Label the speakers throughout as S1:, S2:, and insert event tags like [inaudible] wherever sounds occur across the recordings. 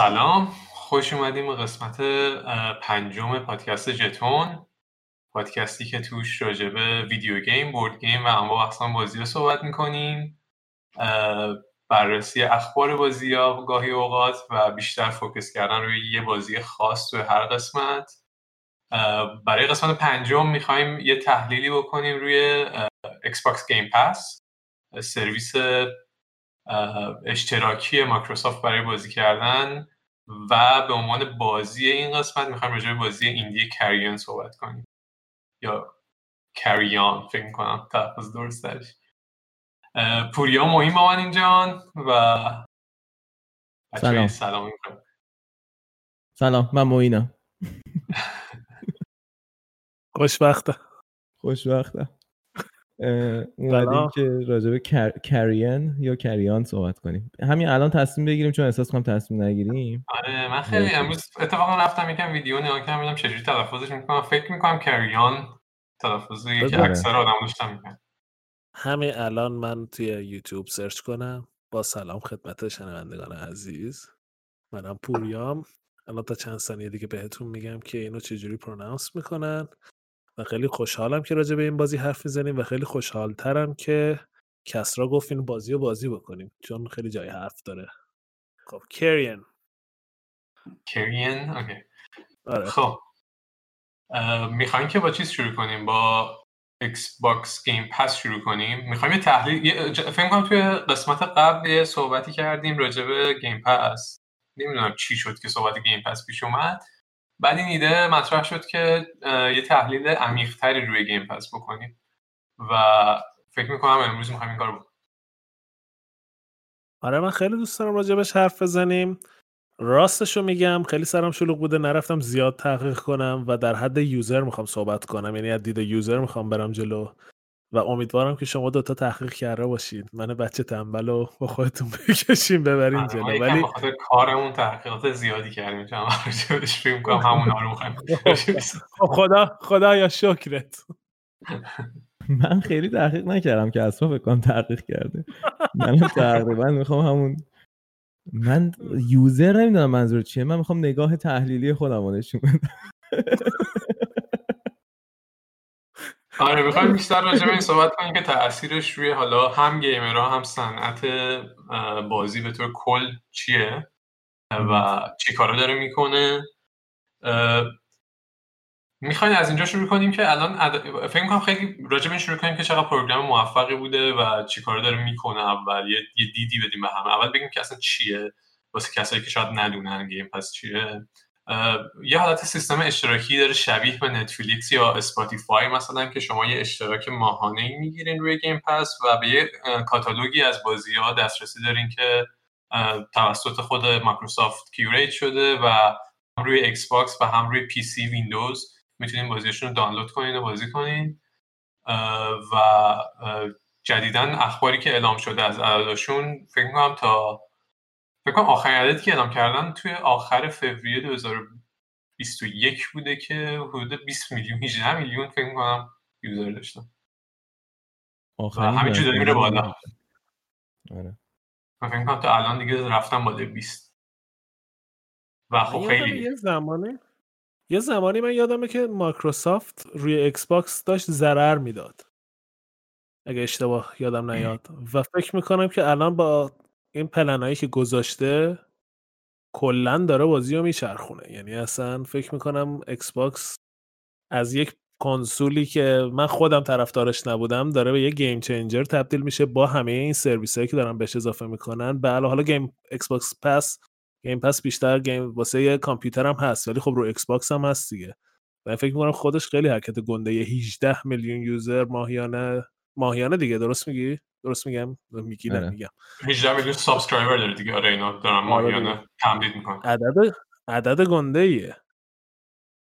S1: سلام. خوش اومدیم به قسمت پنجم پادکست جتون. پادکستی که توش راجع به video game، board game و انواع اقسام بازی رو صحبت می‌کنیم. بررسی اخبار بازی ها گاهی اوقات و بیشتر focus کردن روی یه بازی خاص توی هر قسمت. برای قسمت پنجم می‌خوایم یه تحلیلی بکنیم روی Xbox Game Pass سرویس اشتراکی مایکروسافت برای بازی کردن و به عنوان بازی این قسمت می‌خوایم راجع به بازی ایندی کریان صحبت کنیم. یا کریان فکر می‌کنم. تلفظ درستش. پوریا مهم با من اینجان و
S2: سلام.
S1: سلام
S2: سلام من موینم [laughs]
S3: خوشبخته
S2: خوشبخته اومدیم که راجع به کریان یا کریان صحبت کنیم. همین الان تصمیم بگیریم چون احساس کنم تصمیم نگیریم.
S1: آره من خیلی امروز اتفاقا رفتم یکم ویدیو نگاه کردم ببینم چجوری تلفظش می‌کنم. فکر می‌کنم کریان تلفظ یکی اکثر آدم داشتم می‌کنم
S3: همین الان من توی یوتیوب سرچ کنم. با سلام خدمت شنوندگان عزیز. منم پوریام الان تا چند ثانیه دیگه بهتون میگم که اینو چجوری pronounce می‌کنن. و خیلی خوشحالم که راجع به این بازی حرف می‌زنیم و خیلی خوشحالترم که کسرا گفت این بازی رو بازی بکنیم چون خیلی جای حرف داره. خب کرین
S1: کرین اوکی. آره. خب. می‌خوایم که با چیز شروع کنیم؟ با Xbox Game Pass شروع کنیم؟ می‌خوایم یه تحلیل فکر کنم توی قسمت قبل یه صحبتی کردیم راجع به Game Pass نمی‌دونم چی شد که صحبت Game Pass پیش اومد. بعد این ایده مطرح شد که یه تحلیل عمیقتری روی Game Pass بکنیم و فکر می‌کنم امروز می‌خوایم این کار بکنیم.
S3: آره من خیلی دوست دارم راجبش حرف بزنیم. راستش رو میگم خیلی سرم شلوغ بوده نرفتم زیاد تحقیق کنم و در حد user می‌خوام صحبت کنم. یعنی از دید user می‌خوام برم جلو. و امیدوارم که شما دوتا تحقیق کرده باشید من بچه تنبل رو با خودتون [laughs] بکشیم ببرین
S1: آره،
S3: جلو.
S1: ولی کارمون تحقیقات زیادی کردیم. فکر کنم همون رو [laughs]
S3: خب، خدا خدا یا شکرت.
S2: من خیلی تحقیق نکردم که اصلا فکر کنم تحقیق کرده. من تقریبا می‌خوام همون من یوزر نمی‌دونم منظور چیه. من می‌خوام نگاه تحلیلی خودم رو نشون بدم.
S1: آره می‌خوایم بیشتر راجع به این صحبت کنیم که تاثیرش روی حالا هم گیمرها هم صنعت بازی به طور کل چیه و چی کارا داره می‌کنه. می‌خوایم از اینجا شروع کنیم که الان فکر می‌کنم خیلی راجع به شروع کنیم که چقدر program موفقی بوده و چی کارا داره می‌کنه. اول یه دیدی بدیم به همه. اول بگیم که اصلا چیه؟ واسه کسایی که شاید ندونن Game Pass چیه؟ یه حالت سیستم اشتراکی داره شبیه به Netflix یا Spotify مثلا که شما یه اشتراک ماهانه ای می‌گیرین روی Game Pass و به یه کاتالوگی از بازی ها دسترسی دارین که توسط خود Microsoft curate شده و هم روی Xbox و هم روی PC Windows می‌تونین بازیشون رو دانلود کنین و بازی کنین. و جدیدا اخباری که اعلام شده از عددشون فکر می‌کنم تا فکر کنم آخرین عددی که اعلام کردن توی آخر فوریه 2021 بوده که حدود 20 میلیون 18 میلیون فکر می‌کنم user داشتن. آخرین همین داره میره بالا. آره. من فکر کنم تا الان دیگه رفتم بالای 20 و خب خیلی.
S3: یه زمانی یه زمانی من یادمه که مایکروسافت روی Xbox داشت ضرر می‌داد. اگه اشتباه یادم نیاد. و فکر می‌کنم که الان با این پلنایی که گذاشته کلا داره بازی رو میچرخونه. یعنی اصلا فکر می‌کنم Xbox از یک کنسولی که من خودم طرفدارش نبودم داره به یه game changer تبدیل میشه با همه این سرویس هایی که دارن بهش اضافه می‌کنن. به حالا Game Xbox Pass Game Pass بیشتر game واسه یه کامپیوتر هم هست ولی خب رو Xbox هم هست دیگه. و فکر می‌کنم خودش خیلی حرکت گنده 18 میلیون user ماهیانه ماهیانه دیگه درست میگی؟ درست میگم؟ میگی
S2: آره.
S3: میگم.
S1: 18 میلیون subscriber داره دیگه. آره اینا دارن
S3: آره
S1: ماهیانه تمدید می‌کنن.
S3: عدد عدد گنده ایه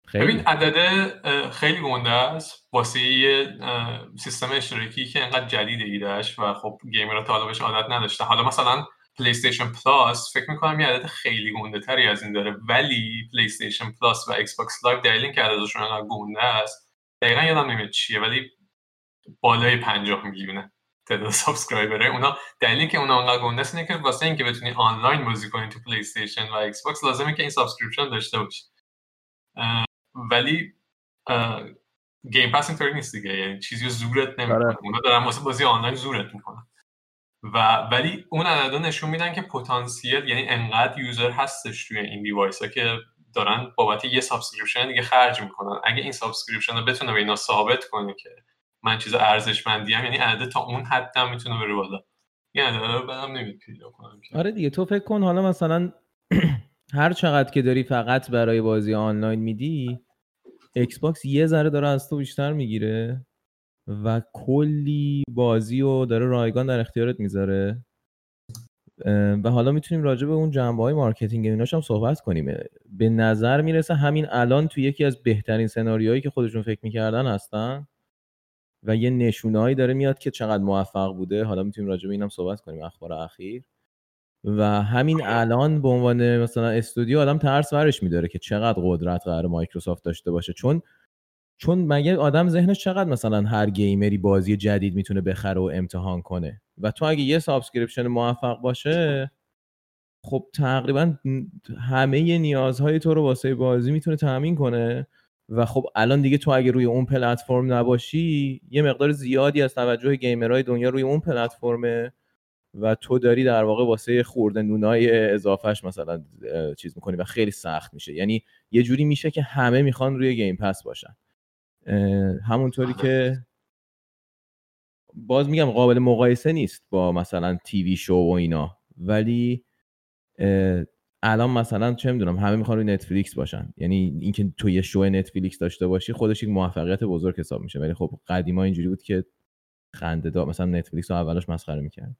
S2: خیلی.
S1: ببین عدد خیلی گنده است. واسه یه سیستم اشتراکی که انقدر جدیده ایده‌ش و خب gamer ها تا حالا بهش عادت نداشته. حالا مثلا PlayStation Plus فکر می‌کنم یه عدد خیلی گنده تری از این داره. ولی PlayStation Plus و Xbox Live دلیل اینکه عددشون انقدر گنده است دقیقا یادم نمیاد چیه ولی بالای 50 میلیونه. تعداد subscriber ه اونا. دلیل اینکه اونا انقدر گنده است اینه که واسه اینکه بتونی آنلاین بازی کنی تو PlayStation و Xbox لازمه که این subscription داشته باشی. ولی Game Pass اینطوری نیست دیگه. یعنی چیزی زورت نمی‌کنه.
S3: آره.
S1: اونا دارن واسه بازی آنلاین زورت می‌کنن. و ولی اون عددا نشون میدن که پتانسیل یعنی انقدر user هستش توی این device ها که دارن بابت یه subscription دیگه خرج می‌کنن. اگه این subscription رو بتونه به اینا ثابت کنه که من چیز ارزشمندی یعنی عدد تا اون حد هم می‌تونه بره بالا. این عدد رو بدم نمید پیدا کنم
S2: آره دیگه تو فکر کن حالا مثلا [clears throat] هر چقدر که داری فقط برای بازی آنلاین میدی Xbox یه ذره داره از تو بیشتر می‌گیره و کلی بازی و داره رایگان در اختیارت می‌ذاره. و حالا می‌تونیم راجع به اون جنبه های marketing ایناش هم صحبت کنیم. به نظر می‌رسه همین الان تو یکی از بهترین سناریوهایی که خودشون فکر می‌کردن هستن. و یه نشونهایی داره میاد که چقدر موفق بوده. حالا می‌تونیم راجع به اینم صحبت کنیم اخبار اخیر. و همین الان به عنوان مثلا استودیو آدم ترس ورش میداره که چقدر قدرت قرار مایکروسافت داشته باشه. چون چون مگه آدم ذهنش چقدر مثلا هر gamer ی بازی جدید می‌تونه بخره و امتحان کنه؟ و تو اگه یه subscription موفق باشه خب تقریبا همه نیازهای تو رو واسه بازی می‌تونه تامین کنه. و خب الان دیگه تو اگه روی اون پلتفرم نباشی یه مقدار زیادی از توجه gamer های دنیا روی اون پلتفرمه و تو داری در واقع واسه خورده نونای اضافهش مثلا چیز می‌کنی و خیلی سخت میشه. یعنی یه جوری میشه که همه می‌خوان روی گیم پس باشن. همونطوری که باز میگم قابل مقایسه نیست با مثلا تیوی شو و اینا. ولی الان مثلا چه می‌دونم همه می‌خوان روی نتفلیکس باشن. یعنی اینکه تو یه شو نتفلیکس داشته باشی خودش یک موفقیت بزرگ حساب میشه. ولی خب قدیما اینجوری بود که خنده دار مثلا نتفلیکس رو اولش مسخره می‌کرد.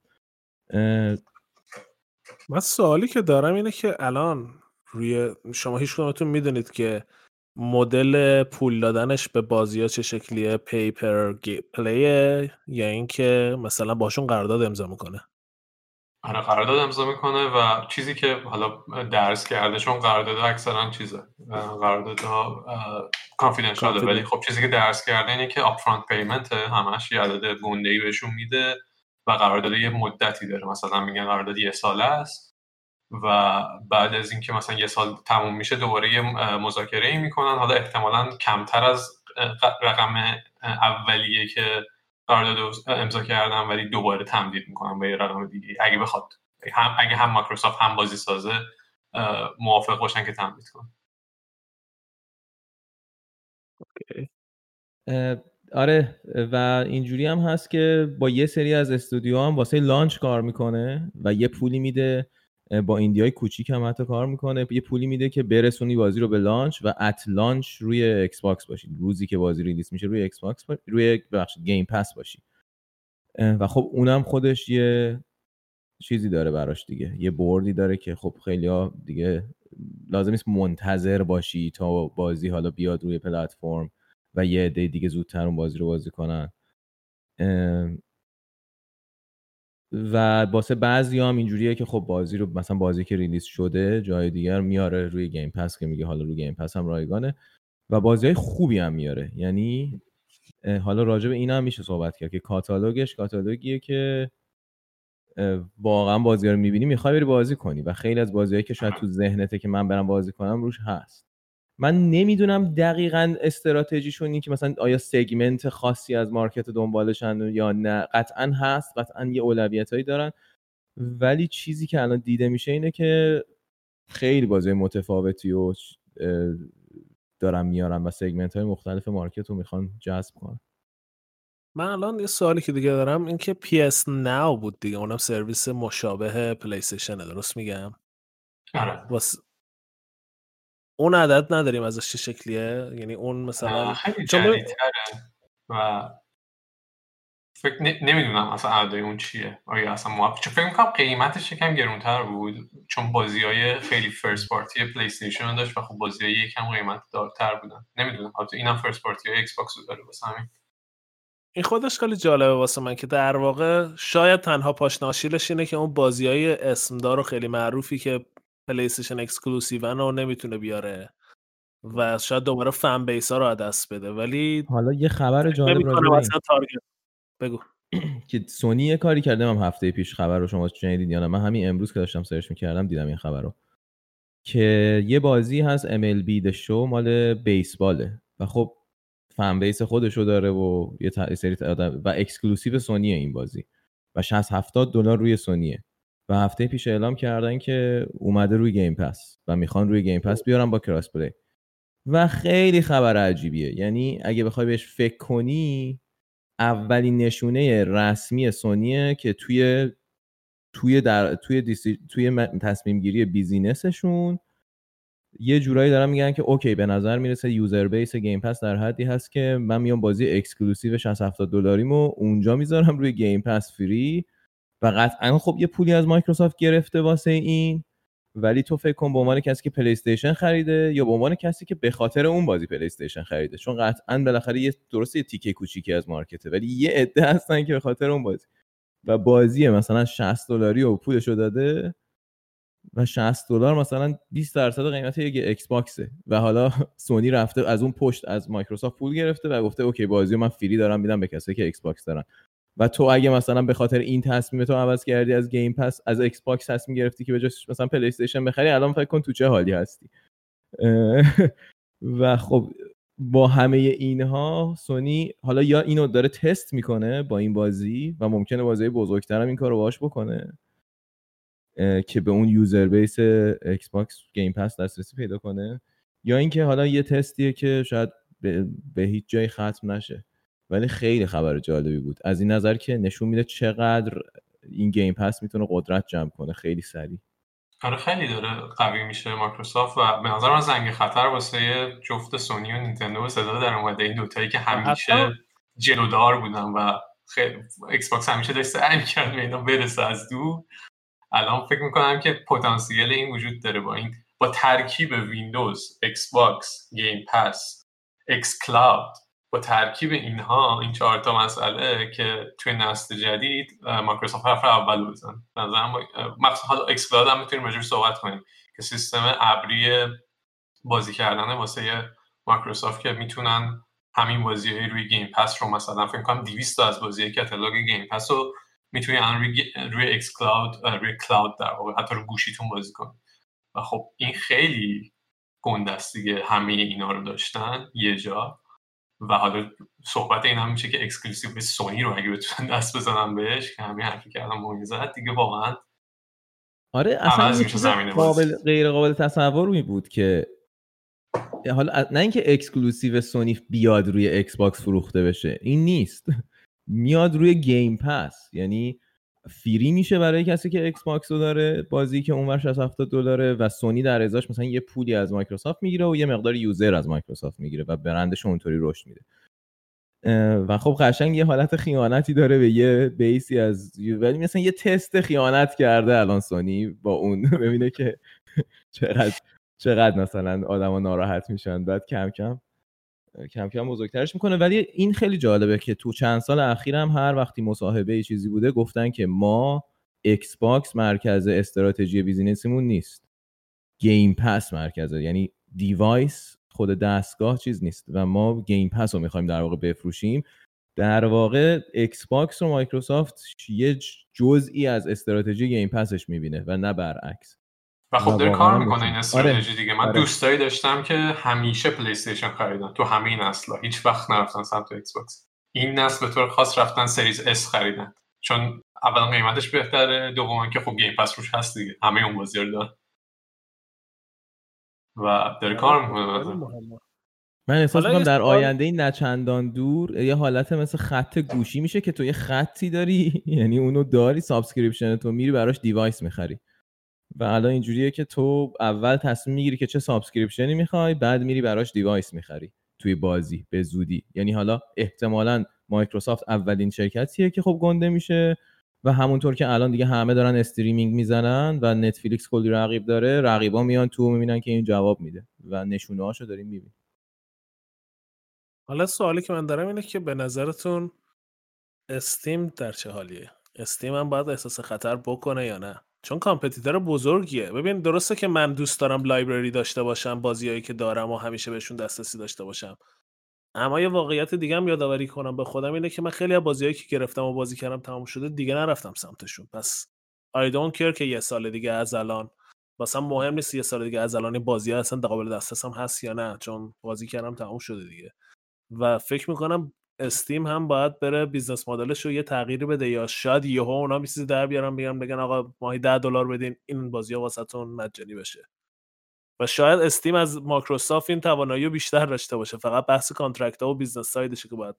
S3: من سوالی که دارم اینه که الان روی شما هیچ کدومتون می‌دونید که مدل پول دادنش به بازی ها چه شکلیه؟ پیپر پلیه؟ یا اینکه مثلا باشون قرارداد امضا می‌کنه؟
S1: آره قرارداد امضا می‌کنه و چیزی که حالا درس کرده چون قرارداد اکثرا چیزه. قرارداد کانفیدنشاله. ولی خب چیزی که درس کرده اینه که اپفرانت پیمنت همش یه عدد گنده ای بهشون میده و قرارداد یه مدتی داره. مثلا میگن قرارداد یه ساله است و بعد از اینکه مثلا یه سال تموم میشه دوباره یه مذاکره ای می‌کنن. حالا احتمالا کمتر از رقم اولیه که قرارداد امضا کردن ولی دوباره تمدید می‌کنن به یه رقم دیگه. اگه بخواد هم اگه هم مایکروسافت هم بازی سازه موافق باشن که تمدید کنن
S2: اه، آره و اینجوری هم هست که با یه سری از استودیو هم واسه launch کار می‌کنه و یه پولی میده با indie های کوچیک هم حتی کار می‌کنه. یه پولی میده که برسونی بازی رو به launch و at launch روی Xbox باشی. روزی که بازی release میشه روی Xbox با... روی ببخشید Game Pass باشی. و خب اونم خودش یه چیزی داره براش دیگه. یه بردی داره که خب خیلی دیگه لازم نیست منتظر باشی تا بازی حالا بیاد روی پلتفرم و یه عده دیگه زودتر اون بازی رو بازی کنن. و واسه بعضی هم اینجوریه که خب بازی رو مثلا بازی که release شده جای دیگر میاره روی Game Pass که میگه حالا روی Game Pass هم رایگانه و بازی های خوبی هم میاره. یعنی حالا راجع به این هم میشه صحبت کرد که کاتالوگش کاتالوگیه که واقعا بازی رو می‌بینی می‌خوای بری بازی کنی و خیلی از بازیهایی که شاید تو ذهنته که من برم بازی کنم روش هست. من نمی‌دونم دقیقا استراتژیشون این که مثلا آیا segment خاصی از market دنبالشن یا نه. قطعا هست قطعا یه اولویت هایی دارن. ولی چیزی که الان دیده میشه اینه که خیلی بازی متفاوتی و دارن میارن و segment های مختلف market رو می‌خوان جذب کنن.
S3: من الان یه سوالی که دیگه دارم این که PS Now بود دیگه. اونم سرویس مشابه Play درست میگم؟
S1: آره.
S3: واسه اون عدد نداریم ازش چه شکلیه؟ یعنی اون مثلا چون
S1: و فکر ن- نمی‌دونم اصلا عددای اون چیه. آیا اصلا موافق چون فکر می‌کنم قیمتش یکم گرونتر بود چون بازی های خیلی first party PlayStation داشت و خب بازی های یکم قیمت دارتر بودن. نمی‌دونم. البته اینم first party های Xbox داره واسه همین.
S3: این خودش خیلی جالبه واسه من که در واقع شاید تنها پاشنه آشیلش اینه که اون بازی های اسم‌دار و خیلی معروفی که PlayStation exclusive ان رو نمی‌تونه بیاره و شاید دوباره fan base ها رو از دست بده ولی
S2: حالا یه خبر جالب
S3: target. بگو. [clears throat]
S2: که سونی یه کاری کرده من هفته پیش خبر رو شما شنیدید یا نه؟ من همین امروز که داشتم سرچ می‌کردم دیدم این خبر رو. که یه بازی هست MLB The Show مال بیسباله. و خب fan base خودشو داره و یه سری و exclusive Sony ه این بازی. و 60 70 دلار روی سونیه. و هفته پیش اعلام کردن که اومده روی Game Pass و می‌خوان روی Game Pass بیارن با cross-play و خیلی خبر عجیبیه. یعنی اگه بخوای بهش فکر کنی اولین نشونه رسمی سونیه که توی توی در توی deci... توی تصمیم گیری business شون یه جورایی دارن میگن که okay به نظر می‌رسه user base Game Pass در حدی هست که من میام بازی exclusive 60 70 دلاریمو اونجا می‌ذارم روی Game Pass free. و قطعا خب یه پولی از مایکروسافت گرفته واسه این. ولی تو فکر کن به عنوان کسی که PlayStation خریده یا به عنوان کسی که به خاطر اون بازی PlayStation خریده. چون قطعا بالاخره یه درسته یه تیکه کوچیکی از market ه ولی یه عده هستن که به خاطر اون بازی. و بازی مثلا 60 دلاری و پولشو داده و 60 دلار مثلا 20 درصد قیمت یک Xbox ه و حالا [laughs] سونی رفته از اون پشت از مایکروسافت پول گرفته و گفته okay بازی رو من free دارم میدم به کسایی که Xbox دارن. و تو اگه مثلا به خاطر این تصمیمتو عوض کردی از Game Pass از Xbox تصمیم گرفتی که به جاش مثلا PlayStation بخری الان فکر کن تو چه حالی هستی. [laughs] و خب با همه اینها سونی حالا یا اینو داره تست می‌کنه با این بازی و ممکنه بازی بزرگتر هم این کارو باش بکنه که به اون user base Xbox Game Pass دسترسی پیدا کنه یا اینکه حالا یه تستیه که شاید به, به هیچ جای ختم نشه. ولی خیلی خبر جالبی بود. از این نظر که نشون میده چقدر این Game Pass می‌تونه قدرت جمع کنه. خیلی سریع.
S1: آره خیلی داره قوی میشه مایکروسافت و به نظر من زنگ خطر واسه جفت سونی و نینتندو صدا در اومده. این دوتایی که همیشه جلودار بودن و خیلی Xbox همیشه داشت سعی می‌کرد به اینا برسه از دور. الان فکر می‌کنم که پتانسیل این وجود داره با این با ترکیب ویندوز Xbox Game Pass xCloud با ترکیب اینها این چهار تا مسئله که توی نسل جدید مایکروسافت حرف اول بزن. نظرم مخصوصا حالا xCloud هم می‌تونیم راجعش صحبت کنیم که سیستم ابری بازی کردن واسه مایکروسافت که می‌تونن همین بازی های روی Game Pass رو مثلا فکر کنم 200 تا از بازی catalog Game Pass رو می‌تونی روی, روی xCloud روی cloud در واقع حتی رو گوشیتون بازی کنی. و خب این خیلی گنده دیگه همه اینا رو داشتن یه جا. و حالا صحبت این هم میشه که exclusive سونی رو اگه بتونن دست بزنن بهش که همین حرفی که الان موین زد دیگه واقعا
S2: آره اصلا چیز قابل. غیر قابل تصور می بود که حالا نه اینکه exclusive سونی بیاد روی Xbox فروخته بشه این نیست [laughs] میاد روی Game Pass یعنی free میشه برای کسی که Xbox رو داره بازی که اونور 60 70 دلاره و سونی در ازاش مثلا یه پولی از مایکروسافت می‌گیره و یه مقدار user از مایکروسافت می‌گیره و برندش اونطوری رشد میده. و خب قشنگ یه حالت خیانتی داره به یه base ی از ولی مثلا یه تست خیانت کرده الان سونی با اون [laughs] ببینه که چقدر چقدر مثلا آدما ناراحت میشن. بعد کم کم کم کم بزرگترش می‌کنه. ولی این خیلی جالبه که تو چند سال اخیر هم هر وقتی مصاحبه چیزی بوده گفتن که ما Xbox مرکز استراتژی business یمون نیست. Game Pass مرکزه یعنی device خود دستگاه چیز نیست و ما Game Pass رو می‌خوایم در واقع بفروشیم. در واقع Xbox و مایکروسافت یه جزئی از استراتژی Game Pass ش می‌بینه و نه برعکس.
S1: و خب داره کار می‌کنه. این استراتژی
S2: آره.
S1: دیگه من
S2: آره.
S1: دوستایی داشتم که همیشه پلی استیشن خریدن تو همه این نسلا هیچ وقت نرفتن سمت Xbox این نسل به طور خاص رفتن Series S خریدن چون اول قیمتش بهتره دوم که خب Game Pass روش هست دیگه همه اون بازی رو دارن و داره کار
S3: خیلی
S1: می‌کنه.
S2: من احساس می‌کنم در آینده این نچندان دور یه حالت مثل خط گوشی میشه که تو یه خطی داری [laughs] یعنی اونو داری subscription تو میری براش device می‌خری و الان اینجوریه که تو اول تصمیم می‌گیری که چه subscription ی می‌خوای بعد میری براش device می‌خری توی بازی به زودی. یعنی حالا احتمالا مایکروسافت اولین شرکتیه که خب گنده میشه و همونطور که الان دیگه همه دارن streaming می‌زنن و نتفلیکس کلی رقیب داره رقیبا میان تو می‌بینن که این جواب میده و نشونه هاشو داریم می‌بینیم.
S3: حالا سوالی که من دارم اینه که به نظرتون Steam در چه حالیه؟ Steam هم باید احساس خطر بکنه یا نه؟ چون competitor بزرگیه. ببین درسته که من دوست دارم library داشته باشم بازیایی که دارم و همیشه بهشون دسترسی داشته باشم. اما یه واقعیت دیگه هم یادآوری کنم به خودم اینه که من خیلی از بازیایی که گرفتم و بازی کردم تموم شده دیگه نرفتم سمتشون. پس I don't care که یه سال دیگه از الان واسه مهم نیست یه سال دیگه از الان بازی اصلا قابل دسترسم هست یا نه چون بازی کردم تموم شده دیگه. و فکر می‌کنم Steam هم باید بره business model ش رو یه تغییری بده یا شاید یهو اونا میسیزی در بیارن بگن بگن آقا ماهی 10 دلار بدین این بازی ها واسهتون مجانی بشه. و شاید Steam از مایکروسافت این توانایی بیشتر داشته باشه. فقط بحث contract ها و business side شه که باید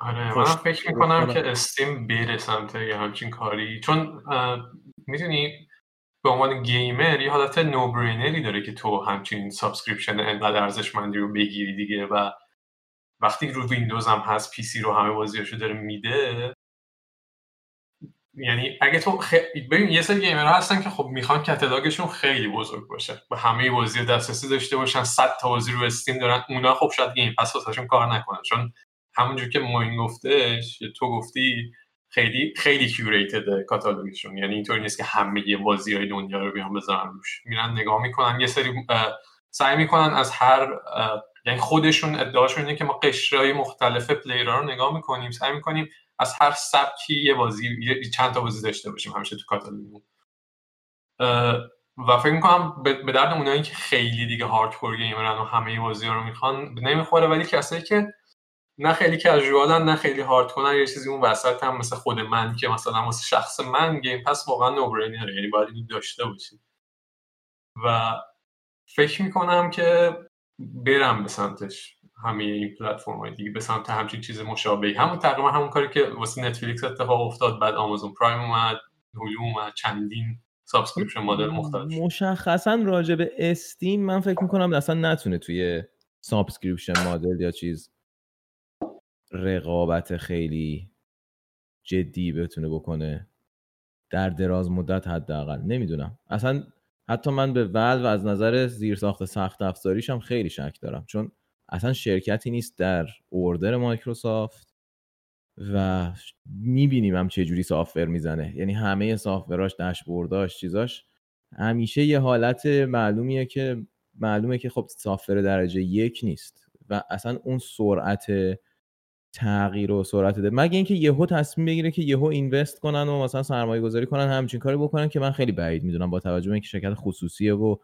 S1: آره من فکر می‌کنم که Steam بره سمت یه همچین کاری. چون می‌دونی به عنوان gamer یه حالت no-brainer ی داره که تو همچین subscription انقدر ارزشمندی رو بگیری دیگه و وقتی رو ویندوز هم هست PC رو همه بازیاشو داره میده یعنی اگه تو خ... ببین یه سری gamer ها هستن که خب می‌خوان catalog شون خیلی بزرگ باشه. و همه بازی دسترسی داشته باشن 100 تا بازی رو Steam دارن اونا خب شاید Game Pass واسهشون کار نکنن. چون همونجور که موین گفتش تو گفتی خیلی خیلی curated catalog شون. یعنی اینطوری نیست که همه بازی های دنیا رو بیان بذارن روش. میرن نگاه می‌کنن یه سری سعی می‌کنن از هر یعنی خودشون ادعاشون اینه که ما قشرهای مختلف player ها رو نگاه می‌کنیم سعی می‌کنیم از هر سبکی یه بازی یه چند تا بازی داشته باشیم همیشه تو کاتالوگمون. و فکر می‌کنم به درد اونایی که خیلی دیگه هاردکور گیمرن و همه بازی ها رو می‌خوان نمی‌خوره ولی کسایی که نه خیلی کژوالن نه خیلی هاردکورن یه چیزی اون وسط هم مثل خود من که مثلا واسه شخص من گیم پس واقعا نوبرینره یعنی باید داشته باشی. و فکر می‌کنم که برم به سمتش همه این پلتفرم های دیگه به سمت همچین چیز مشابهی. همون تقریبا همون کاری که واسه نتفلیکس اتفاق افتاد بعد Amazon Prime اومد Hulu اومد چندین subscription مدل مختلف
S2: مشخصا راجع به Steam من فکر می‌کنم اصلا نتونه توی subscription model یا چیز رقابت خیلی جدی بتونه بکنه در دراز مدت حداقل. نمی‌دونم. اصلا حتی من به ولو از نظر زیرساخت سخت افزاریش هم خیلی شک دارم. چون اصلا شرکتی نیست در اوردر مایکروسافت و می‌بینیم هم چه جوری سافتور می‌زنه. یعنی همه سافتوراش داشبورداش چیزاش همیشه یه حالت معلومیه که معلومه که خب سافتور درجه یک نیست و اصلا اون سرعت تغییر و سرعت ده. مگه اینکه یهو تصمیم بگیره که یهو اینوست کنن و مثلا سرمایه گذاری کنن همچین کاری بکنن که من خیلی بعید می‌دونم. با توجه به اینکه شرکت خصوصیه و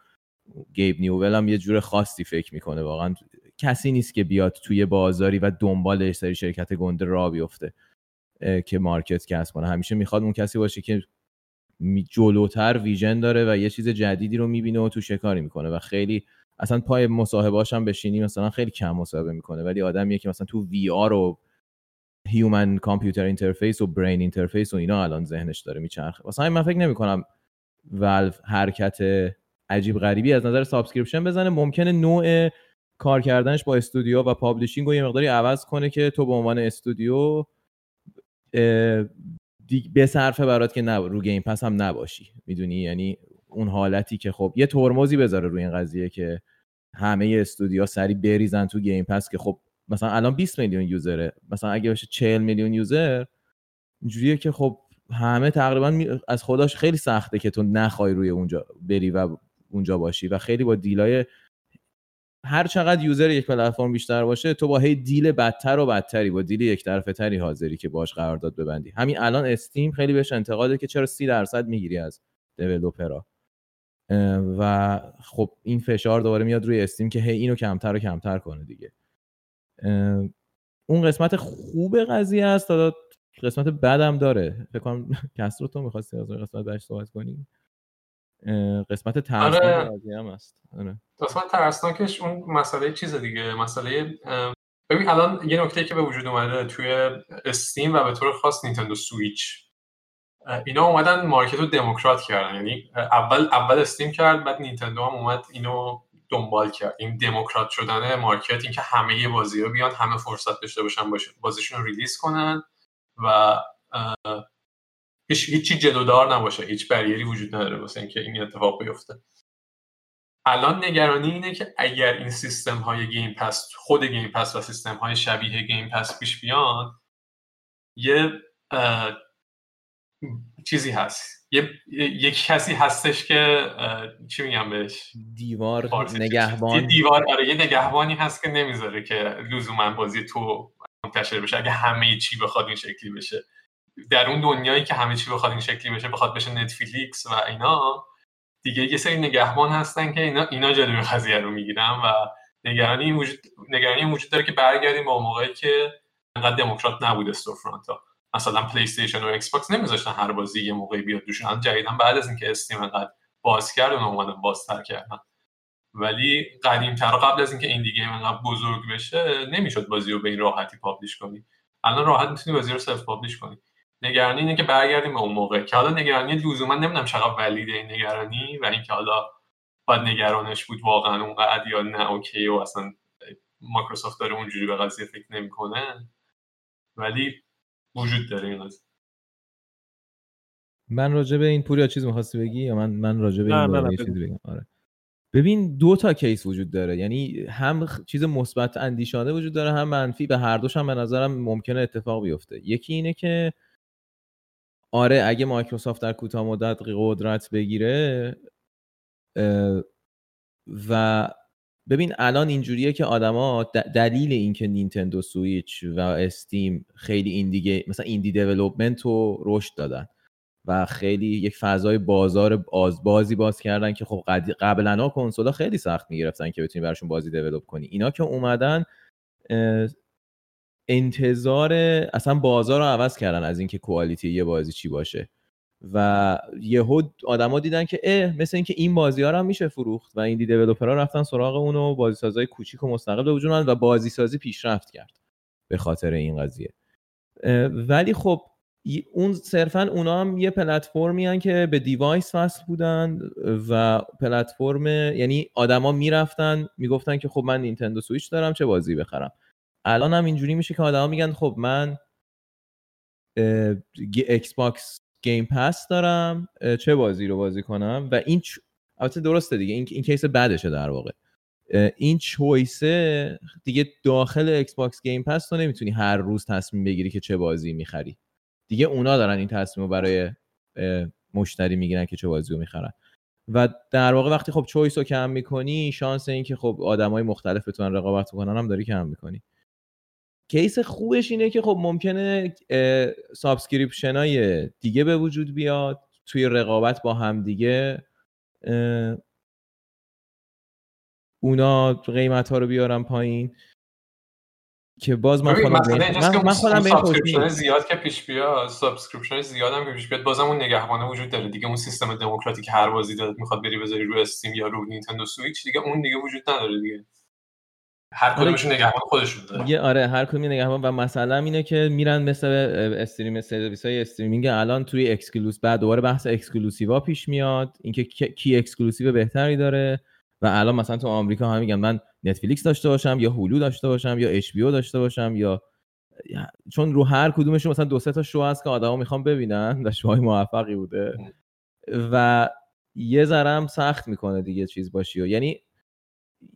S2: Gabe Newell هم یه جور خاصی فکر می‌کنه واقعا. کسی نیست که بیاد توی بازاری و دنبال سری شرکت گنده را بیفته که market کسب کنه. همیشه می‌خواد اون کسی باشه که جلوتر vision داره و یه چیز جدیدی رو می‌بینه و تو شکاری می‌کنه و خیلی اصلا پای مصاحبهاش هم بشینی مثلا خیلی کم مصاحبه می‌کنه ولی آدمیه که مثلا تو VR و human computer interface و brain interface و اینا الان ذهنش داره میچرخه. واسه من فکر نمی‌کنم Valve حرکت عجیب غریبی از نظر subscription بزنه. ممکنه نوع کار کردنش با استودیو و publishing رو یه مقداری عوض کنه که تو به عنوان استودیو به صرفه برات که نب... رو Game Pass هم نباشی. می‌دونی؟ یعنی اون حالتی که خب یه ترمزی بذاره روی این قضیه که همه استودیو سریع بریزن تو Game Pass که خب مثلا الان 20 میلیون user ه مثلا اگه باشه 40 میلیون user اینجوریه که خب همه تقریبا از خداش خیلی سخته که تو نخوای روی اونجا بری و اونجا باشی و خیلی با دیلای هر چقدر یوزر یک پلتفرم بیشتر باشه تو با هی دیل بدتر و بدتری با دیل یک طرفه تری حاضری که باش قرارداد ببندی. همین الان استیم خیلی بهش انتقاده که چرا سی درصد می‌گیری از دیولپرها و خب این فشار دوباره میاد روی استیم که هی اینو کمتر و کمتر کنه دیگه. اون قسمت خوب قضیه است. تا قسمت بدم داره. فکر کنم کسرو تو می‌خواستی از قسمت بدش صحبت کنی؟ قسمت ترسناک آره. هم هست آره.
S1: قسمت ترسناکش اون مسئله چیز دیگه. مسئله ببین الان یه نکته که به وجود اومده توی استیم و به طور خاص نینتندو سویچ. اینا اومدن مارکت رو دموکرات کردن. یعنی اول اول استیم کرد بعد نینتندو هم اومد اینو دنبال کرد. این دموکرات شدن market اینکه همه بازی ها بیان همه فرصت داشته باشن بازیشون رو release کنن و هیچ هیچی جلودار نباشه. هیچ barrier ی وجود نداره واسه اینکه این اتفاق بیفته. الان نگرانی اینه که اگر این سیستم های Game Pass خود Game Pass و سیستم های شبیه Game Pass پیش بیان یه چیزی هست. یه یک کسی هستش که چی میگم بهش؟
S2: دیوار نگهبان.
S1: دیوار آره یه نگهبانی هست که نمی‌ذاره که لزوما بازی تو منتشر بشه اگه همه چی بخواد این شکلی بشه. در اون دنیایی که همه چی بخواد این شکلی بشه بخواد بشه نتفلیکس و اینا دیگه یه سری نگهبان هستن که اینا اینا جلوی قضیه رو می‌گیرن و نگرانی این وجود نگرانی وجود داره که برگردیم با موقعی که انقدر دموکرات نبود استورفرانت ها مثلا PlayStation و Xbox نمیذاشتن هر بازی یه موقعی بیاد دوشون جدیدا بعد از اینکه Steam انقدر باز کرد اون اومدن بازتر کردن. ولی قدیم تر قبل از اینکه این دیگه انقدر بزرگ بشه نمی‌شد بازی رو به این راحتی publish کنی. الان راحت می‌تونی بازی رو self publish کنی. نگرانی اینه که برگردیم به اون موقع که حالا نگرانی لزوما نمی‌دونم چقدر valid ه این نگرانی و اینکه حالا باید نگرانش بود واقعا اونقدر یا نه OK و اصلا مایکروسافت داره اونجوری به قضیه فکر نمی‌کنه. ولی وجود داره این قضیه.
S2: من راجع به این پوریا چیز می‌خواستی بگی یا من من راجع به این چیزی بگم. آره. ببین دو تا کیس وجود داره. یعنی هم چیز مثبت اندیشانه وجود داره هم منفی. به هر دوش هم به نظرم ممکنه اتفاق بیفته. یکی اینه که آره اگه مایکروسافت در کوتاه مدت قدرت بگیره و ببین الان اینجوریه که آدما دلیل اینکه نینتندو سویچ و استیم خیلی این دیگه مثلا ایندی دیولپمنت رو رشد دادن و خیلی یک فضای بازار بازی باز کردن که خب قبلا کنسولا خیلی سخت می‌گرفتن که بتونی براشون بازی دیولپ کنی. اینا که اومدن انتظار اصلا بازار رو عوض کردن از اینکه کوالیتی یه بازی چی باشه. و یهو آدما دیدن که اه مثل اینکه این بازی ها هم میشه فروخت و indie developer ها رفتن سراغ اون و بازی سازای کوچیک و مستقل به وجود و بازی سازی پیشرفت کرد به خاطر این قضیه. ولی خب اون صرفا اونا هم یه پلتفرمی که به device وصل بودن و پلتفرم یعنی آدما می‌رفتن می‌گفتن که خب من Nintendo Switch دارم چه بازی بخرم. الان هم اینجوری میشه که آدما میگن خب من Xbox Game Pass دارم چه بازی رو بازی کنم و این چ... البته درسته دیگه این, این case بعدشه در واقع. این choice ه دیگه داخل Xbox Game Pass تو نمی‌تونی هر روز تصمیم بگیری که چه بازی می‌خری. دیگه اونا دارن این تصمیم رو برای مشتری می‌گیرن که چه بازی رو می‌خرن. و در واقع وقتی خب choice رو کم می‌کنی شانس این که خب آدمای مختلف بتونن رقابت کنن هم داری کم می‌کنی. case خوبش اینه که خب ممکنه subscription های دیگه به وجود بیاد توی رقابت با هم دیگه اونا قیمت ها رو بیارن پایین. که باز من خودم
S1: من, من خودم به زیاد که پیش بیاد subscription زیاد هم که پیش بیاد بازم اون نگهبانه وجود داره. دیگه اون سیستم دموکراتیک هر بازی دلت می‌خواد بری بذاری رو Steam یا رو Nintendo Switch دیگه اون دیگه وجود نداره دیگه. هر آره. کدومشون نگهبان خودشون داره.
S2: یه آره هر کدوم نگهبان. و مثلا اینه که میرن مثل stream سرویس های streaming الان توی exclusive بعد دوباره بحث exclusive ا پیش میاد. اینکه کی exclusive بهتری داره. و الان مثلا تو آمریکا هم میگن من Netflix داشته باشم یا Hulu داشته باشم یا HBO داشته باشم یا چون رو هر کدومشون مثلا دو سه تا شو هست که آدما می‌خوان ببینن و شوهای موفقی بوده. و یه ذره سخت می‌کنه دیگه چیز باشی. و یعنی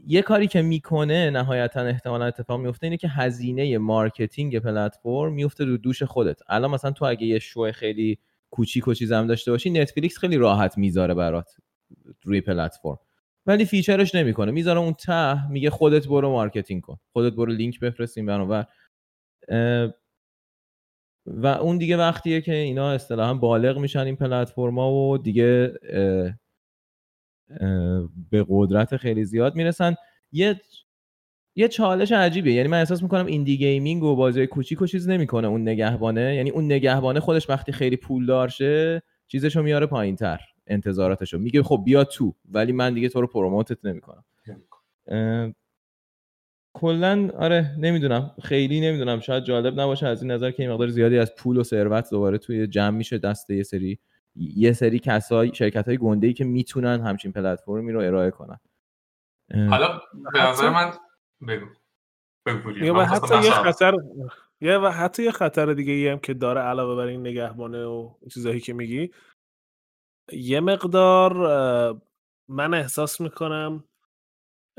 S2: یه کاری که می‌کنه نهایتا احتمالا اتفاق میفته اینه که هزینه marketing پلتفرم میفته رو دوش خودت. الان مثلا تو اگه یه شو خیلی کوچیک و چیزم داشته باشی Netflix خیلی راحت می‌ذاره برات روی پلتفرم. ولی feature ش نمی‌کنه. می‌ذاره اون ته میگه خودت برو marketing کن. خودت برو لینک بفرستیم و و اون دیگه وقتیه که اینا اصطلاحا بالغ میشن این پلتفرما و دیگه به قدرت خیلی زیاد می‌رسن. یه یه چالش عجیبه یعنی من احساس می‌کنم indie gaming و بازی کوچیک و چیز نمی‌کنه اون نگهبانه. یعنی اون نگهبانه خودش وقتی خیلی پول دارشه چیزشو میاره پایین تر انتظاراتشو. میگه خب بیا تو ولی من دیگه تو رو promote ت نمی‌کنم. کلا آره نمی‌دونم. خیلی نمی‌دونم. شاید جالب نباشه از این نظر که این مقدار زیادی از پول و ثروت دوباره توی جمع میشه دست یه سری یه سری کسای شرکت های گنده ای که می‌تونن همچین پلتفرمی رو ارائه کنن.
S1: حالا به نظر من بگو. بگو.
S3: یا و حتی یه خطر یه و حتی یه خطر دیگه ای هم که داره علاوه بر این نگهبانه و چیزایی که میگی. یه مقدار من احساس می‌کنم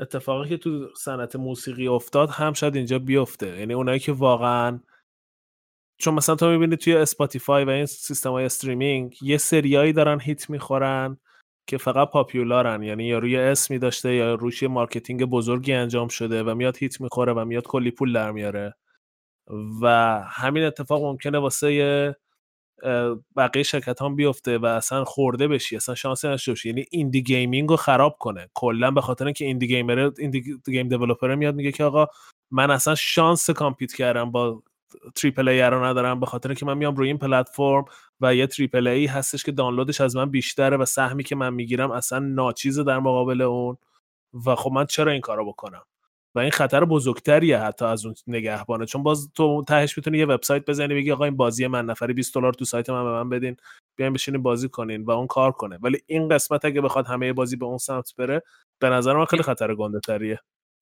S3: اتفاقی که تو صنعت موسیقی افتاد هم شاید اینجا بیفته. یعنی اونایی که واقعا چون مثلا تو می‌بینی توی Spotify و این سیستم های streaming یه سریایی دارن hit می‌خورن که فقط popular ن. یعنی یا روی اسمی داشته یا روش marketing بزرگی انجام شده و میاد hit می‌خوره و میاد کلی پول در میاره. و همین اتفاق ممکنه واسه بقیه شرکت هم بیفته و اصلا خورده بشی اصلا شانسی نداشته باشی. یعنی indie gaming رو خراب کنه. کلا به خاطر اینکه indie gamer indie game developer میاد میگه که آقا من اصلا شانس compete کردم با triple A رو ندارم به خاطر که من میام روی این پلتفرم و یه triple A هستش که دانلودش از من بیشتره و سهمی که من می‌گیرم اصلا ناچیزه در مقابل اون و خب من چرا این کارو بکنم؟ و این خطر بزرگتریه حتی از اون نگهبانه چون باز تو تهش می‌تونی یه وبسایت بزنی بگی آقا این بازی من نفری 20 دلار تو سایت من به من بدین بیاین بشینین بازی کنین و اون کار کنه. ولی این قسمت اگه بخواد همه بازی به اون سمت بره به نظر من خیلی خطر گنده تریه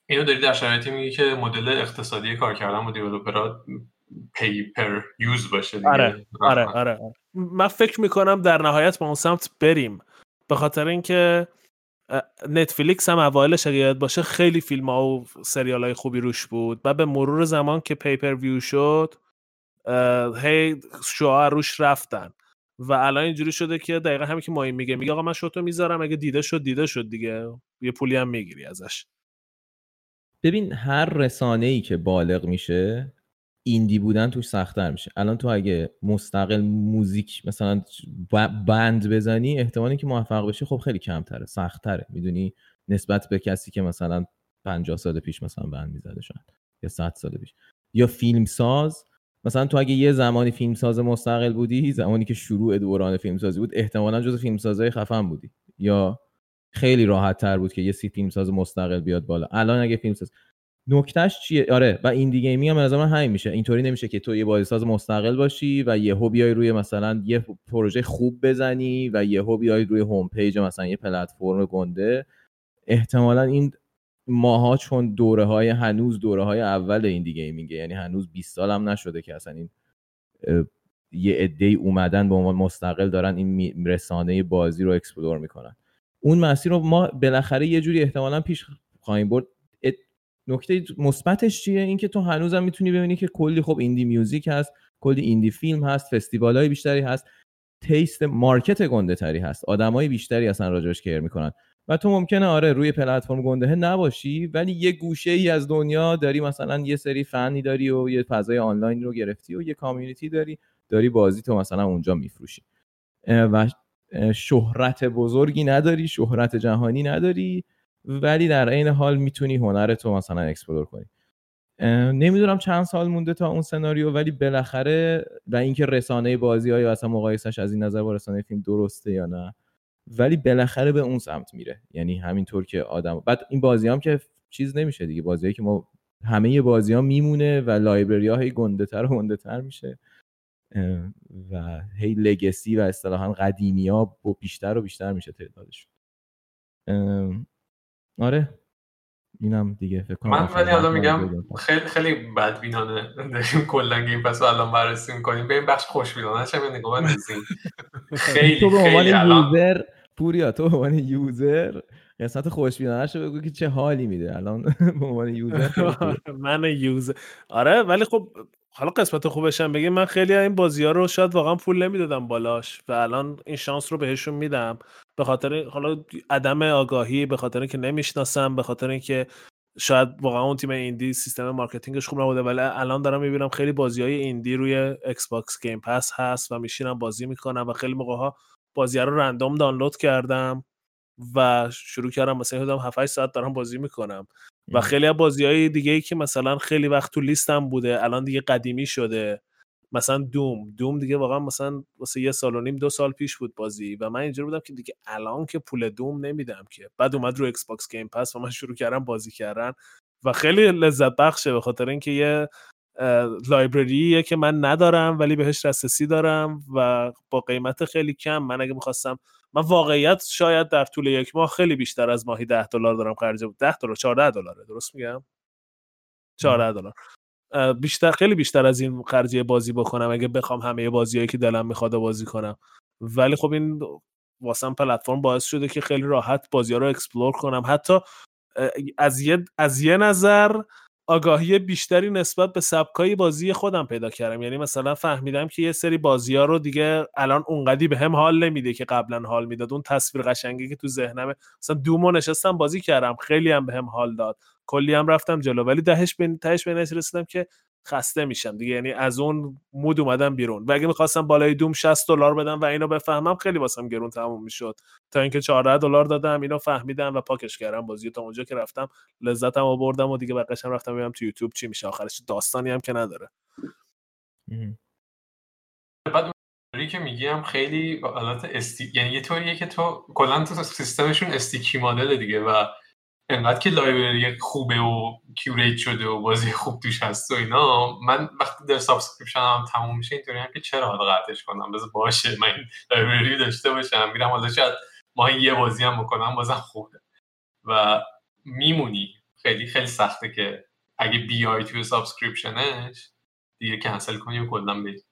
S1: اینو داری در شرایطی میگی که مدل اقتصادی کار کردن با developer ها pay per use باشه دیگه.
S3: آره آره آره آره. من فکر می‌کنم در نهایت به اون سمت بریم. به خاطر اینکه Netflix هم اوایلش اگه یادت باشه خیلی فیلم ها و سریال های خوبی روش بود. و به مرور زمان که pay per view شد هی شوها روش رفتن. و الان اینجوری شده که دقیقا همین که ماهی میگه میگه آقا من شوتو می‌ذارم اگه دیده شد دیده شد دیگه. یه پولی هم می‌گیری ازش.
S2: ببین هر رسانه ای که بالغ میشه ایندی بودن توش سختتر میشه. الان تو اگه مستقل موزیک مثلا بند بزنی احتمالی که موفق بشی خب خیلی کمتره سختتره. می‌دونی نسبت به کسی که مثلا 50 سال پیش مثلا بند می‌زده شاید یا 100 سال پیش. یا فیلم ساز مثلا تو اگه یه زمانی فیلم ساز مستقل بودی زمانی که شروع دوران فیلم سازی بود احتمالا جز فیلم سازهای خفن بودی. یا خیلی راحت تر بود که یه سری فیلم ساز مستقل بیاد بالا. الان اگه فیلم ساز نکتهش چیه؟ آره و indie game ی هم نظر من همین میشه. اینطوری نمیشه که تو یه بازیساز مستقل باشی و یهو بیای روی مثلا یه پروژه خوب بزنی و یهو بیای روی home page مثلا یه پلتفرم گنده. احتمالا این ماها چون دوره های هنوز دوره های اول indie gaming ه یعنی هنوز 20 سال هم نشده که اصلا این یه عده اومدن به عنوان مستقل دارن این رسانه بازی رو explore می‌کنن. اون مسیر رو ما بالاخره یه جوری احتمالا پیش خواهیم برد. نکته مثبتش چیه؟ اینکه تو هنوزم می‌تونی ببینی که کلی خب indie music هست کلی indie film هست فستیوال های بیشتری هست taste market گنده تری هست. آدمای بیشتری اصلا راجبش care می‌کنن. و تو ممکنه آره روی پلتفرم گنده نباشی ولی یه گوشه ای از دنیا داری مثلا یه سری فنی داری و یه فضای آنلاین رو گرفتی و یه community داری داری بازی تو مثلا اونجا میفروشی. و شهرت بزرگی نداری شهرت جهانی نداری. ولی در عین حال می‌تونی هنر تو مثلا explore کنی. نمی‌دونم چند سال مونده تا اون سناریو ولی بالاخره و اینکه رسانه بازی های اصلا مقایسش از این نظر با رسانه فیلم درسته یا نه ولی بالاخره به اون سمت میره. یعنی همینطور که آدم بعد این بازی هم که چیز نمیشه دیگه. بازی که ما همه بازی ها میمونه و library ها گنده تر و گنده تر میشه و هی legacy و اصطلاحا قدیمی ها بیشتر و بیشتر میشه تعدادشون. آره. اینم دیگه فکر کنم
S1: من ولی حالا
S2: حرفم
S1: میگم. خیلی خیلی بدبینانه داریم کلا Game Pass الان بررسی می‌کنیم. به این بخش خوشبینانه. چه نگاه بندازیم خیلی
S2: تو به عنوان
S1: الان
S2: user پوریا تو به عنوان user قسمت خوشبینانه رو بگو که چه حالی میده. الان [laughs] به عنوان user. [laughs]
S3: من user آره ولی خب حالا قسمت خوبش هم بگیم من خیلی این بازی ها رو شاید واقعا پول نمی‌دادم بالاش و الان این شانس رو بهشون میدم. به خاطر حالا عدم آگاهی به خاطر اینکه نمی‌شناسم به خاطر اینکه شاید واقعا اون تیم indie سیستم marketing ش خوب نبوده ولی الان دارم می‌بینم خیلی بازی های indie روی Xbox Game Pass هست و میشینم بازی می‌کنم و خیلی موقع ها بازی رو random دانلود کردم. و شروع کردم مثلا حدودم 7 8 ساعت دارم بازی می‌کنم. و خیلی از بازی های دیگه ای که مثلا خیلی وقت تو لیستم بوده الان دیگه قدیمی شده. مثلا Doom. Doom دیگه واقعا مثلا واسه یه سال و نیم دو سال پیش بود بازی و من اینجوری بودم که دیگه الان که پول Doom نمیدم که. بعد اومد رو Xbox Game Pass و من شروع کردم بازی کردن و خیلی لذت بخشه به خاطر اینکه یه library ه که من ندارم ولی بهش دسترسی دارم و با قیمت خیلی کم. من اگه می‌خواستم من واقعیت شاید در طول یک ماه خیلی بیشتر از ماهی 10 دلار دارم خرج 10 دلار 14 دلاره درست میگم؟ 14 دلار. بیشتر خیلی بیشتر از این خرجی بازی بکنم اگه بخوام همه بازیایی که دلم می‌خواد بازی کنم. ولی خب این واسم پلتفرم باعث شده که خیلی راحت بازی ها رو explore کنم. حتی از یه, از یه نظر آگاهی بیشتری نسبت به سبکای بازی خودم پیدا کردم. یعنی مثلا فهمیدم که یه سری بازی ها رو دیگه الان اونقدی به هم حال نمیده که قبلا حال می‌داد. اون تصویر قشنگی که تو ذهنمه. مثلا دومو نشستم بازی کردم. خیلی هم به هم حال داد. کلی هم رفتم جلو. ولی دهش به تهش به رسیدم که خسته میشم دیگه. یعنی از اون مود اومدم بیرون. و اگه می‌خواستم بالای دوم 60 دلار بدم و اینو بفهمم خیلی واسم گرون تموم می‌شد. تا اینکه 14 دلار دادم اینو فهمیدم و پاکش کردم بازی تا اونجا که رفتم. لذتم آوردم و دیگه بقیش هم رفتم ببینم تو یوتیوب چی میشه. آخرش داستانی هم که نداره.
S1: بعد که میگیم خیلی حالت sticky یعنی یه طوریه که تو کلا تو سیستمشون sticky مدل دیگه و انقدر که library خوبه و curate شده و بازی خوب توش هست و اینا من وقتی در subscription م تموم میشه اینطوری هم که چرا حالا قطعش کنم؟ بذار باشه من این library داشته باشم میرم حالا شاید ماهی یه بازی هم بکنم بازم خوبه. و میمونی. خیلی خیلی سخته که اگه بیای توی subscription ش دیگه کنسل کنی و کلا بری.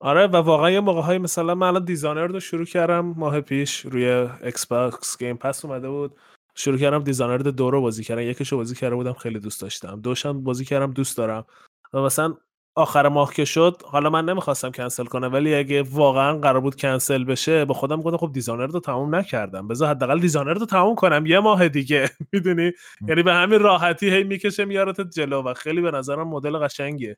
S3: آره و واقعا یه موقع های مثلا من الان Dishonored رو شروع کردم ماه پیش روی Xbox Game Pass اومده بود. شروع کردم Dishonored دو رو بازی کردم یکیشو بازی کرده بودم خیلی دوست داشتم. دوشم بازی کردم دوست دارم. و مثلا آخر ماه که شد حالا من نمی‌خواستم کنسل کنم ولی اگه واقعا قرار بود کنسل بشه به خودم گفتم خب Dishonored رو تموم نکردم. بذار حداقل Dishonored رو تموم کنم یه ماه دیگه. [laughs] می‌دونی؟ یعنی به همین راحتی هی می‌کشه میارتت جلو و خیلی به نظرم مدل قشنگیه.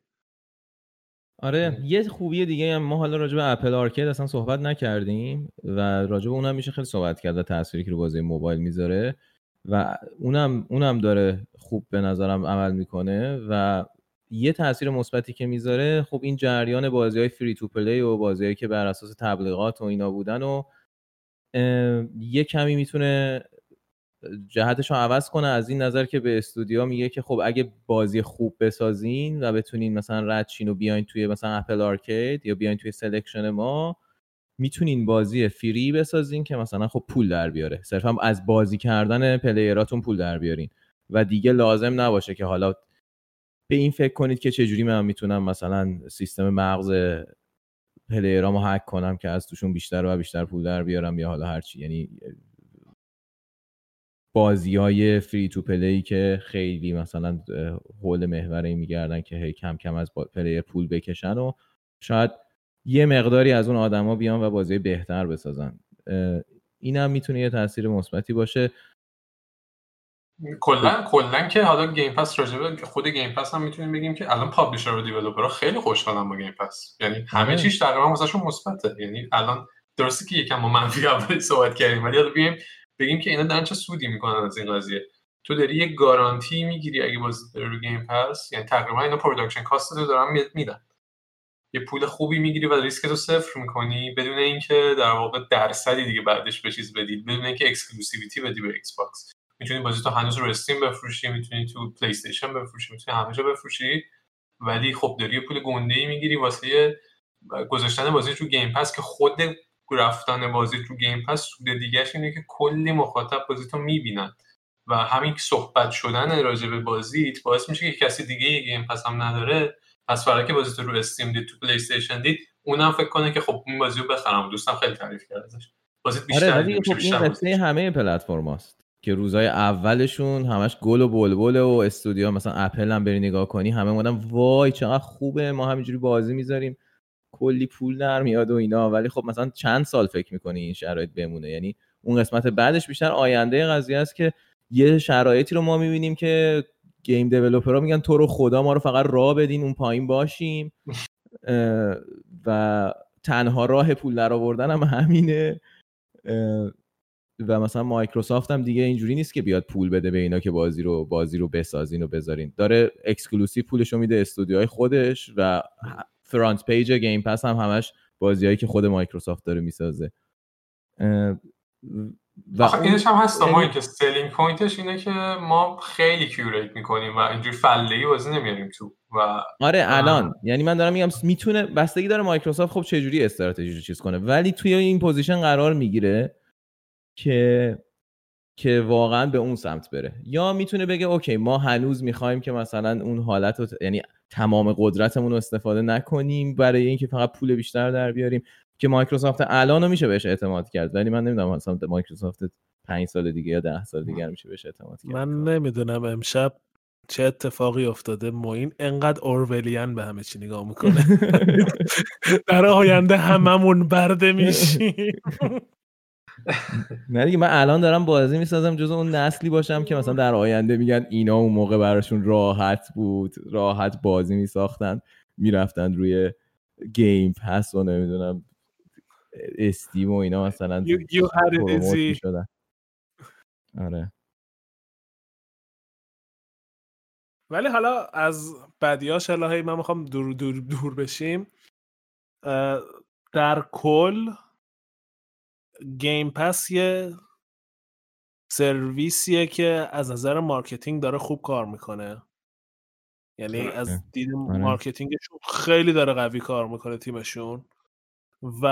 S2: آره یه خوبی دیگه هم ما حالا راجع به Apple Arcade اصلا صحبت نکردیم و راجع به اونم میشه خیلی صحبت کرد و تأثیری که رو بازی موبایل می‌ذاره. و اونم اونم داره خوب به نظرم عمل می‌کنه و یه تاثیر مثبتی که می‌ذاره خب این جریان بازی های free to play و بازیهایی که بر اساس تبلیغات و اینا بودن و یه کمی می‌تونه جهتش رو عوض کنه. از این نظر که به استودیو میگه که خب اگه بازی خوب بسازین و بتونین مثلا ردشین و بیاین توی مثلا Apple Arcade یا بیاین توی selection ما می‌تونین بازی free بسازین که مثلا خب پول در بیاره. صرفا از بازی کردن player اتون پول در بیارین. و دیگه لازم نباشه که حالا به این فکر کنید که چجوری من می‌تونم مثلا سیستم مغز player امو hack کنم که از توشون بیشتر و بیشتر پول در بیارم یا حالا هرچی. یعنی بازی های free to play که خیلی مثلا حول محوره میگردن که هی کم کم از player پول بکشن و شاید یه مقداری از اون آدما بیان و بازی بهتر بسازن. اینم می‌تونه یه تاثیر مثبتی باشه.
S1: کلا کلا که حالا Game Pass راجبه خود Game Pass هم می‌تونیم بگیم که الان publisher و developer ها خیلی خوشحالن با Game Pass یعنی همه آره. چیز تقریبا واسهشون مثبته. یعنی الان درسته که یکم ما منفی اول صحبت کردیم ولی حالا بگیم بگیم که اینا دارن چه سودی می‌کنن از این قضیه. تو داری یه guarantee می‌گیری اگه بازی رو Game Pass یعنی تقریبا اینا production cost رو دارن میدن. یه پول خوبی می‌گیری و ریسک رو صفر می‌کنی بدون اینکه در واقع درصدی دیگه بعدش به چیز بدی بدون اینکه exclusivity بدی به Xbox می‌تونی بازی تو هنوز رو Steam بفروشی می‌تونی تو PlayStation بفروشی می‌تونی همه جا بفروشی ولی خب داری یه پول گنده ای می‌گیری واسه گذاشتن بازی تو Game Pass که خود رفتن بازی تو Game Pass سود دیگهش اینه که کلی مخاطب بازی تو می‌بینن و همین صحبت شدن راجع به بازیت باعث میشه که کسی دیگه Game Pass هم نداره پس برای که بازی تو رو Steam دید تو PlayStation دید اونم فکر کنه که خب این بازی رو بخرم. دوستم خیلی تعریف کرد ازش. بازی بیشتر
S2: آره ولی خب این قصه همه پلتفرماست که روزای اولشون همش گل و بلبل و استودیو مثلا اپل هم بری نگاه کنی همه مودن وای چقدر خوبه ما همینجوری بازی می‌ذاریم. کلی پول در میاد و اینا. ولی خب مثلا چند سال فکر می‌کنی این شرایط بمونه؟ یعنی اون قسمت بعدش بیشتر آینده قضیه است که یه شرایطی رو ما می‌بینیم که game developer ها میگن تو رو خدا ما رو فقط راه بدین اون پایین باشیم. و تنها راه پول در آوردن هم همینه. و مثلا مایکروسافت هم دیگه اینجوری نیست که بیاد پول بده به اینا که بازی رو بازی رو بسازین و بذارین. داره exclusive پولش رو میده استودیوهای خودش و front page Game Pass هم همش بازیهایی که خود مایکروسافت داره می‌سازه. و
S1: آخه اینش هم هست ما
S2: یعنی-
S1: اینکه selling point ش اینه که ما خیلی curate می‌کنیم و اینجوری فله بازی نمیاریم تو و
S2: آره الان. یعنی من دارم میگم می‌تونه بستگی داره مایکروسافت خب چجوری استراتژی رو چیز کنه ولی توی این position قرار می‌گیره که که واقعا به اون سمت بره. یا می‌تونه بگه okay ما هنوز می‌خوایم که مثلا اون حالت رو یعنی تمام قدرتمون رو استفاده نکنیم برای اینکه فقط پول بیشتر در بیاریم. که مایکروسافت الان میشه بهش اعتماد کرد ولی من نمی‌دونم مثلا مایکروسافت پنج سال دیگه یا ده سال دیگه میشه بهش اعتماد کرد.
S3: من نمی‌دونم امشب چه اتفاقی افتاده. موین انقدر اورولین به همه چی نگاه می‌کنه. [laughs] در آینده هممون برده میشیم.
S2: نه دیگه من الان دارم بازی می‌سازم جز اون نسلی باشم که مثلا در آینده میگن اینا اون موقع براشون راحت بود راحت بازی میساختن می‌رفتن روی گیم پس و نمی‌دونم استیم و اینا مثلا
S3: You- you.
S2: می‌شدن. آره.
S3: ولی حالا از بدیاش الهی من می‌خوام دور دور دور بشیم. در کل گیم پس یه سرویسیه که از نظر مارکتینگ داره خوب کار می‌کنه. یعنی از دید marketing شون خیلی داره قوی کار می‌کنه تیمشون. و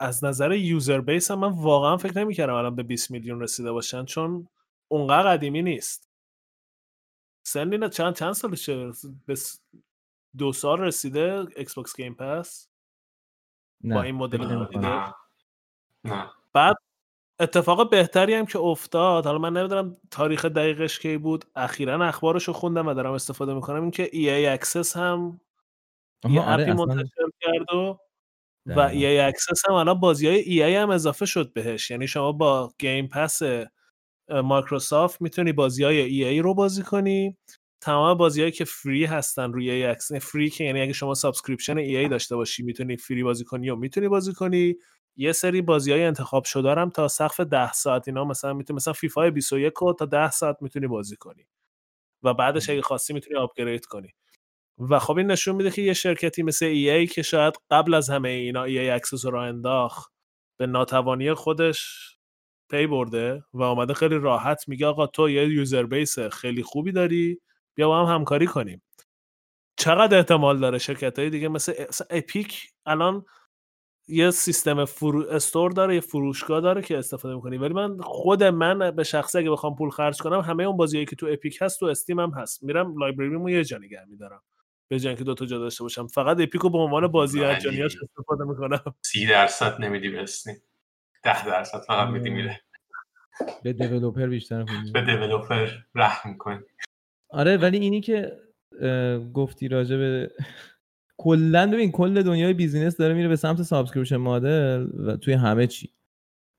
S3: از نظر user base هم من واقعا فکر نمی‌کردم الان به 20 میلیون رسیده باشن چون اونقدر قدیمی نیست. سنی نه چند چند سالشه؟ به دو سال رسیده Xbox Game Pass
S2: نه
S3: با این مدل
S1: نه. نه.
S3: بعد اتفاق بهتری هم که افتاد حالا من نمی‌دونم تاریخ دقیقش کی بود اخیرا اخبارش رو خوندم و دارم استفاده می‌کنم این که EA Access هم یه
S2: آره،
S3: app
S2: ی
S3: منتشر کرد و و
S2: دقیقاً.
S3: EA Access هم الان بازی های EA هم اضافه شد بهش. یعنی شما با Game Pass مایکروسافت می‌تونی بازی های EA رو بازی کنی. تمام بازی هایی که free هستن روی EA Access free که یعنی اگه شما subscription EA داشته باشی می‌تونی free بازی کنی و می‌تونی بازی کنی. یه سری بازی های انتخاب شده هم تا سقف 10 ساعت اینا مثلا می‌تونی مثلا فیفا 21 رو تا 10 ساعت می‌تونی بازی کنی. و بعدش اگه خواستی می‌تونی upgrade کنی. و خب این نشون میده که یه شرکتی مثل EA که شاید قبل از همه اینا EA Access رو انداخت به ناتوانی خودش پی برده و آمده خیلی راحت میگه آقا تو یه user base خیلی خوبی داری بیا با هم همکاری کنیم. چقدر احتمال داره شرکت های دیگه مثل Epic الان یه سیستم فرو... store داره یه فروشگاه داره که استفاده می‌کنی. ولی من خود من به شخصی اگه بخوام پول خرج کنم همه اون بازیایی که تو Epic هست تو Steam هم هست. میرم library مو یه جا نگه میدارم. به جای اینکه دو تا جا داشته باشم. فقط Epic رو به عنوان بازی
S1: ولی-
S3: مجانیاش استفاده می‌کنم.
S1: سی درصد نمیدی به Steam ده درصد فقط میدی میره.
S2: به developer بیشتر پول
S1: به. developer رحم می‌کنی.
S2: آره ولی اینی که گفتی راجع به [laughs] کلا ببین کل دنیای business داره میره به سمت subscription model و توی همه چی.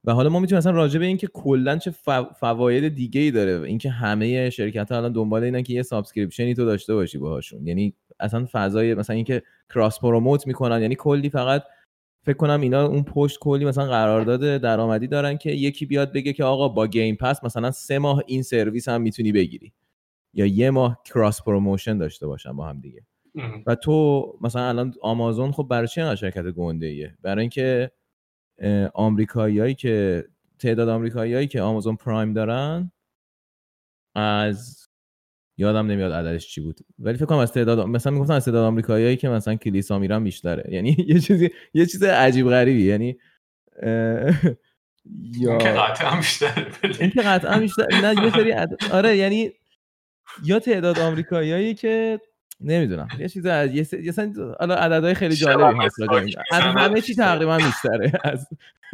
S2: و حالا ما می‌تونیم اصلا راجع به اینکه کلا چه ف- فواید دیگه ای داره اینکه همه شرکت ها الان دنبال اینن که یه subscription ی تو داشته باشی باهاشون. یعنی اصلا فضای مثلا اینکه cross promote می‌کنن یعنی کلی فقط فکر کنم اینا اون پشت کلی مثلا قرارداد درآمدی دارن که یکی بیاد بگه که آقا با Game Pass مثلا سه ماه این سرویس هم می‌تونی بگیری یا یه ماه cross promotion داشته باشن با هم دیگه. و تو مثلا الان آمازون خب برای انقدر شرکت گنده ایه برای اینکه آمریکاییایی که تعداد آمریکاییایی که Amazon Prime دارن از یادم نمیاد عددش چی بود. ولی فکر کنم از تعداد مثلا می‌گفتن از تعداد آمریکاییایی که مثلا کلیسا میرن بیشتره. یعنی [laughs] یه چیزی یه چیز عجیب غریبی. یعنی
S1: اون که
S2: یا
S1: قطعا بیشتره
S2: این که قطعا بیشتر نه یه سری. آره یعنی یا تعداد آمریکاییایی که نمی‌دونم. یه چیز از یه حالا عددهای خیلی جالبی هست از. همه چی تقریبا بیشتره. از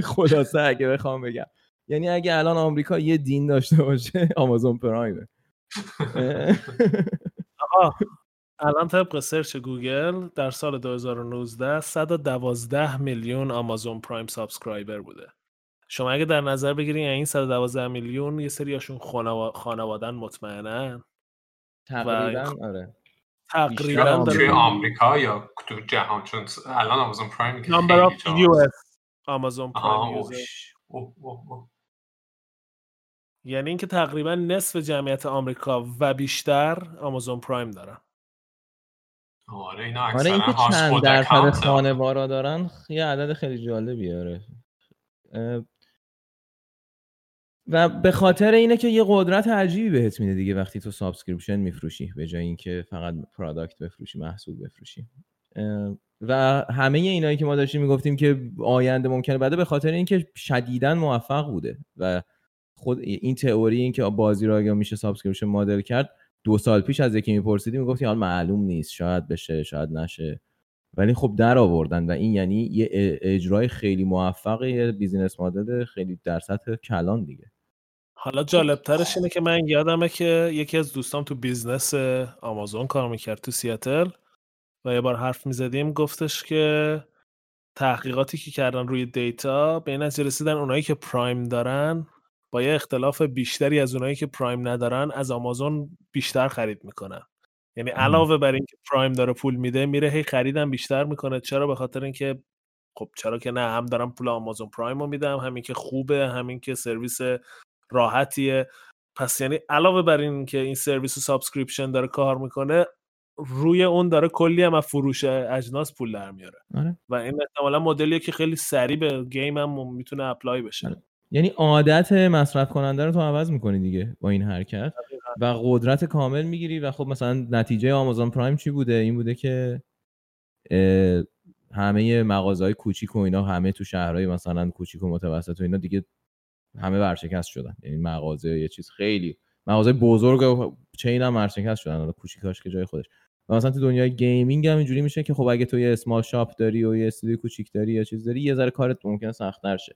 S2: خلاصه اگه بخوام بگم. یعنی اگه الان آمریکا یه دین داشته باشه [laughs] Amazon Prime ه
S3: آقا الان طبق search گوگل در سال 2019 112 میلیون Amazon Prime subscriber بوده. شما اگه در نظر بگیرین این 112 میلیون یه سریاشون خانوا... خانوادن مطمئنا
S2: تقریبا آره.
S3: تقریبا
S1: توی
S3: داره
S1: آمریکا یا تو جهان؟ چون الان Amazon Prime که
S3: number
S1: جاست. US Amazon Prime
S3: یعنی اینکه تقریبا نصف جمعیت آمریکا و بیشتر Amazon Prime دارن.
S1: آره اینا
S2: آره
S1: اکثرا
S2: اینکه چند درصد خانوارا دارن یه عدد خیلی جالبی آره. و به خاطر اینه که یه قدرت عجیبی بهت میده دیگه وقتی تو subscription میفروشی به جای اینکه فقط product بفروشی محصول بفروشی. و همه اینایی که ما داشتیم می‌گفتیم که آینده ممکنه بده به خاطر اینکه شدیدا موفق بوده. و خود این تئوری این که بازی رو اگه میشه subscription model کرد دو سال پیش از یکی میپرسیدی می‌گفتی حال معلوم نیست شاید بشه شاید نشه. ولی خب در آوردن و این یعنی یه اجرای خیلی موفق یه business model خیلی در سطح کلان دیگه.
S3: حالا جالبترش اینه که من یادمه که یکی از دوستام تو business آمازون کار می‌کرد تو سیاتل و یه بار حرف می‌زدیم گفتش که تحقیقاتی که کردن روی دیتا به این رسیدن اونایی که پرایم دارن با یه اختلاف بیشتری از اونایی که پرایم ندارن از آمازون بیشتر خرید می‌کنن. یعنی علاوه بر اینکه پرایم داره پول میده میره هی خریدم بیشتر می‌کنه. چرا؟ به خاطر اینکه خب چرا که نه هم دارم پول آمازون پرایم رو میدم همین که خوبه همین که سرویس راحتیه. پس یعنی علاوه بر این که این سرویس subscription داره کار می‌کنه روی اون داره کلی هم از فروش اجناس پول در میاره.
S2: آره.
S3: و این احتمالا مدلیه که خیلی سریع به game هم می‌تونه apply بشه.
S2: آره. یعنی عادت مصرف کننده رو تو عوض می‌کنی دیگه با این حرکت. و قدرت کامل می‌گیری و خب مثلا نتیجه Amazon Prime چی بوده؟ این بوده که همه مغازهای کوچیک و اینا همه تو شهرهای مثلا کوچیک و متوسط و اینا دیگه همه ورشکست شدن. یعنی مغازه یه چیز خیلی مغازه بزرگ و chain هم ورشکست شدن. حالا کوچیکاش که جای خودش. و مثلا تو دنیای gaming هم اینجوری میشه که خب اگه تو یه small shop داری و یه استودیو کوچیک داری یا چیز داری یه ذره کارت ممکنه سخت‌تر شه.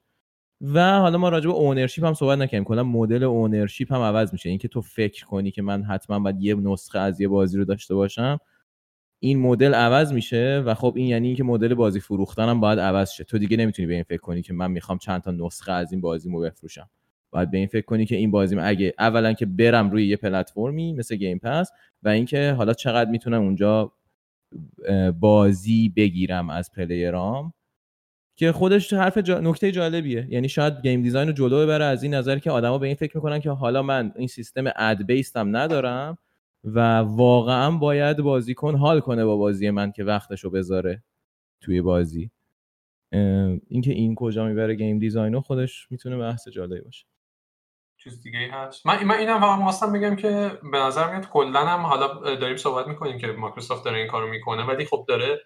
S2: و حالا ما راجع به ownership هم صحبت نکنیم کلا مدل ownership هم عوض میشه. اینکه تو فکر کنی که من حتما باید یه نسخه از یه بازی رو داشته باشم این مدل عوض میشه و خب این یعنی اینکه مدل بازی فروختن هم باید عوض شه. تو دیگه نمی‌تونی به این فکر کنی که من می‌خوام چند تا نسخه از این بازیمو بفروشم. باید به این فکر کنی که این بازی اگه اولا که برم روی یه پلتفرمی مثل Game Pass و اینکه حالا چقدر می‌تونم اونجا بازی بگیرم از player ام که خودش حرف جا... نکته جالبیه. یعنی شاید game design رو جلو ببره از این نظر که آدما به این فکر می‌کنن که حالا من این سیستم ad based ام ندارم و واقعا باید بازیکن حال کنه با بازی من که وقتشو بذاره توی بازی. اینکه این کجا می‌بره game design رو خودش می‌تونه بحث جالبی باشه.
S1: چیز دیگه ای هست؟ من من اینم فقط خواستم بگم که به نظر میاد کلا هم حالا داریم صحبت می‌کنیم که مایکروسافت داره این کارو می‌کنه ولی خب داره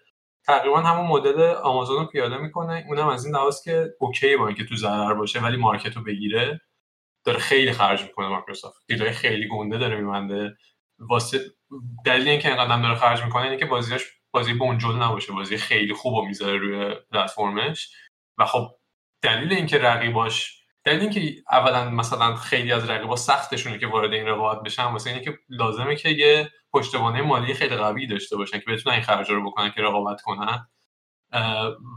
S1: تقریبا همون مدل آمازون رو پیاده می‌کنه. اونم از این لحاظ که okay با اینکه تو ضرر باشه ولی market رو بگیره داره خیلی خرج می‌کنه Microsoft. deal های خیلی گنده داره میبنده. واسه دلیل اینکه اینقدر داره خرج می‌کنه اینه که بازیاش بازی بنجل نباشه. بازی خیلی خوب رو می‌ذاره روی پلتفرمش. و خب دلیل اینکه رقیباش دلیل اینکه اولا مثلا خیلی از رقیبا سختشونه که وارد این رقابت بشن واسه اینه که لازمه که یه پشتوانه مالی خیلی قوی داشته باشن که بتونن این خرجا رو بکنن که رقابت کنن.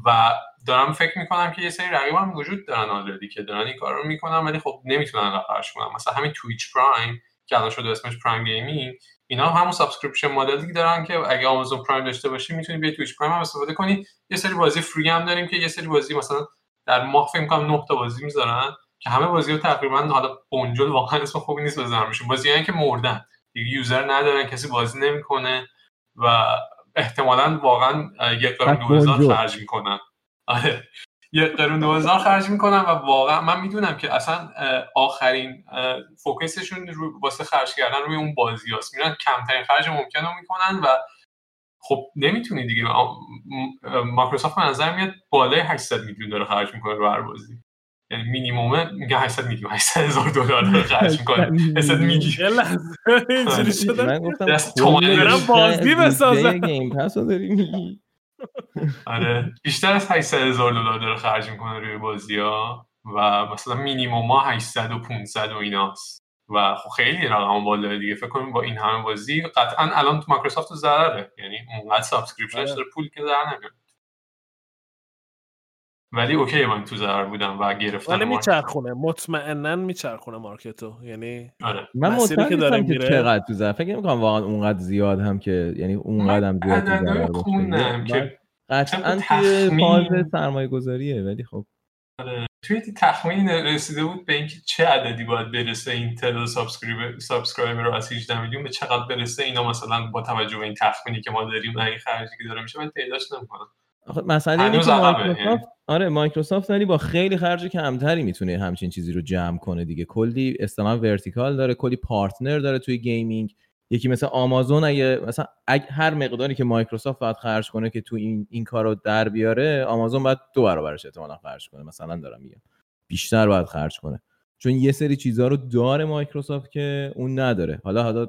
S1: و دارم فکر می‌کنم که یه سری رقیب هم وجود دارن already که دارن این کار رو می‌کنن ولی خب نمی‌تونن خرج کنن. مثلا همین Twitch Prime که الان شده اسمش Prime Gaming اینا هم همون subscription model ی دارن که اگه Amazon Prime داشته باشی می‌تونی به Twitch Prime هم استفاده کنی. یه سری بازی free هم داریم که یه سری بازی مثلا در ماه فکر می‌کنم 9 تا بازی می‌ذارن که همه بازی ها تقریبا حالا بنجل واقعا اسم خوبی نیست میشون بازی که مردن. دیگه user ندارن کسی بازی نمی‌کنه و احتمالا واقعا یک قرون
S2: پس
S1: دو هزار. خرج می‌کنن. آره. یک قرون دو هزار خرج می‌کنن و واقعا من می‌دونم که اصلا آخرین فوکسشون رو واسه خرج کردن روی اون بازی هست میرن کمترین خرج ممکن رو می‌کنن و خب نمی‌تونی دیگه. مایکروسافت به نظر میاد بالای 800 میلیون داره خرج می‌کنه رو هر بازی. یعنی مینیمومه میگه 800 میلیون 800 هزار دلار خرج می‌کنه 800 میلیون
S3: اینجوری شده
S2: من گفتم
S1: دست تومن
S3: برم بازی بسازم.
S2: گیم پس داری میگی
S1: آره بیشتر از 800 هزار دلار داره خرج می‌کنه روی بازی ها و مثلا مینیموم ها 800 و 500 و ایناست و خب خیلی رقم بالا دیگه فکر کنیم با این همه بازی قطعا الان تو مایکروسافت ضرره یعنی اونقدر subscription ش
S3: آره.
S1: داره پول که در نمیاد ولی okay من تو ضرر بودم و گرفتم
S3: ولی. میچرخونه. مطمئنا میچرخونه market و. یعنی
S1: آره.
S2: من مطمئن
S3: که داره میره.
S2: چقدر تو ضرر فکر نمی‌کنم واقعا اونقدر زیاد هم که یعنی اونقدر هم زیاد تو
S1: که
S2: قطعا توی
S1: تخمین-
S2: فاز سرمایه گذاریه ولی خب.
S1: توی تخمین رسیده بود به اینکه چه عددی باید برسه این تعداد subscriber subscriber رو از 18 میلیون به چقدر برسه اینا مثلا با توجه به این تخمینی که ما داریم و این خرجی که داره میشه من پیداش نمی‌کنم.
S2: مسئله اینه که مایکروسافت آره مایکروسافت ولی با خیلی خرج کمتری می‌تونه همچین چیزی رو جمع کنه دیگه. کلی اصطلاحا vertical داره کلی partner داره توی gaming. یکی مثل آمازون اگه مثلا اگه هر مقداری که مایکروسافت باید خرج کنه که تو این این کارو در بیاره آمازون باید دو برابرش احتمالاً خرج کنه. مثلا دارم میگم. بیشتر باید خرج کنه. چون یه سری چیزها رو داره مایکروسافت که اون نداره. حالا حالا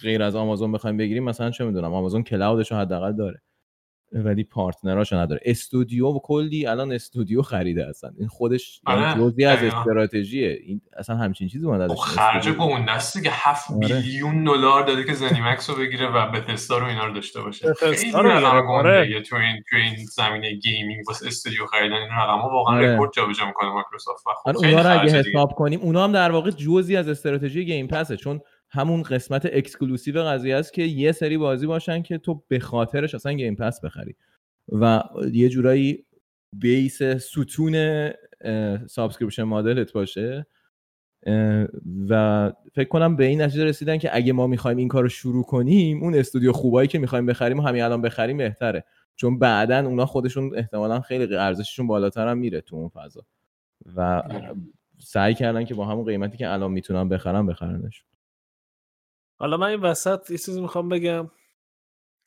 S2: غیر از آمازون بخوایم بگیریم مثلا چه می‌دونم آمازون کلاودش رو حداقل داره. ولی پارتنراشو نداره استودیو و کلی الان استودیو خریده اصلا این خودش یعنی
S1: آره،
S2: جزئی از
S1: دقیقاً.
S2: استراتژیه این اصلا همچین چیزی اومده
S1: خب
S2: ازش
S1: خرج
S2: استودیو.
S1: گنده است دیگه 7
S2: آره.
S1: billion دلار داده که ZeniMax رو بگیره و Bethesda رو اینا رو داشته باشه خیلی
S3: رو
S1: رقم
S3: آره.
S1: تو این تو این زمینه gaming واسه استودیو خریدن این رقم واقعا
S2: آره.
S1: رکورد جابجا می‌کنه مایکروسافت و خب
S2: آره اونا رو اگه. حساب کنیم اونا هم در واقع جزئی از استراتژی Game Pass ه چون همون قسمت exclusive قضیه است که یه سری بازی باشن که تو به خاطرش اصلا Game Pass بخری. و یه جورایی base ستون subscription model ت باشه. و فکر کنم به این نتیجه رسیدن که اگه ما می‌خوایم این کار رو شروع کنیم اون استودیو خوبایی که می‌خوایم بخریم و همین الان بخریم بهتره. چون بعدا اونا خودشون احتمالا خیلی ارزششون بالاتر هم میره تو اون فضا. و سعی کردن که با همون قیمتی که الان می‌تونن بخرن بخرنش.
S3: حالا من این وسط یه چیزی می‌خوام بگم.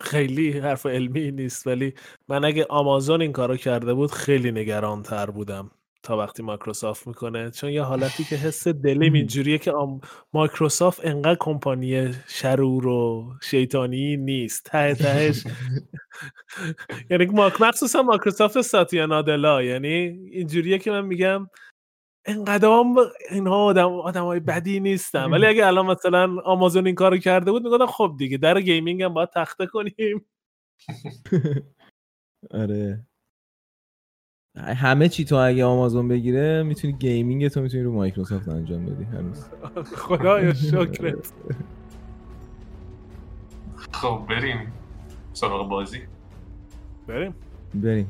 S3: خیلی حرف علمی نیست ولی من اگه آمازون این کارو کرده بود خیلی نگران تر بودم تا وقتی مایکروسافت می‌کنه. چون یه حالتی که حس دلیم اینجوریه که آم... مایکروسافت انقدر کمپانی شرور و شیطانی نیست. ته تهش [laughs] یعنی مخصوصا مایکروسافت ساتیا نادلا یعنی اینجوریه که من میگم انقدر هم اینها آدم آدم های بدی نیستن. ولی اگه الان مثلا آمازون این کارو کرده بود می‌گفتم خب دیگه در gaming هم باید تخته کنیم. [laughs]
S2: آره. همه چی تو اگه آمازون بگیره می‌تونی gaming تو می‌تونی رو مایکروسافت انجام بدی هنوز. [laughs]
S3: خدایا شکرت.
S1: خب بریم سراغ بازی.
S3: بریم.
S2: بریم.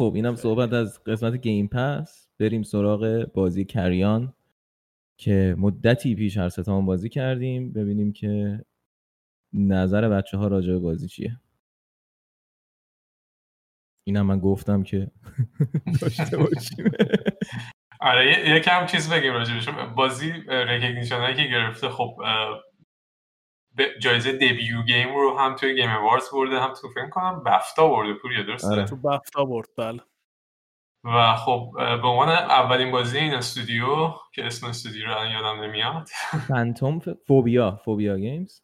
S2: خب اینم صحبت از قسمت Game Pass. بریم سراغ بازی Carrion که مدتی پیش هر ستامون بازی کردیم. ببینیم که نظر بچه ها راجع به بازی چیه. اینم من گفتم که [laughs] داشته باشیم.
S1: آره یکم چیز بگیم راجبش. بازی recognition که گرفته خب جایزه debut game رو هم توی Game Awards برده هم تو فکر کنم بفتا برده پوریا درسته؟
S2: آره.
S3: تو بفتا برد بله.
S1: و خب به عنوان اولین بازی این استودیو که اسم استودیو رو الان یادم نمیاد.
S2: Phantom Phobia
S1: Phobia Games.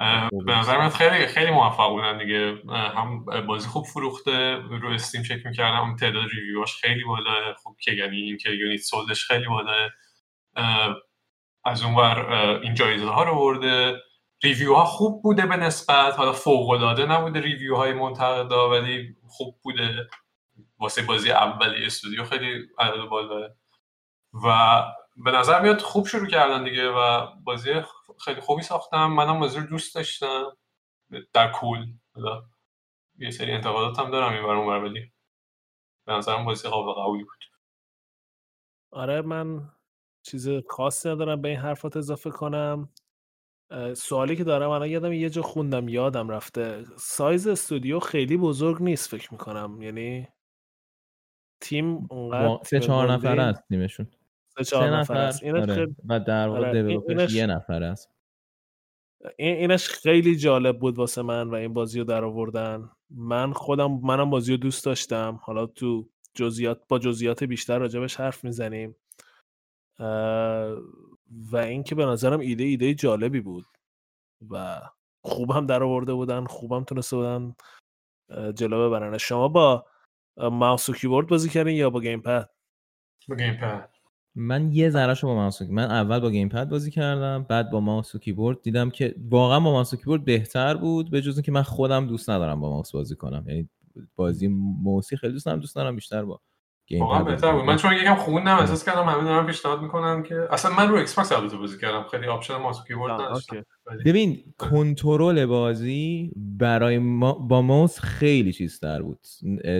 S1: اه،
S2: خب،
S1: به نظر من خیلی خیلی موفق بودن دیگه. هم بازی خوب فروخته رو Steam چک می‌کردم اون تعداد review اش خیلی بالا خب که یعنی اینکه unit sold ش خیلی بالا از اون ور این جایزه ها رو برده. ریویو ها خوب بوده به نسبت. حالا فوق العاده نبوده ریویو های منتقدا ولی خوب بوده. واسه بازی اولی استودیو خیلی عدد بالا. و به نظر میاد خوب شروع کردن دیگه و بازی خیلی خوبی ساختم. منم بازی رو دوست داشتم. در کل. یه سری انتقادات هم دارم این ور ولی به نظرم بازی قابل قبولی بود.
S3: آره من چیز خاصی ندارم به این حرفات اضافه کنم. سوالی که دارم الان یادم یه جا خوندم یادم رفته. سایز استودیو خیلی بزرگ نیست فکر می‌کنم. یعنی تیم اونقدر
S2: سه چهار نفر است تیمشون
S3: سه چهار نفر است
S2: آره.
S3: خیلی
S2: و در واقع
S3: آره، اینش-
S2: یه نفر است
S3: این اینش خیلی جالب بود واسه من و این بازی رو در آوردن. من خودم منم بازی رو دوست داشتم. حالا تو جزئیات با جزئیات بیشتر راجبش حرف می‌زنیم. و اینکه به نظرم ایده ایده جالبی بود و خوبم در آورده بودن خوبم تونسته بودن جلو ببرن. شما با ماوس و کیبورد بازی کردین یا با gamepad
S1: با گیم پد
S2: من یه ذرهشو با ماوس من اول با گیم پد بازی کردم بعد با ماوس و کیبورد دیدم که واقعا با ماوس و کیبورد بهتر بود به جز اینکه من خودم دوست ندارم با ماوس بازی کنم. یعنی بازی موسی خیلی دوست دارم دوست دارم بیشتر با game
S1: واقعا بهتر بود. من. چون یکم خوندم احساس کردم همه دارن پیشنهاد می‌کنن که اصلا من رو Xbox البته بازی کردم. خیلی option ماوس کیبورد نداشتم
S2: ببین کنترل بازی برای ما با موس خیلی چیزتر بود.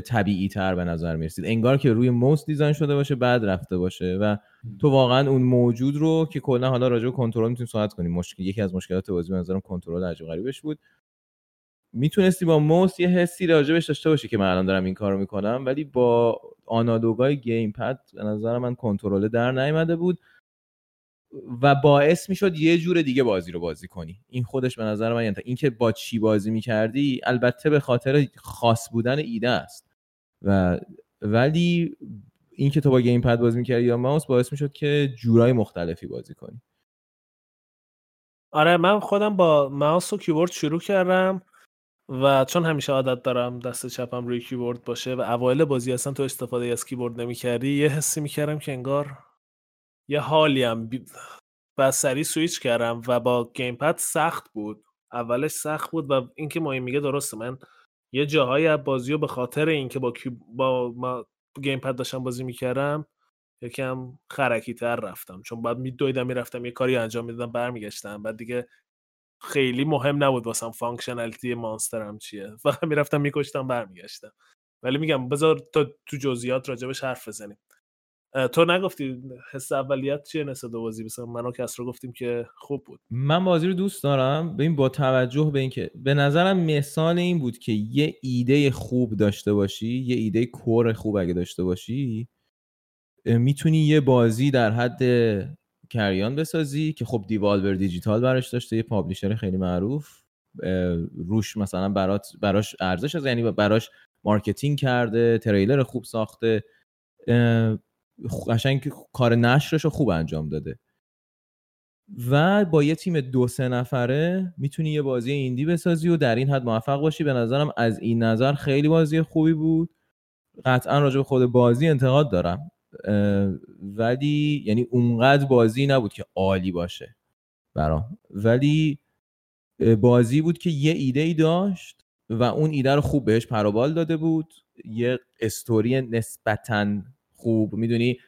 S2: طبیعی تر به نظر می‌رسید. انگار که روی موس design شده باشه بعد رفته باشه و تو واقعا اون موجود رو که کلا حالا راجع به کنترل می‌تونیم صحبت کنیم. مشکل یکی از مشکلات بازی به نظرم کنترل عجیب غریبش بود. می‌تونستی با موس یه حسی راجبش داشته باشی که من الان دارم این کارو می‌کنم ولی با آنالوگای گیم پد به نظر من کنترل در نیامده بود و باعث می‌شد یه جور دیگه بازی رو بازی کنی. این خودش به نظر من یعنی اینکه با چی بازی می‌کردی البته به خاطر خاص بودن ایده است. و ولی اینکه تو با گیم پد بازی می‌کردی یا ماوس باعث می‌شد که جورای مختلفی بازی کنی.
S3: آره من خودم با ماوس و کیبورد شروع کردم. و چون همیشه عادت دارم دست چپم روی کیبورد باشه و اوایل بازی اصلا تو استفاده از کیبورد نمی‌کردی یه حسی می‌کردم که انگار یه حالیم بی... و سریع سویچ کردم و با gamepad سخت بود. اولش سخت بود و اینکه مهم میگه درسته من یه جاهایی از بازی رو به خاطر اینکه با کیب... با ما gamepad داشتم بازی می‌کردم یکم خرکی تر رفتم. چون بعد میدویدم می‌رفتم یه کاری انجام می‌دادم برمیگشتم. بعد دیگه خیلی مهم نبود واسم functionality monster م چیه. [laughs] فقط می‌رفتم میکشتم برمیگشتم. ولی میگم بذار تا تو جزئیات راجبش حرف بزنیم. تو نگفتی حس اولیت چیه نسبت به بازی؟ مثلا من و کس رو گفتیم که خوب بود.
S2: من بازی رو دوست دارم. ببین با توجه به اینکه به نظرم مثال این بود که یه ایده خوب داشته باشی یه ایده core خوب اگه داشته باشی می‌تونی یه بازی در حد Carrion بسازی که خب Devolver Digital براش داشته یه publisher خیلی معروف روش مثلا برات براش ارزش هست یعنی براش marketing کرده تریلر خوب ساخته قشنگ کار نشرش رو خوب انجام داده. و با یه تیم دو سه نفره می‌تونی یه بازی indie بسازی و در این حد موفق باشی. به نظرم از این نظر خیلی بازی خوبی بود. قطعا راجع به خود بازی انتقاد دارم. ولی یعنی اونقدر بازی نبود که عالی باشه برام. ولی بازی بود که یه ایده ای داشت و اون ایده رو خوب بهش پروبال داده بود. یه استوری نسبتا خوب می‌دونی؟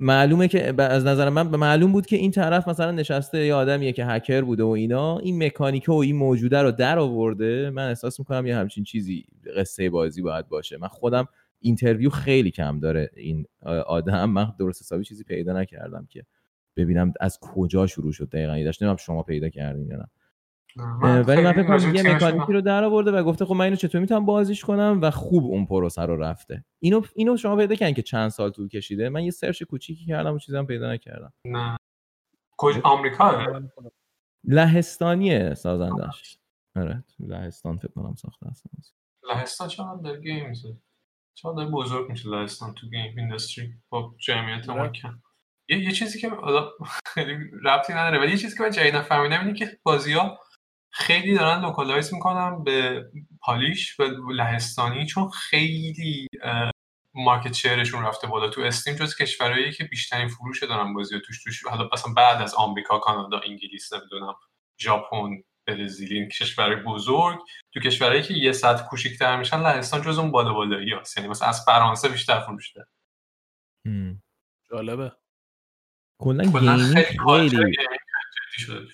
S2: معلومه که از نظر من معلوم بود که این طرف مثلا نشسته یه آدمیه که هکر بوده و اینا این مکانیکه و این موجوده رو در آورده. من احساس می‌کنم یه همچین چیزی قصه بازی باید باشه. من خودم interview خیلی کم داره این آدم. من درست حسابی چیزی پیدا نکردم که ببینم از کجا شروع شد دقیقا. داشت نمی‌دونم شما پیدا کردین یا نه. ولی من فکر کنم یه مکانیکی رو در آورده و گفته خب من اینو چطور می‌تونم بازیش کنم و خوب اون پروسه رو رفته. اینو اینو شما پیدا کردین که چند سال طول کشیده. من یه search کوچیکی کردم و چیزی هم پیدا نکردم.
S1: نه. کجا آمریکا؟
S2: لهستانیه سازندش. آره لهستان فکر کنم ساخته هستم
S1: لهستان چقدر داره game داره بزرگ میشه لهستان تو game industry با جمعیت. ما کم. یه, یه چیزی که حالا خیلی ربطی نداره ولی یه چیزی که من جدیدن فهمیدم اینه که بازی ها خیلی دارن localize می‌کنن به Polish و لهستانی چون خیلی market share شون رفته بالا. تو Steam جز کشورهایی که بیشترین فروش دارن بازی ها توش توش حالا مثلا بعد از آمریکا کانادا انگلیس نمی‌دونم ژاپن برزیل این کشورهای بزرگ تو کشورهایی که یه سطح کوچیک‌تر میشن لهستان جز اون بالا بالایی هست. یعنی مثلا از فرانسه بیشتر فروش داره.
S2: هم.
S3: جالبه.
S2: کلا
S1: خیلی
S2: خیلی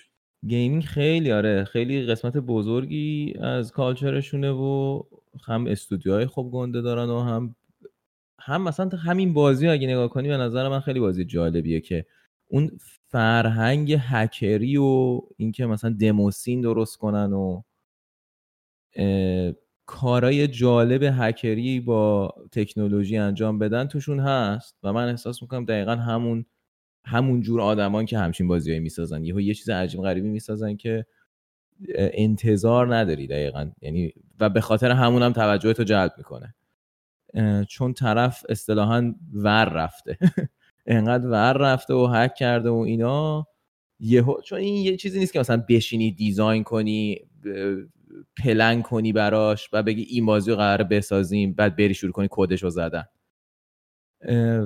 S2: gaming خیلی آره. خیلی قسمت بزرگی از culture شونه و هم استودیوهای خوب گنده دارن و هم هم مثلا همین بازی رو اگه نگاه کنی به نظر من خیلی بازی جالبیه که اون فرهنگ هکری و اینکه مثلا دموسین درست کنن و کارای جالب هکری با تکنولوژی انجام بدن توشون هست و من احساس می‌کنم دقیقا همون همون جور آدمان که همچین بازیایی می‌سازن. یهو یه چیز عجیب غریبی می‌سازن که انتظار نداری دقیقا. یعنی و به خاطر همون هم توجه تو جلب می‌کنه. چون طرف اصطلاحا ور رفته. [laughs] انقدر ور رفته و هک کرده و اینا. یهو چون این یه چیزی نیست که مثلا بشینی دیزاین کنی پلن کنی براش و بگی این بازی رو قرار بسازیم بعد بری شروع کنی کدش رو زدن.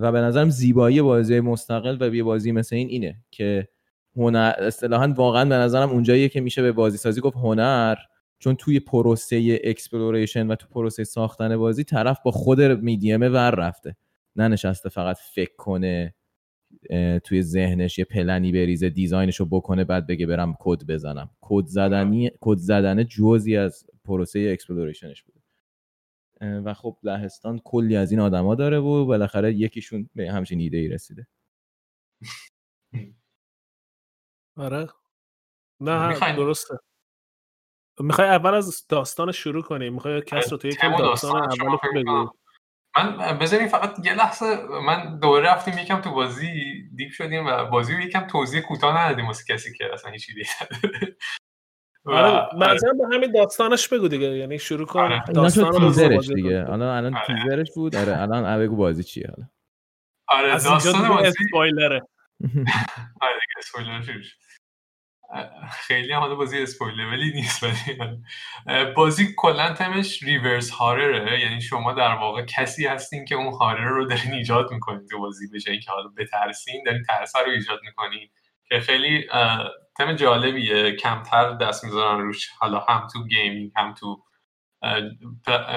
S2: و به نظرم زیبایی بازی مستقل و یه بازی مثل این اینه که هنر اصطلاحا واقعا به نظرم اونجاییه که میشه به بازی سازی گفت هنر چون توی پروسه exploration و تو پروسه ساختن بازی طرف با خود مدیومه ور رفته. ننشسته فقط فکر کنه توی ذهنش یه پلنی بریزه design ش رو بکنه بعد بگه برم کد بزنم. کد زدنی کد زدن جزئی از پروسه exploration ش بوده. و خب لهستان کلی از این آدما داره و بالاخره یکیشون به همچین ایده ای رسیده.
S3: آره. نه درسته. می‌خوای اول از داستان شروع کنیم می‌خوای کس رو توی یکم داستان اول بگو.
S1: من بذاریم فقط یه لحظه من دوره رفتیم یکم تو بازی دیپ شدیم و بازی رو یکم توضیح کوتاه ندادیم واسه کسی که اصلا هیچ ایده
S3: آره مثلا به همین داستانش بگو دیگه یعنی شروع کن. آره.
S2: داستان تیزرش دیگه. الان الان آره. تیزرش بود. آره الان بگو بازی چیه حالا؟
S1: آره داستان بازی
S3: اسپویلره [laughs]
S1: آره دیگه اسپویلر خیلی هم بازی ولی نیست ولی بازی کلا تمش reverse horror ه یعنی شما در واقع کسی هستین که اون horror رو دارین ایجاد می‌کنین تو بازی به جایی که حالا بترسین دارین ترس رو ایجاد می‌کنین که خیلی تم جالبیه. کمتر دست می‌ذارن روش حالا هم تو gaming هم تو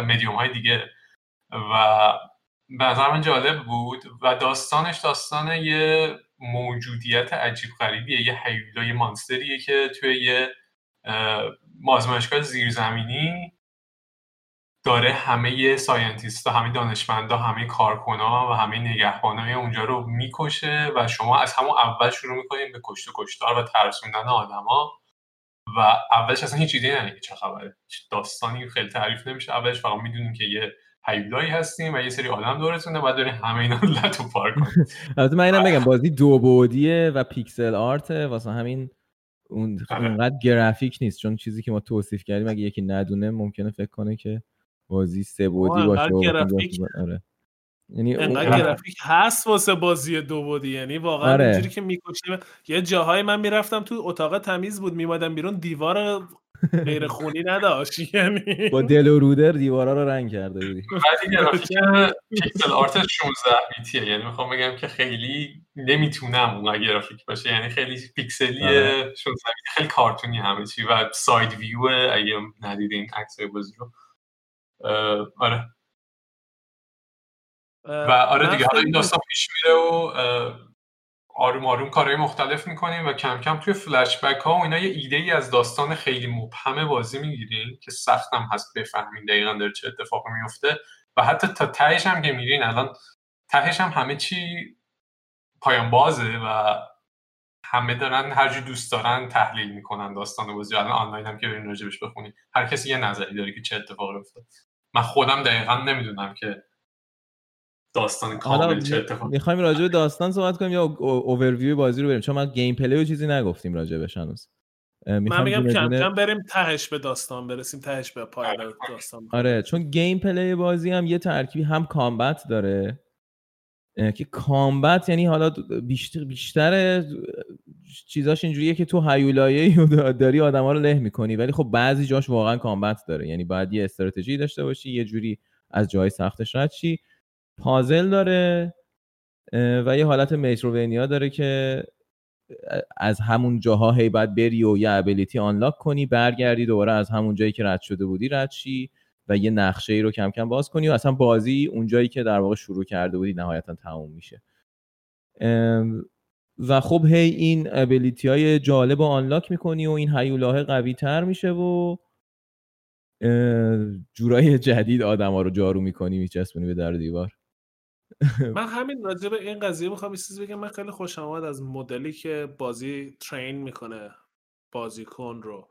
S1: مدیوم های دیگه. و به نظر من جالب بود. و داستانش داستان یه موجودیت عجیب غریبیه. یه هیولا یه monster یه که توی یه آزمایشگاه زیرزمینی داره همه scientist همه دانشمندا همه کارکنا و همه نگهبانای اونجا رو می‌کشه و شما از همون اول شروع می‌کنید به کشت و کشتار و ترسوندن آدما و اولش اصلا هیچ ایده که چه خبره. داستانی خیلی تعریف نمیشه. اولش فقط می‌دونیم که یه هیولایی هستیم و یه سری آدم دورتونه بعد داریم همه اینا رو لتو پار کنیم. [laughs]
S2: البته من اینم بگم بازی دو بودیه و پیکسل آرته واسه همین اون آره. اونقدر گرافیک نیست. چون چیزی که ما توصیف کردیم اگه یکی ندونه ممکنه فکر کنه که بازی سه بودی باشه
S3: آره. یعنی انقدر گرافیک هست واسه بازی دو بودی. یعنی واقعا آره. اینجوری که می‌کشیم. یه جاهای من می‌رفتم تو اتاق تمیز بود میومدم بیرون دیوار غیر خونی نداشت یعنی.
S2: با دل و روده دیوارا رو رنگ کرده بودی. [laughs]
S1: pixel art 16 بیتیه یعنی می‌خوام بگم که خیلی نمی‌تونم اون گرافیک باشه یعنی خیلی پیکسلیه 16 خیلی کارتونی همه چی و side view اگه ندیدین عکس بازی رو. آره. و آره دیگه حالا این داستان پیش میره و آروم آروم کارهای مختلف می‌کنیم و کم کم توی فلشبک ها و اینا یه ایده ای از داستان خیلی مبهم بازی می‌گیریم که سختم هست بفهمین دقیقا داره چه اتفاقی میفته و حتی تا تهش هم که میرین الان تهش هم همه چی پایان بازه و همه دارن هر دوست دارن تحلیل می‌کنن داستان بازی. الان آنلاین هم که برین راجبش بخونید هر کسی یه نظری داره که چه اتفاقی افتاد. من خودم دقیقا نمی‌دونم که داستان کامل چه اتفاقی
S2: می‌خوایم راجع به داستان صحبت کنیم یا اوورویو بازی رو بریم؟ چون ما gameplay و چیزی نگفتیم راجع بهش هنوز.
S3: من میگم کم کم بریم تهش به داستان برسیم تهش به پایان آره. داستان.
S2: آره چون gameplay بازی هم یه ترکیبی هم combat داره. که combat یعنی حالا بیشتر بیشتر چیزاش اینجوریه که تو هیولایه [laughs] داری آدما رو له می‌کنی. ولی خب بعضی جاش واقعا combat داره. یعنی باید یه استراتژی داشته باشی یه جوری از جای سختش رد شی. پازل داره و یه حالت میتروونیا داره که از همون جاها هی باید بری و یه ابیلیتی آنلاک کنی برگردی دوباره از همون جایی که رد شده بودی رد شی و یه نقشه ای رو کم کم باز کنی و اصلا بازی اون جایی که در واقع شروع کرده بودی نهایتا تموم میشه. و خب هی این ابیلیتی های جالب رو آنلاک می‌کنی و این هیولاه قوی تر میشه و جورای جدید آدم ها رو جارو می‌کنی میچسبونی به در دیوار. [laughs]
S3: من همین راجع به این قضیه می‌خوام چیز بگم. من خیلی خوشم آمد از مدلی که بازی ترین می‌کنه بازیکن رو.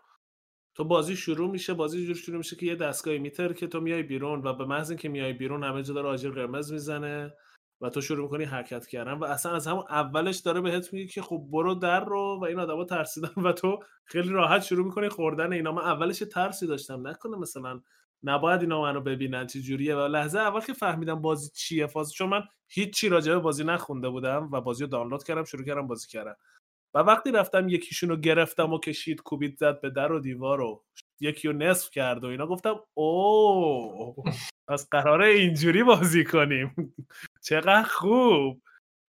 S3: تو بازی شروع میشه بازی جور شروع میشه که یه دستگاهی میتر که تو میای بیرون و به محض اینکه میای بیرون همه جا داره آجر قرمز می‌زنه و تو شروع می‌کنی حرکت کردن و اصلا از همون اولش داره بهت میگه که خب برو در رو و این آدما ترسیدن [laughs] و تو خیلی راحت شروع می‌کنی خوردن اینا. من اولش ترسی داشتم. نکنه مثلا نباید اینا منو ببینن چه جوریه؟ و لحظه اول که فهمیدم بازی چیه فاز چون من هیچی راجع به بازی نخونده بودم و بازی رو دانلود کردم شروع کردم بازی کردم و وقتی رفتم یکیشون رو گرفتم و کشید کوبید زد به در و دیوار و یکی رو نصف کرد و اینا گفتم او پس قراره اینجوری بازی کنیم. [laughs] چقدر خوب.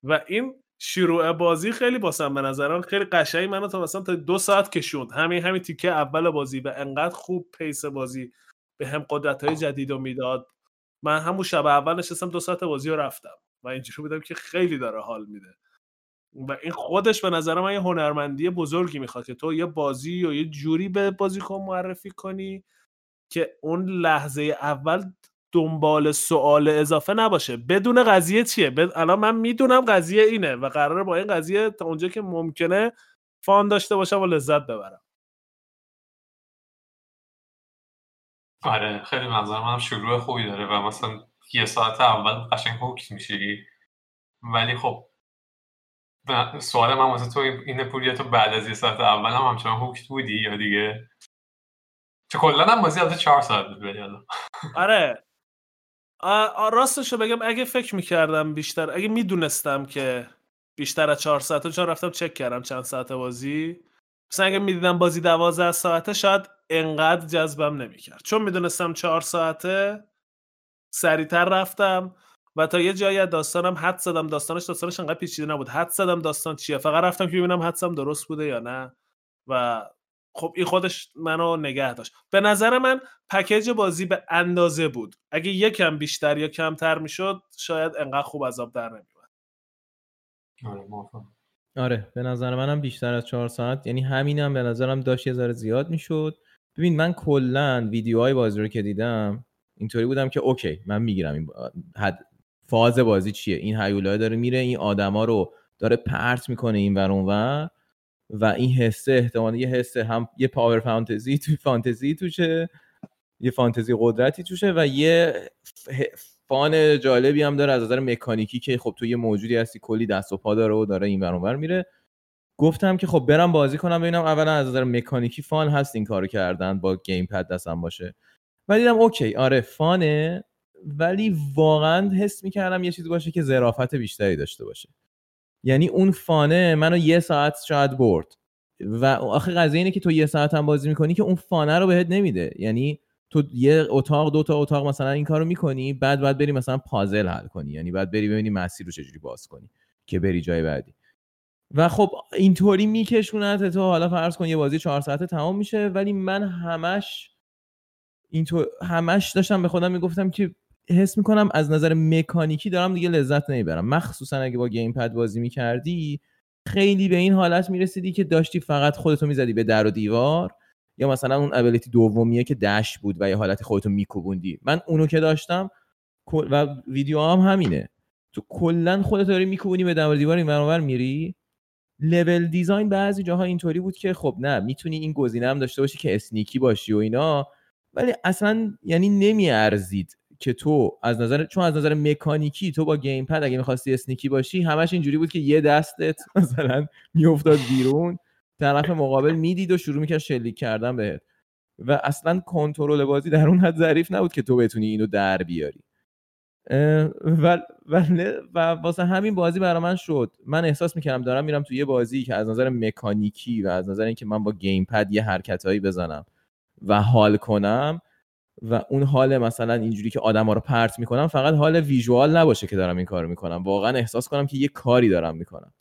S3: و این شروع بازی خیلی باسم به نظرم خیلی قشنگ منو تا مثلا تا دو ساعت کشوند. همین همین تیکه اول بازی و انقدر خوب پیس بازی به هم قدرت های جدید رو می‌داد. من همون شب اول نشستم دو ساعت بازی رو رفتم و اینجوری بودم که خیلی داره حال میده. و این خودش به نظر من یه هنرمندی بزرگی می‌خواد که تو یه بازی یا یه جوری به بازیکن معرفی کنی که اون لحظه اول دنبال سوال اضافه نباشه. بدون قضیه چیه؟ بد... الان من می‌دونم قضیه اینه و قراره با این قضیه تا اونجا که ممکنه فان داشته باشم و لذت ببرم.
S1: آره خیلی منظر منم شروع خوبی داره و مثلا یه ساعت اول قشنگ هوکت میشی. ولی خب سوال من واسه تو اینه پوریا تو بعد از یه ساعت اول هم همچنان هوکت بودی یا دیگه؟ چه کلا هم بازی البته چهار ساعت بود
S3: آره. راستش رو بگم اگه فکر می‌کردم بیشتر اگه می‌دونستم که بیشتر از چهار ساعته چون رفتم چک کردم چند ساعت بازی. مثلا اگه می‌دیدم بازی دوازده ساعته شاید انقدر جذبم نمی‌کرد. چون می‌دونستم چهار ساعته سریعتر رفتم و تا یه جایی از داستانم حد زدم. داستانش داستانش انقدر پیچیده نبود. حد زدم داستان چیه؟ فقط رفتم که ببینم حدسم درست بوده یا نه. و خب این خودش منو نگه داشت. به نظر من پکیج بازی به اندازه بود. اگه یکم بیشتر یا کمتر می‌شد شاید انقدر خوب عذاب در نمیومد
S1: آره
S2: آره به نظر منم بیشتر از چهار ساعت. یعنی همینم به نظرم داشت یه ذره زیاد می‌شد. ببین من کلا ویدیوهای بازی رو که دیدم اینطوری بودم که اوکی من می‌گیرم این حد فاز بازی چیه؟ این هیولای داره میره این آدما رو داره پرت می‌کنه این ور اونور و این حسه احتمالا یه حسه هم یه power fantasy تو فانتزی توشه یه فانتزی قدرتی توشه و یه fun جالبی هم داره از نظر مکانیکی که خب تو یه موجودی هستی کلی دست و پا داره و داره این ور میره. گفتم که خب برم بازی کنم ببینم اولا از نظر مکانیکی fun هست این کارو کردن با gamepad دستم باشه. و دیدم okay آره fun ه ولی واقعا حس می‌کردم یه چیزی باشه که ظرافت بیشتری داشته باشه. یعنی اون فانه منو یه ساعت شاید برد. و آخه قضیه اینه که تو یه ساعت هم بازی می‌کنی که اون فانه رو بهت نمیده. یعنی تو یه اتاق دو تا اتاق مثلا این کارو می‌کنی بعد بعد بری مثلا پازل حل کنی. یعنی بعد بری ببینی مسیر رو چجوری باز کنی که بری جای بعدی. و خب اینطوری میکشونت تو حالا فرض کن یه بازی چهار ساعته تمام میشه ولی من همش اینطور همش داشتم به خودم می‌گفتم که حس می‌کنم از نظر مکانیکی دارم دیگه لذت نمی‌برم. مخصوصا اگه با گیم پد بازی می‌کردی خیلی به این حالت می‌رسیدی که داشتی فقط خودتو می‌زدی به در و دیوار یا مثلا اون ابیلیتی دومیه که دش بود و یه حالت خودتو میکوبوندی. من اونو که داشتم و ویدیو هم همینه. تو کلا خودت داری میکوبونی به در و دیوار این میری. لول دیزاین بعضی جاها اینطوری بود که خب نه می‌تونی این گزینه هم داشته باشی که اسنیکی باشی و اینا ولی اصلا یعنی نمیارزید که تو از نظر چون از نظر مکانیکی تو با گیم پد اگه می‌خواستی اسنیکی باشی همش اینجوری بود که یه دستت [laughs] مثلا میافتاد بیرون طرف مقابل می‌دید و شروع می‌کرد شلیک کردن بهت. و اصلا کنترل بازی در اون حد ظریف نبود که تو بتونی اینو در بیاری. و, و, و واسه همین بازی برای من شد. من احساس می‌کردم دارم میرم تو یه بازی که از نظر مکانیکی و از نظر اینکه من با گیم پد یه حرکتهایی بزنم و حال کنم و اون حال مثلا اینجوری که آدما رو پرت می‌کنم فقط حال ویژوال نباشه که دارم این کارو می‌کنم. واقعا احساس کنم که یه کاری دارم می‌کنم.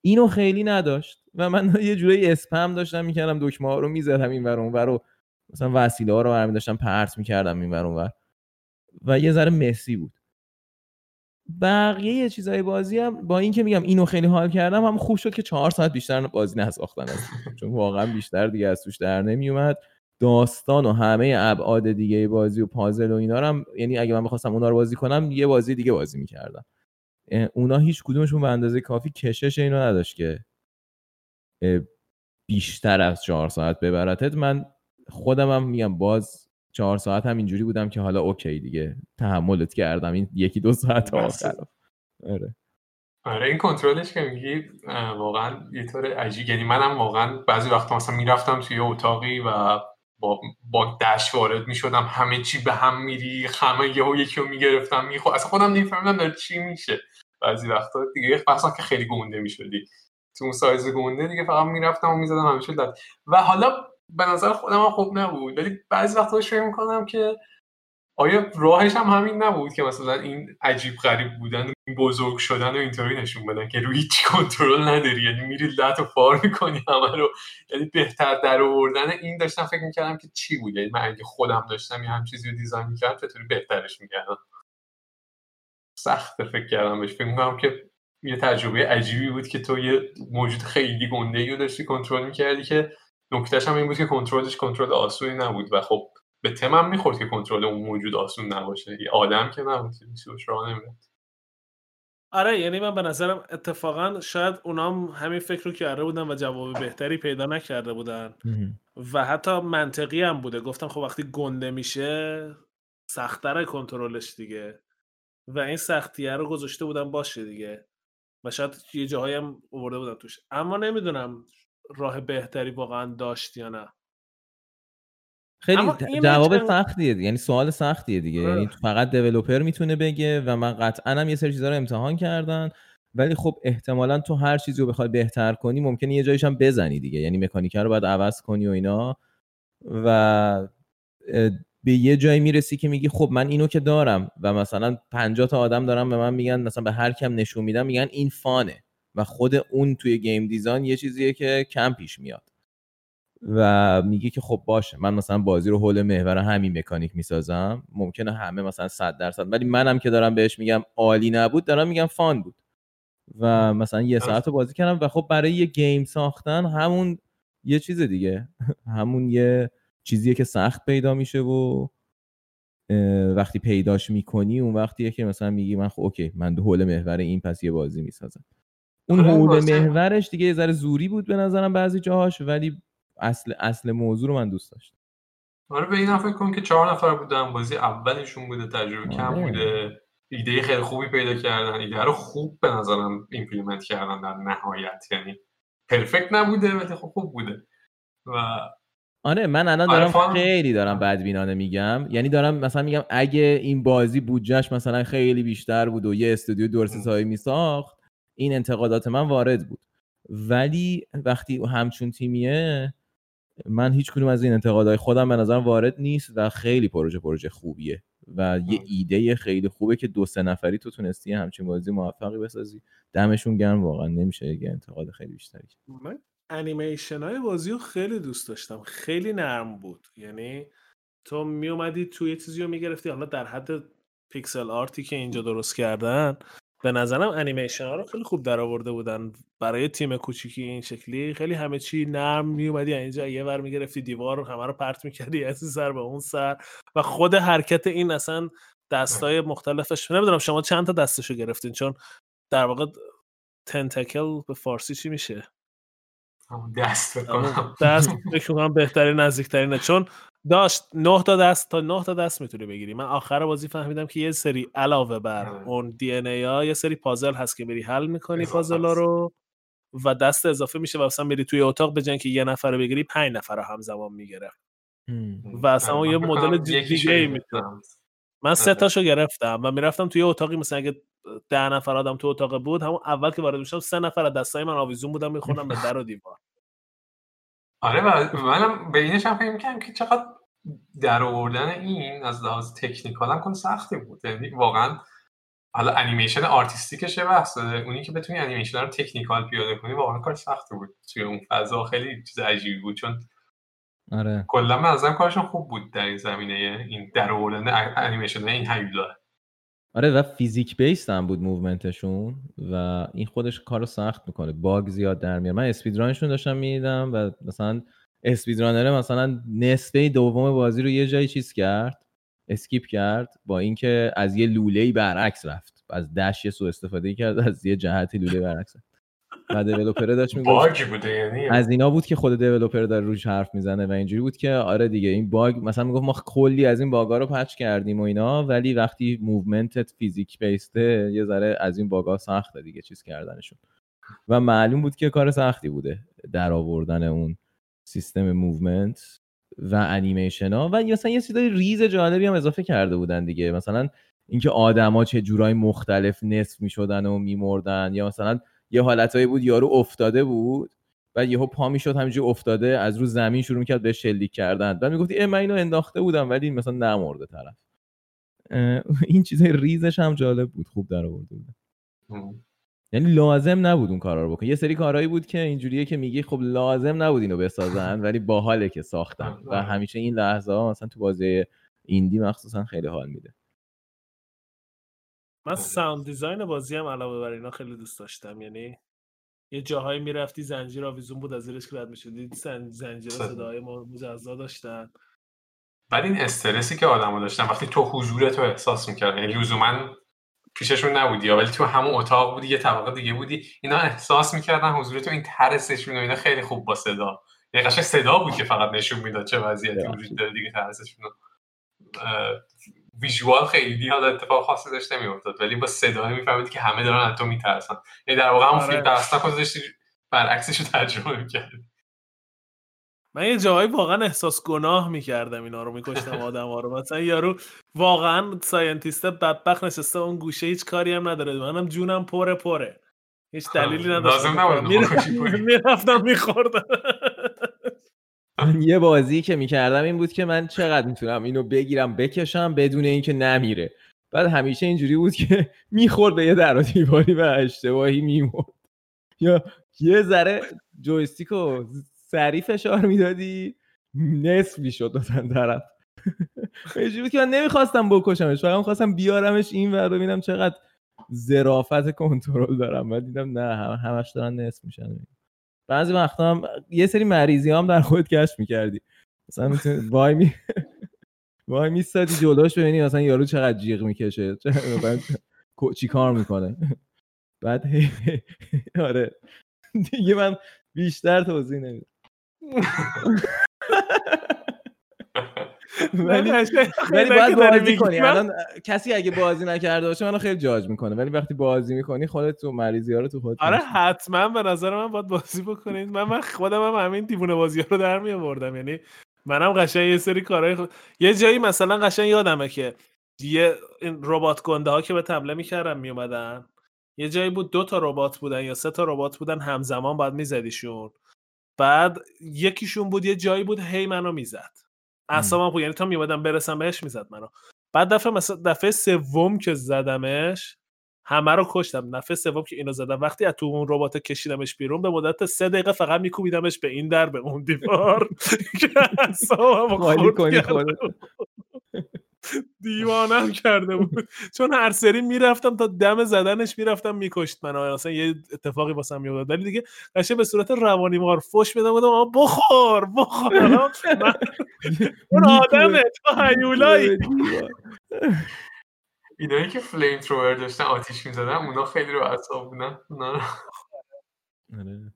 S2: اینو خیلی نداشت. و من [laughs] یه جوری اسپم داشتم می‌کردم دکمه ها رو می‌زدم این ور اونور رو مثلا وسیله ها رو برمی داشتم پرت می‌کردم این ور اونور. و یه ذره مسی بود. بقیه چیزای بازی هم با اینکه میگم اینو خیلی حال کردم هم خوب شد که چهار ساعت بیشتر بازی نساختن چون واقعا بیشتر دیگه از توش در نمیومد. داستان و همه ابعاد دیگه بازی و پازل و اینا هم یعنی اگه من بخواستم اونا رو بازی کنم یه بازی دیگه بازی می‌کردم. اونا هیچ کدومشون به اندازه کافی کشش اینو نداشت که بیشتر از چهار ساعت ببرتت. من خودم هم میگم باز چهار ساعت هم اینجوری بودم که حالا اوکی دیگه تحملت کردم این یکی دو ساعت آخر.
S1: آره. آره این کنترلش که میگی واقعا یه طور عجیب. یعنی منم واقعا بعضی وقتا مثلا می‌رفتم توی اتاقی و با با دش وارد می‌شدم. همه چی به هم میری همه یهو یکی رو می‌گرفتم میخو اصلا خودم نمیفهمیدم داره چی میشه. بعضی وقتا دیگه مثلا که خیلی گونده می‌شدی. تو اون سایز گونده دیگه فقط می‌رفتم و می‌زدم همیشه و حالا به نظر خودم هم خوب نبود. ولی بعضی وقتا فکر می‌کنم که آیا راهش هم همین نبود که مثلا این عجیب غریب بودن این بزرگ شدن و اینطوری نشون بدن که روی هیچ کنترل نداری. یعنی میری لط و فار می‌کنی همه رو. یعنی بهتر در آوردن این داشتم فکر می‌کردم که چی بود. یعنی من اگه خودم داشتم یه هم چیزی رو دیزاین می‌کردم چطوری بهترش می‌کردم. سخت فکر کردم بهش. فکر می‌کنم که یه تجربه عجیبی بود که تو یه موجود خیلی گنده رو داشتی کنترل می‌کردی که نکتهش هم این بود که کنترلش کنترل آسونی نبود و خب به تمم می‌خورد که کنترل اون موجود آسون نباشه. یه آدم که نبود که راه نمیرد
S3: آره یعنی من به نظرم اتفاقا شاید اونام همین فکر رو کرده بودن و جواب بهتری پیدا نکرده بودن. و حتی منطقی هم بوده. گفتم خب وقتی گنده میشه سختتر کنترلش دیگه. و این سختیه رو گذاشته بودن باشه دیگه. و شاید یه جاهایی هم آورده بودن توش. اما نمی‌دونم. راه بهتری واقعا داشت یا نه
S2: خیلی جواب
S3: چند-
S2: سختیه دیگه. یعنی سوال سختیه دیگه
S3: آره.
S2: یعنی فقط دیولوپر می‌تونه بگه و من قطعا هم یه سری چیزا رو امتحان کردن ولی خب احتمالا تو هر چیزی رو بخوای بهتر کنی ممکنه یه جایش هم بزنی دیگه یعنی مکانیکه رو باید عوض کنی و اینا و به یه جایی می‌رسی که میگی خب من اینو که دارم و مثلا 50 تا آدم دارم به من میگن مثلا به هر کم نشون میدم میگن این فانه و خود اون توی گیم دیزاین یه چیزیه که کم پیش میاد. و میگه که خب باشه من مثلا بازی رو حول محور همین مکانیک می‌سازم ممکنه همه مثلا 100 درصد ولی منم که دارم بهش میگم عالی نبود دارم میگم فان بود. و مثلا یه ساعت رو بازی کردم و خب برای یه گیم ساختن همون یه چیز دیگه. [laughs] همون یه چیزیه که سخت پیدا میشه و وقتی پیداش می‌کنی اون وقتیه که مثلا میگی من خب okay من دو حول محور این پس یه بازی می‌سازم. اون
S1: آره،
S2: حول محورش دیگه یه ذره زوری بود به نظرم بعضی جاهاش ولی اصل اصل موضوع رو من دوست داشتم.
S1: آره به این فکر کن که چهار نفر بودن بازی اولشون بوده تجربه کم
S2: آره.
S1: بوده ایده خیلی خوبی پیدا کردن ایده رو خوب به نظرم implement کردن در نهایت. یعنی پرفکت نبوده ولی خب خوب بوده. و
S2: آره من الان
S1: آره،
S2: دارم
S1: فان-
S2: خیلی دارم بدبینانه میگم. یعنی دارم مثلا میگم اگه این بازی بودجهش مثلا خیلی بیشتر بود و یه استودیو درست حسابی میساخت این انتقادات من وارد بود ولی وقتی همچون تیمیه من هیچ کدوم از این انتقادهای خودم به نظرم وارد نیست و خیلی پروژه پروژه خوبیه و یه. ایده خیلی خوبه که دو سه نفری تو تونستی همچین بازی موفقی بسازی دمشون گرم واقعا نمیشه یه انتقاد خیلی بیشتری.
S3: من انیمیشن های بازی رو خیلی دوست داشتم خیلی نرم بود یعنی تو می اومدی توی چیزی رو می‌گرفتی حالا در حد pixel art ی که اینجا درست کردن به نظرم انیمیشن ها رو خیلی خوب در آورده بودن. برای تیم کوچیکی این شکلی خیلی همه چی نرم می اومدی اینجا یه ور می‌گرفتی دیوار رو همه رو پرت می‌کردی از این سر به اون سر و خود حرکت این اصلا دستای مختلفش. نمی‌دونم شما چند تا دستشو گرفتین؟ چون در واقع تنتکل به فارسی چی میشه؟
S1: دست [laughs] فکر کنم
S3: دست فکر کنم بهترین نزدیکترینه. چون داشت نه تا دست تا نه تا دست می‌تونی بگیری من آخر بازی فهمیدم که یه سری علاوه بر
S1: آره.
S3: اون دی ان ای ها یه سری پازل هست که میری حل می‌کنی پازل ها. رو و دست اضافه میشه و مثلا میری توی اتاق به اینکه یه نفر رو بگیری پنج نفر رو همزمان می‌گیره و اصلا اون یه مدل دیگه ای. من سه
S1: آره.
S3: تاشو گرفتم و می‌رفتم توی اتاقی مثلا اگه ده نفر آدم تو اتاق بود همون اول که وارد میشم سه نفر از دستای من آویزون بودم میخوردم به در و دیوار [laughs]
S1: آره و منم به اینش هم فکر که چقدر در آوردن این از لحاظ technical هم کار سختی بود. یعنی واقعا حالا انیمیشن artistic ش یه بحثه. اونی که بتونی انیمیشن رو technical پیاده کنی واقعا کار سختی بود. توی اون فضا خیلی چیز عجیبی بود چون
S2: آره.
S1: کلا من نظرم کارشون خوب بود در این زمینه این در آوردن انیمیشن این هیولا
S2: آره و فیزیک based هم بود movement شون و این خودش کارو سخت می‌کنه. باگ زیاد در میاره. من speedrun شون داشتم می‌دیدم و مثلا speedrunner ه مثلا نصفه دوم بازی رو یه جایی چیز کرد skip کرد با اینکه از یه لوله برعکس رفت. از dash یه سوء استفاده کرد از یه جهتی لوله برعکس رفت. و developer ه داشت می‌گفت
S1: بوده یعنی؟
S2: از اینا بود که خود developer داره روش حرف می‌زنه و اینجوری بود که آره دیگه این باگ مثلا می‌گفت ما کلی از این باگا رو patch کردیم و اینا ولی وقتی movement ت فیزیک based ه یه ذره از این باگا سخته دیگه چیز کردنشون. و معلوم بود که کار سختی بوده در آوردن اون. سیستم movement و انیمیشن ها. و مثلا یه چیزای ریز جالبی هم اضافه کرده بودن دیگه. مثلا اینکه آدما چه جورای مختلف نصف می‌شدن و میمردن یا مثلا یه حالتایی بود یارو افتاده بود بعد یهو پا می‌شد همینجوری افتاده از رو زمین شروع می‌کرد به شلیک کردن. بعد می‌گفتی من اینو انداخته بودم ولی مثلا نمرده طرف. این چیزای ریزش هم جالب بود خوب در آورده بود یعنی لازم نبود اون کارا رو بکن یه سری کارهایی بود که اینجوریه که میگی خب لازم نبود اینو بسازن [laughs] ولی باحاله که ساختن و همیشه این لحظه ها مثلا تو بازی ایندی مخصوصا خیلی حال میده.
S3: من ساوند دیزاین بازی هم علاوه بر اینا خیلی دوست داشتم. یعنی یه جاهایی می‌رفتی زنجیر آویزون بود از زیرش که رد می‌شدی. زنجیر صداهای مجزا داشتن.
S1: بعد این استرسی که آدما داشتن وقتی تو حضور تو احساس می‌کردن یعنی لزوما پیششون نبودی ولی تو همون اتاق بودی یه طبقه دیگه بودی. اینا احساس می‌کردن حضور تو این ترسشون و اینا خیلی خوب با صدا. یعنی قشنگ صدا بود که فقط نشون می‌داد چه وضعیتی. وجود داره دیگه ترسشون visual خیلی حالا اتفاق خاصی داشت نمیافتاد. ولی با صدا میفهمیدی که همه دارن از تو میترسن. یعنی در واقع همون
S3: آره.
S1: فیلم ترسناک رو داشتی برعکسش رو ترجمه می‌کردی.
S3: من یه جاهایی واقعا احساس گناه می‌کردم اینا رو میکشتم آدم ها رو. مثلا یارو واقعا scientist بدبخت نشسته اون گوشه هیچ کاری هم نداره. منم جونم پره پره. هیچ دلیلی نداشت
S1: لازم نبود بکشی ولی.
S3: می‌رفتم میخوردم.
S2: من یه بازی که می‌کردم این بود که من چقدر می‌تونم اینو بگیرم بکشم بدون اینکه نمیره. بعد همیشه اینجوری بود که می‌خورد به یه در و دیواری و اشتباهی میمرد. یا یه ذره جویستیک رو سریع فشار می‌دادی؟ نصف می‌شد مثلا طرف. [laughs] اینجوری بود که من نمی‌خواستم بکشمش فقط می‌خواستم بیارمش این ور ببینم چقدر ظرافت کنترل دارم. بعد دیدم نه هم همش دارن نصف میشن. بعضی وقتا هم یه سری مریضی هم در خودت کشف می‌کردی. مثلا می‌تونی [laughs] وای می وای میستادی جلوش ببینی مثلا یارو چقدر جیغ می‌کشه چی کار می‌کنه. بعد آره. دیگه من بیشتر توضیح نمیدم. ولی ولی باید بازی کنی. الان کسی اگه بازی نکرده باشه منو خیلی جاج می‌کنه. ولی وقتی بازی می‌کنی خودت تو مریضی ها رو تو خودت
S3: آره. حتما به نظر من باید بازی بکنید. من من خودم هم همین دیوونه بازی ها رو در می آوردم یعنی منم قشنگ یه سری کارهای خود... یه جایی مثلا قشنگ یادمه که یه این ربات گنده ها که به تبله می‌کردن میومدن یه جایی بود دو تا ربات بودن یا سه تا ربات بودن همزمان باید میزدیشون. بعد یکیشون بود یه جایی بود هی منو می‌زد. اعصابم خود یعنی تا میومدم برسم بهش می‌زد منو. بعد دفعه مثلا دفعه سوم که زدمش همه رو کشتم. دفعه سوم که اینو زدم. وقتی از تو اون ربات کشیدمش بیرون به مدت سه دقیقه فقط میکوبیدمش به این در به اون دیوار. [laughs] که [laughs] دیوانم کرده بود. چون هر سری می‌رفتم تا دم زدنش می‌رفتم میکشت من اصلا یه اتفاقی واسم میافتاد. ولی دیگه قشنگ به صورت روانی مار فش میدم بودم آقا بخور. بخور اون [laughs] آدمه تو هیولایی.
S1: اینایی که فلیم ترور داشتن آتیش می‌زدن اونا خیلی رو اعصاب بودن.
S2: آره.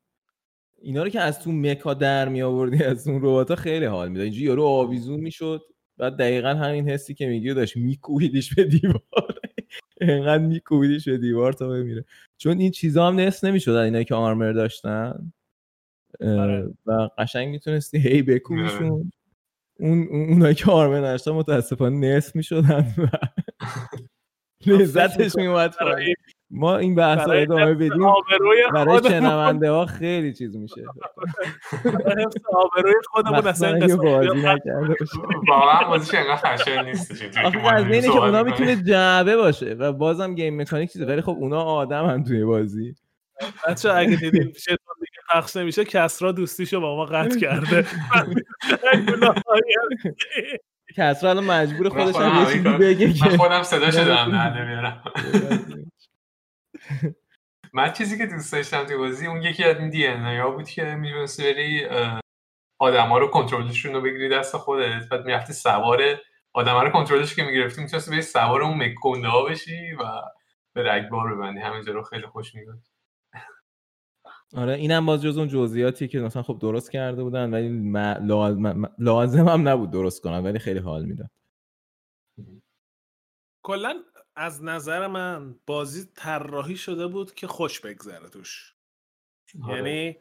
S2: اینا رو که از تو مکا در می آوردی از اون رباتا خیلی حال می‌داد. اینجوری یارو آویزون می‌شد. بعد دقیقا همین حسی که میگی داشت میکوبیدش به دیوار. اینقدر میکوبیدش به دیوار تا بمیره. چون این چیزا هم نصف نمی‌شد اینایی که آرمر داشتن.
S3: آره.
S2: و قشنگ می‌تونستی هی بکوبیشون. اون اون- اونایی که آرمر نداشتن متاسفانه نصف می‌شدن و لذتش میومد. ما این بحث رو ادامه بدیم. برای شنونده ها خیلی چیز میشه.
S3: آبروی خودمون اصلا قسمت
S2: بازی نکرده باشه.
S1: واقعا بازیش انقدر خشن
S2: آخه
S1: ما
S2: از اینه که اونا. می‌تونه جعبه باشه و بازم گیم مکانیک چیزه ولی خب اونا آدم هم توی بازی.
S3: بچه اگه دیدین شیطان دیگه پخش نمیشه کسرا دوستیشو با ما قطع کرده.
S2: کسرا الان مجبور خودش هم یه چیزی بگه
S1: من
S2: که
S1: خودم دارم
S2: بتونی-
S1: در نمیارم [laughs] من چیزی که دوست داشتم توی بازی اون یکی از این دی ها بود که می‌تونستی بری آدم ها رو کنترلشون رو بگیری دست خودت بعد می‌رفتی سوار آدم رو کنترلش که می‌گرفتی می‌تونستی بری سوار اون مکونده ها بشی و به رگبار ببندی. همینجا رو خیلی خوش میگن
S2: آره اینم باز جز اون جزئیاتی که مثلا خب درست کرده بودن ولی م- لازم, لازم هم نبود درست کنن ولی خیلی حال می‌داد.
S3: کلا از نظر من بازی طراحی شده بود که خوش بگذره توش.
S1: آره.
S3: یعنی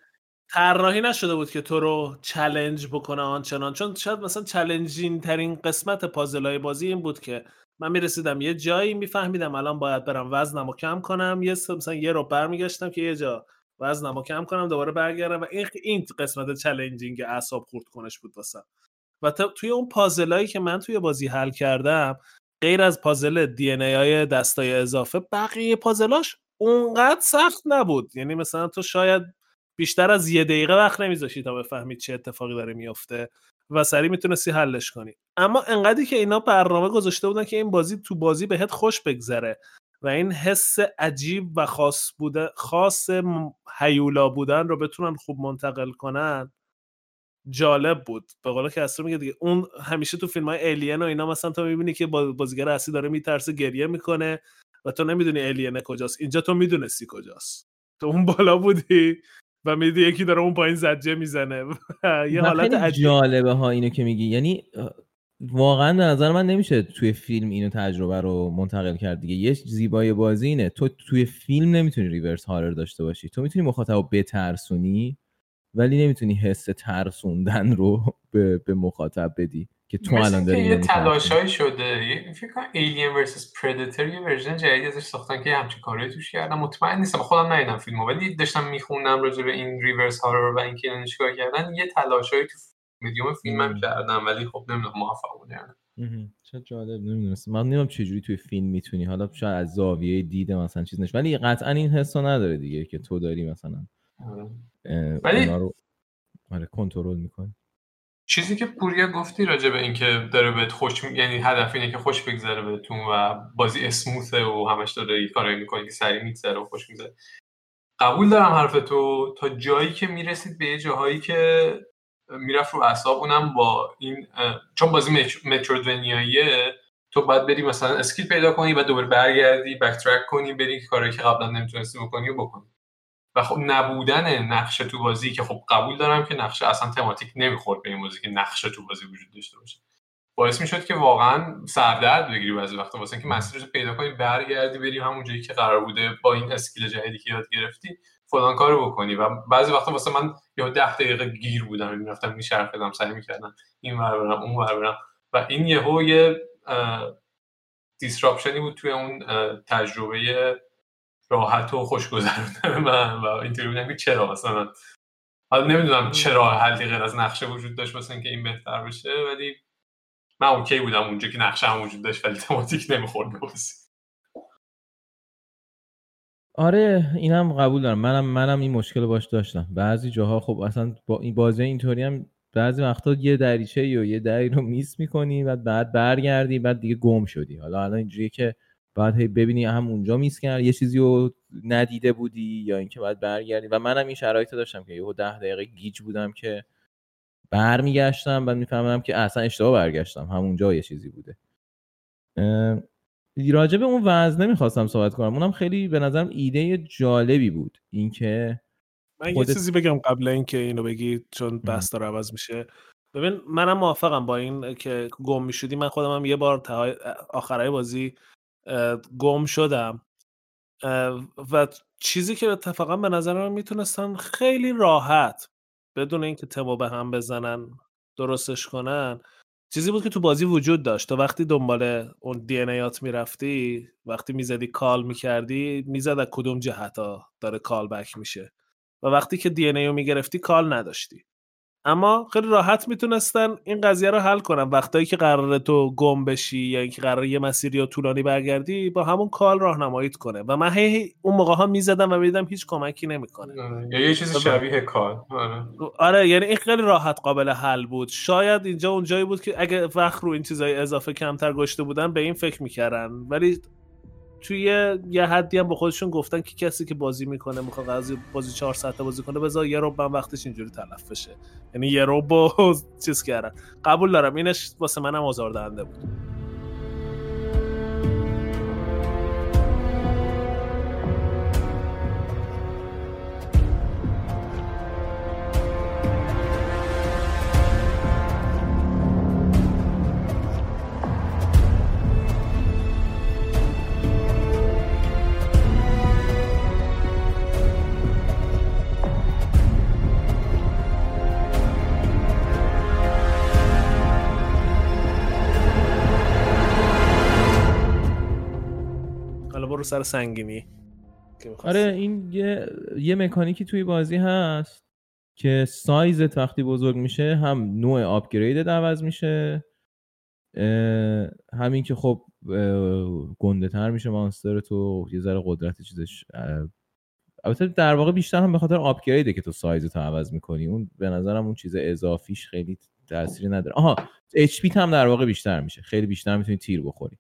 S3: طراحی نشده بود که تو رو چلنج بکنه آنچنان. چون شاید مثلا چلنجین ترین قسمت پازل های بازی این بود که من می‌رسیدم یه جایی میفهمیدم الان باید برم وزنم رو کم کنم یه مثلا یه رو برمیگشتم که یه جا وزنمو کم کنم دوباره برگردم و این این قسمت چالنجینگ اعصاب خورد کنش بود واسم. و توی اون پازلایی که من توی بازی حل کردم غیر از پازل دی ان ای دستای اضافه بقیه پازلاش اونقدر سخت نبود. یعنی مثلا تو شاید بیشتر از یه دقیقه وقت نمیذاشی تا بفهمید چه اتفاقی داره میفته و سریع می‌تونستی حلش کنی. اما انقدری که اینا برنامه گذاشته بودن که این بازی تو بازی بهت خوش بگذره و این حس عجیب و خاص بوده خاص هیولا بودن رو بتونن خوب منتقل کنن جالب بود. به قول کسر میگه دیگه اون همیشه تو فیلم های الین و اینا مثلا تو می‌بینی که بازیگر اصلی داره میترسه گریه می‌کنه و تو نمی‌دونی الین کجاست. اینجا تو می‌دونستی کجاست. تو اون بالا بودی و میدی یکی داره اون پایین زجه می‌زنه. [laughs] یه حالت
S2: عجیب. جالبه ها اینو که میگی. یعنی واقعا به نظر من نمیشه توی فیلم اینو تجربه رو منتقل کرد دیگه. یه زیبای بازی اینه. تو توی فیلم نمی‌تونی ریورس هارر داشته باشی. تو می‌تونی مخاطب بترسونی. ولی نمی‌تونی حس ترسوندن رو به, به مخاطب بدی که تو الان داری
S1: یه تلاشایی شده. فکر کنم Alien versus Predator یه ورژن جدیدی ازش ساختن که همچین کاری توش کردن مطمئن نیستم. خودم ندیدم فیلمو. ولی داشتم میخوندم راجع به این reverse horror و اینکه اینا چیکار کردن. یه تلاشایی تو میدیوم فیلمم کردن. ولی خب نمی‌دونم موفق بودن
S2: چه جالب. نمی‌دونستم. من نمی‌دونم چجوری توی فیلم می‌تونی. حالا شاید از زاویه دید مثلا چیز نش. ولی قطعا این حسو نداره دیگه که تو داری مثلا ولی رو آره کنترل می‌کنی.
S1: چیزی که پوریا گفتی راجع به اینکه داره بهت خوش یعنی هدف اینه که خوش بگذره بهتون و بازی اسموثه و همش داره کارایی می‌کنه که سریع میگذره و خوش میگذره. قبول دارم حرف تو. تا جایی که می‌رسید به جاهایی که می‌رفت رو اعصاب اونم با این چون بازی مترودونیاییه تو باید بری مثلا اسکیل پیدا کنی و دوباره برگردی بک کنی بری کاری که قبلا نمی‌تونستی بکنی و بکنی. و خب نبودن نقشه تو بازی که خب قبول دارم که نقشه اصلا تماتیک نمی‌خورد به این بازی که نقشه تو بازی وجود داشته باشه. باعث می‌شد که واقعا سردرد بگیری بعضی وقتا. واسه اینکه مسیر رو پیدا کنی برگردی بری همون جایی که قرار بوده با این اسکیل جدیدی که یاد گرفتی فلان کارو بکنی. و بعضی وقتا واسه من یا ده دقیقه گیر بودم. می‌رفتم میچرخیدم سعی می‌کردم این ور برم اون ور برم. و این یهو یه دیسراپشنی بود توی اون تجربه راحت و خوش گذرونده من و اینطوری بودم که چرا مثلا؟ حالا نمی‌دونم چرا حلی غیر از نقشه وجود داشت واسه اینکه این بهتر بشه ولی من اوکی بودم اونجا که نقشه هم وجود داشت ولی تماتیک نمی‌خورد بازی.
S2: آره اینم قبول دارم. منم منم این مشکل باش داشتم. بعضی جاها خب اصلا با این بازی اینطوری هم بعضی وقتا یه دریچه یا یه دری رو میس می‌کنی و بعد برگردی بعد دیگه گم شدی. حالا الان اینجوریه که بعد هی ببینی هم اونجا میس کرد یه چیزی رو ندیده بودی یا اینکه باید برگردی. و منم این شرایط داشتم که یهو ده دقیقه گیج بودم که برمیگشتم بعد می‌فهمم که اصلا اشتباه برگشتم. همونجا یه چیزی بوده. راجع به اون وزنه نمی‌خواستم صحبت کنم. اونم خیلی به نظرم ایده جالبی بود. اینکه
S3: من یه چیزی بگم قبل اینکه اینو بگی چون بحث داره عوض میشه. ببین منم موافقم با این که گم می‌شدی. من خودم هم یه بار آخرای بازی گم شدم. و چیزی که اتفاقا به نظر من می‌تونستن خیلی راحت بدون اینکه تمو به هم بزنن درستش کنن چیزی بود که تو بازی وجود داشت. تا وقتی دنبال اون دی ایات می‌رفتی وقتی می‌زدی کال می‌کردی می‌زد از کدوم جهت ها داره کال بک میشه. و وقتی که دی رو می‌گرفتی کال نداشتی. اما خیلی راحت می‌تونستن این قضیه رو حل کنن. وقتایی که قرار تو گم بشی یا اینکه قرار یه مسیری یا طولانی برگردی با همون کال راهنماییت کنه. و من هی اون موقع ها می‌زدم و می‌دیدم هیچ کمکی نمی‌کنه.
S1: آره، یا یه چیز شبیه کال.
S3: آره. آره یعنی این خیلی راحت قابل حل بود. شاید اینجا اون جایی بود که اگه وقت رو این چیزای اضافه کمتر گشته بودن به این فکر می‌کردن. ولی توی یه حدی هم به خودشون گفتن که کسی که بازی می‌کنه می‌خواد قضیه بازی چهار ساعته بازی کنه بذار یه روب وقتش اینجوری تلف بشه. یعنی یه روب [laughs] چیز کردن. قبول دارم. اینش واسه منم آزاردهنده بود. سر سنگینی.
S2: آره این یه, یه مکانیکی توی بازی هست که سایزت وقتی بزرگ میشه هم نوع آپگریدت عوض میشه همین که خب گنده تر میشه مانستر تو یه ذره قدرت چیزش البته در واقع بیشتر هم به خاطر آپگریده که تو سایزتو عوض می‌کنی. اون به نظرم اون چیز اضافیش خیلی تأثیری نداره. آها اچ هم در واقع بیشتر میشه. خیلی بیشتر می‌تونی تیر بخوری.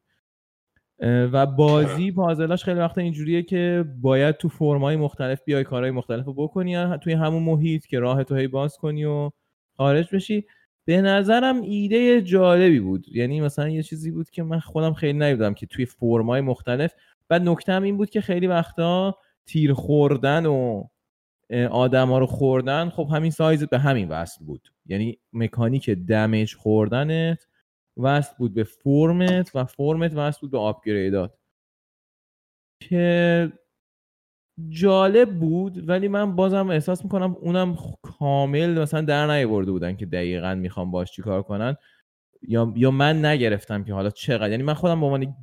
S2: و بازی پازلاش خیلی وقت اینجوریه که باید تو فرمای مختلف بیای کارهای مختلف رو بکنی توی همون محیط که راه تو هی باز کنی و خارج بشی. به نظرم ایده جالبی بود. یعنی مثلا یه چیزی بود که من خودم خیلی نیبودم که توی فرمای مختلف. بعد نکته هم این بود که خیلی وقتا تیر خوردن و آدم ها رو خوردن خب همین سایز به همین وصل بود. یعنی مکانیک دمیج خوردنت وصل بود به فرمت و فرمت وصل بود به آپگریدات. که جالب بود ولی من بازم احساس می‌کنم اونم کامل مثلا در نیاورده بودن که دقیقا می‌خوام باش چیکار کنن. یا یا من نگرفتم که حالا چقدر. یعنی من خودم به عنوان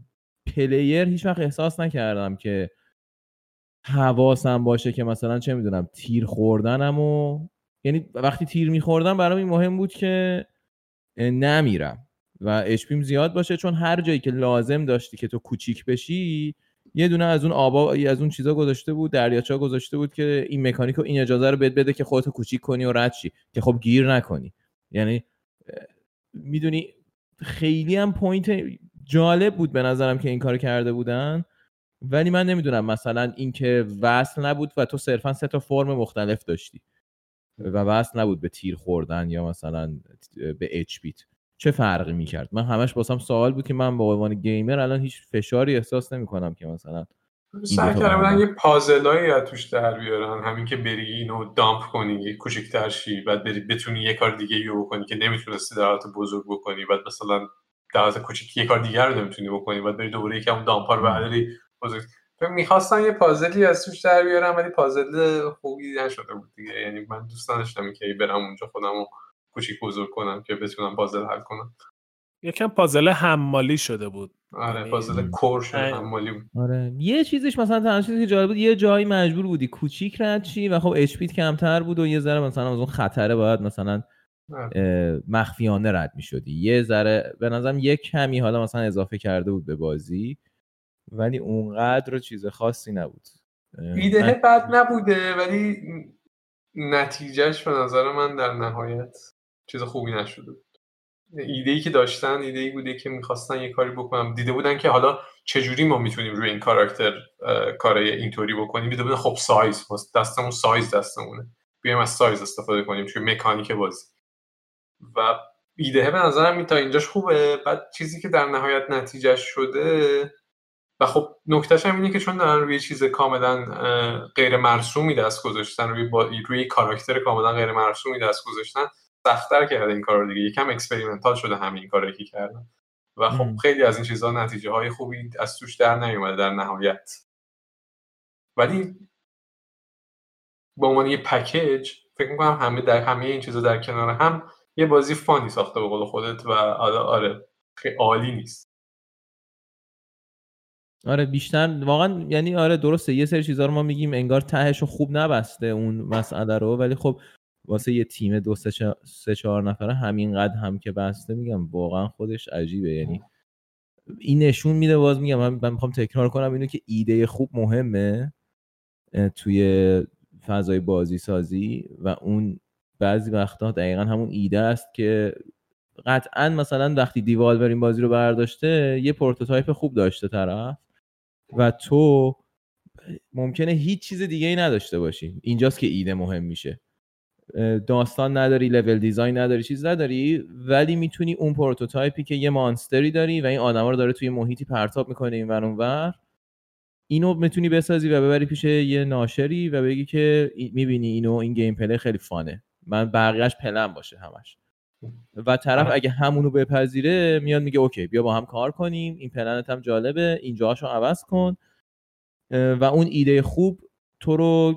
S2: پلیر هیچ وقت احساس نکردم که حواسم باشه که مثلا چه می‌دونم تیر خوردنم و یعنی وقتی تیر میخوردم برام این مهم بود که نمیرم. و HP م زیاد باشه چون هر جایی که لازم داشتی که تو کوچیک بشی یه دونه از اون آبا از اون چیزا گذاشته بود دریاچه گذاشته بود که این مکانیک رو این اجازه رو بهت بده که خودتو کوچیک کنی و رد شی که خب گیر نکنی. یعنی می‌دونی خیلی هم point جالب بود به نظرم که این کار کرده بودن. ولی من نمی‌دونم مثلا اینکه وصل نبود و تو صرفا سه تا فرم مختلف داشتی و وصل نبود به تیر خوردن یا مثلا به اچ بیت. چه فرقی می‌کرد؟ من همش واسم سوال بود که من به عنوان گیمر الان هیچ فشاری احساس نمی‌کنم که مثلا
S1: سعی کردن
S2: برنامه.
S1: یه پازلایی از توش در بیارن. همین که بری اینو دامپ کنی یه کوچیک‌تر شی بعد بری بتونی یه کار دیگه رو بکنی که نمی‌تونستی در حالت بزرگ بکنی بعد مثلا در حالت کوچیک یه کار دیگر رو نمی‌تونی بکنی بعد بری دوباره یکم دامپا رو برداری. بزرگ. می‌خواستن یه پازلی از توش در بیارن ولی پازل خوبی نشده بود دیگه. یعنی من دوست نداشتم که برم اونجا خودم رو کوچیک بزرگ کنم که بتونم پازل حل کنم.
S3: یکم پازل حمالی شده بود.
S1: آره
S3: یعنی-
S1: پازل کور شده. حمالی بود.
S2: آره. یه چیزیش مثلا تنها چیزی که جالب بود یه جایی مجبور بودی کوچیک رد چی و خب اچ کمتر بود و یه ذره مثلا از اون خطره باید مثلا
S1: آره.
S2: مخفیانه رد می‌شدی یه ذره به نظرم یه کمی حالا مثلا اضافه کرده بود به بازی ولی اونقدر چیز خاصی نبود.
S1: ایده
S2: من-
S1: بد نبوده ولی نتیجهش به نظر من در نهایت چیز خوبی نشده بود. ایده ای که داشتن ایده ای بوده که می‌خواستن یه کاری بکنن دیده بودن که حالا چجوری ما می‌تونیم روی این کاراکتر کارای اینطوری بکنیم. دیده بودن خب سایز دستمون سایز دستمونه. بیایم از سایز استفاده کنیم توی مکانیک بازی. و ایده به نظرم تا اینجاش خوبه. بعد چیزی که در نهایت نتیجهش شده و خب نکتهش هم اینه که چون دارن روی چیز کاملا غیر مرسومی دست گذاشتن روی, با... روی کاراکتر کاملا غیر مرسومی دست گذاشتن سختتر کرده این کار رو دیگه. یکم experimental شده همین کاری که کردن. و خب. خیلی از این چیزها نتیجه های خوبی از توش در نیومده در نهایت. ولی به عنوان یه package فکر می‌کنم همه در همه این چیزا در کنار هم یه بازی fun ی ساخته به قول خودت و آره آره خیلی عالی نیست.
S2: آره بیشتر واقعا یعنی آره درسته یه سری چیزا رو ما میگیم انگار تهش خوب نبسته اون مسئله رو ولی خب واسه یه تیم دو سه, چه- سه چهار نفره همینقدر هم که بسته میگم واقعا خودش عجیبه. یعنی این نشون میده باز میگم من, می‌خوام تکرار کنم اینو که ایده خوب مهمه توی فضای بازی سازی و اون بعضی وقتا دقیقا همون ایده است که قطعا مثلا وقتی Devolver این بازی رو برداشته یه prototype خوب داشته طرف و تو ممکنه هیچ چیز دیگه ای نداشته باشی. اینجاست که ایده مهم میشه. داستان نداری level design نداری چیز نداری ولی می‌تونی اون prototype ی که یه monster ی داری و این آدما رو داره توی محیطی پرتاب می‌کنه این ور اونور اینو می‌تونی بسازی و ببری پیش یه ناشری و بگی که می‌بینی اینو این gameplay خیلی fun ه. من بقیهش پلن باشه همش. و طرف
S1: آره.
S2: اگه همونو بپذیره میاد میگه okay بیا با هم کار کنیم این پلنت هم جالبه اینجاهاشو عوض کن. و اون ایده خوب تو رو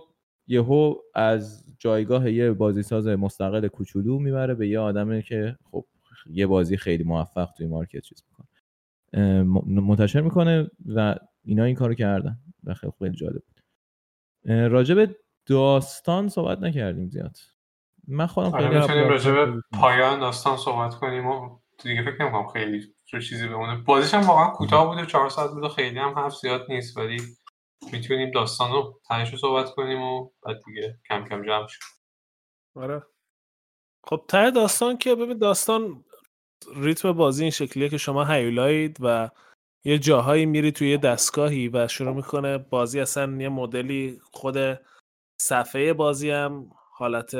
S2: یهو از جایگاه یه بازیساز مستقل کوچولو می‌بره به یه آدمی که خب یه بازی خیلی موفق توی مارکت چیز می‌کنه. منتشر می‌کنه و اینا این کارو کردن و خیلی خیلی جالب بود. به داستان صحبت نکردیم زیاد. من خودم
S1: آره
S2: خیلی
S1: می‌تونیم
S2: داستان
S1: پایان داستان صحبت کنیم و دیگه فکر نمی‌کنم خیلی چیزی بمونه. بازیش هم واقعا کوتاه بوده چهار ساعت بوده خیلی هم حرف زیاد نیست ولی می‌تونیم داستان رو رو صحبت کنیم و بعد دیگه کم کم جمع شد
S3: آره. خب ته داستان که ببین داستان ریتم بازی این شکلیه که شما هیولایید و یه جاهایی میری توی یه دستگاهی و شروع می‌کنه بازی اصلا یه مدلی خود صفحه بازی هم حالت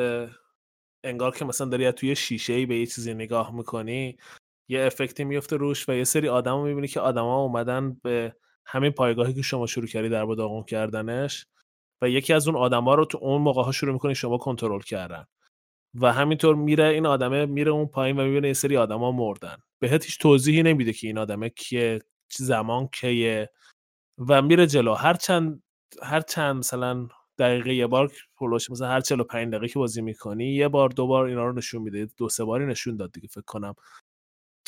S3: انگار که مثلا داری توی شیشه ای به یه چیزی نگاه می‌کنی یه افکتی میفته روش و یه سری آدم رو می‌بینی که آدما اومدن به همین پایگاهی که شما شروع کردی در داغون کردنش و یکی از اون آدما رو تو اون موقع ها شروع می‌کنی شما کنترل کردن و همینطور میره این آدمه میره اون پایین و می‌بینه یه سری آدما مردن. بهت هیچ توضیحی نمیده که این آدمه کیه زمان کیه و میره جلو. هر چند هر چند مثلا دقیقه یه بار پولوش مثلا هر 45 دقیقه که بازی می‌کنی یه بار دو بار اینا رو نشون میده دو سه باری نشون داد دیگه فکر کنم.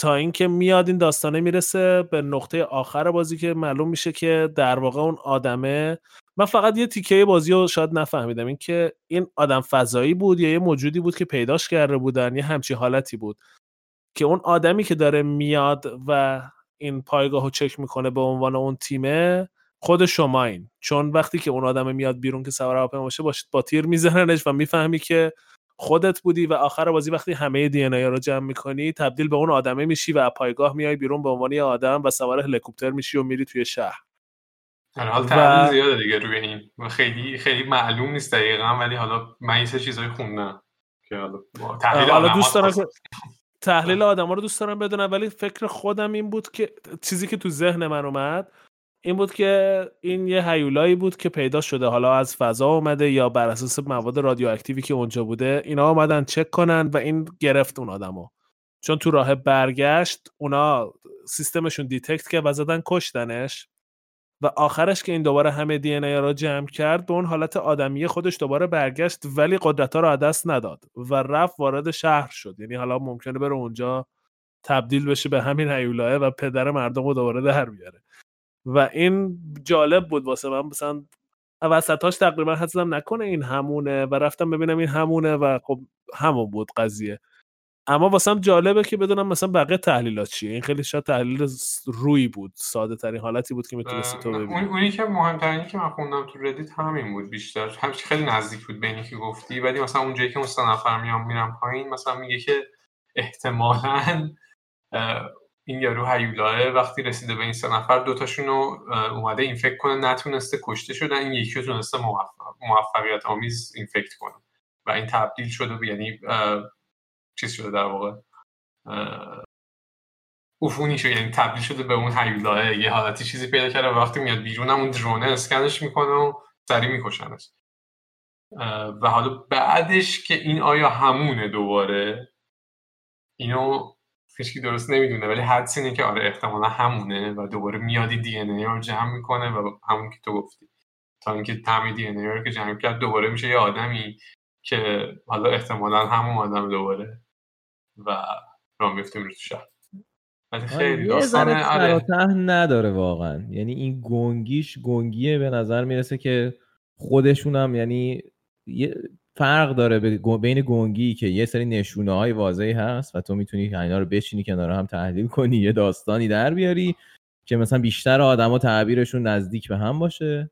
S3: تا اینکه میاد این داستانه می‌رسه به نقطه آخر بازی که معلوم میشه که در واقع اون آدمه. من فقط یه تیکه بازی رو شاید نفهمیدم. این که این آدم فضایی بود یا یه موجودی بود که پیداش کرده بودن یه همچی حالتی بود. که اون آدمی که داره میاد و این پایگاه رو چک می‌کنه به عنوان اون تیمه خود شماین چون وقتی که اون آدم میاد بیرون که سوار هواپیما باشه با تیر میزننش و می‌فهمی که خودت بودی و آخر بازی وقتی همه دی ان رو جمع می‌کنی تبدیل به اون آدمه میشی و پایگاه میای بیرون به عنوان یه آدم و سوار هلیکوپتر میشی و میری توی شهر.
S1: در حال
S3: و-
S1: زیاده دیگه روی این. و خیلی خیلی معلوم نیست دقیقا ولی حالا من یه سری چیزایی خوندم که حالا تحلیل
S3: دوست دارم تحلیل آدما رو دوست دارم بدونم ولی فکر خودم این بود که چیزی که تو ذهن من اومد این بود که این یه هیولایی بود که پیدا شده حالا از فضا اومده یا بر اساس مواد رادیواکتیوی که اونجا بوده اینا اومدن چک کنن و این گرفت اون آدمو. چون تو راه برگشت اونا سیستمشون detect کرد و زدن کشتنش و آخرش که این دوباره همه DNA رو جمع کرد به اون حالت آدمی خودش دوباره برگشت ولی قدرت ها رو دست نداد و رفت وارد شهر شد. یعنی حالا ممکنه بره اونجا تبدیل بشه به همین هیولاه و پدر مردم رو دوباره در بیاره. و این جالب بود واسه من. مثلا وسطاش تقریبا حدسم نکنه این همونه و رفتم ببینم این همونه و خب همون بود قضیه. اما واسم جالبه که بدونم مثلا بقیه تحلیلات چیه. این خیلی شاید تحلیل روی بود ساده ترین حالتی بود که می‌تونستی تو
S1: اون
S3: ببینی.
S1: اونی که مهمترینی که من خوندم تو ردیت همین بود بیشتر. همش خیلی نزدیک بود به اینی که گفتی. ولی مثلا اونجایی که اون سه نفر میام میرم پایین مثلا میگه که احتمالاً این یارو هیولاه وقتی رسیده به این سه نفر دوتاشون رو اومده اینفکت کنه نتونسته کشته شدن این یکی رو تونسته موفق- موفقیت آمیز اینفکت کنه. و این تبدیل شده به یعنی چیز شده در واقع اه، عفونی شده یعنی تبدیل شده به اون هیولاه یه حالتی چیزی پیدا کرده و وقتی میاد بیرون اون درونه اسکنش می‌کنه و سریع میکشنش. و حالا بعدش که این آیا همونه دوباره؟ اینو هیچکی درست نمی‌دونه ولی حدس اینه که آره احتمالا همونه و دوباره میادی دی ان رو جمع می‌کنه و همون که تو گفتی. تا اینکه همه دی ان رو که جمع کرد دوباره میشه یه آدمی که حالا احتمالا همون آدم دوباره و راه میفته میره تو شهر. ولی
S2: آره،
S1: خیلی داستان آره.
S2: نداره واقعا. یعنی این گنگیش گنگیه به نظر می‌رسه که خودشون هم یعنی یه فرق داره بین گنگی که یه سری نشونه های واضحی هست و تو می‌تونی اینا رو بچینی کنار هم تحلیل کنی یه داستانی در بیاری که مثلا بیشتر آدما تعبیرشون نزدیک به هم باشه.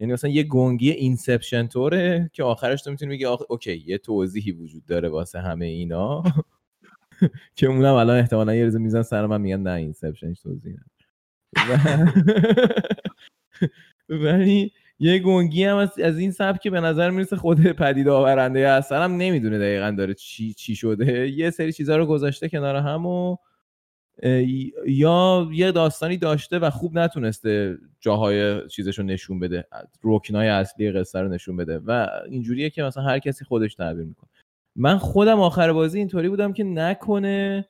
S2: یعنی مثلا یه گنگی Inception طوره که آخرش تو می‌تونی بگی آها okay یه توضیحی وجود داره واسه همه اینا [laughs] که اونم الان احتمالا یه روز میزنن سر من میگن نه Inception ش توضیح [laughs] ولی یه گنگی هم از, این سبک که به نظر می‌رسه خود پدید آورنده اصلا هم نمی‌دونه دقیقا داره چی, چی شده. یه سری چیزها رو گذاشته کنار هم و یا یه داستانی داشته و خوب نتونسته جاهای چیزش رو نشون بده. رکنای اصلی قصه رو نشون بده. و اینجوریه که مثلا هر کسی خودش تعبیر می‌کنه. من خودم آخر بازی اینطوری بودم که نکنه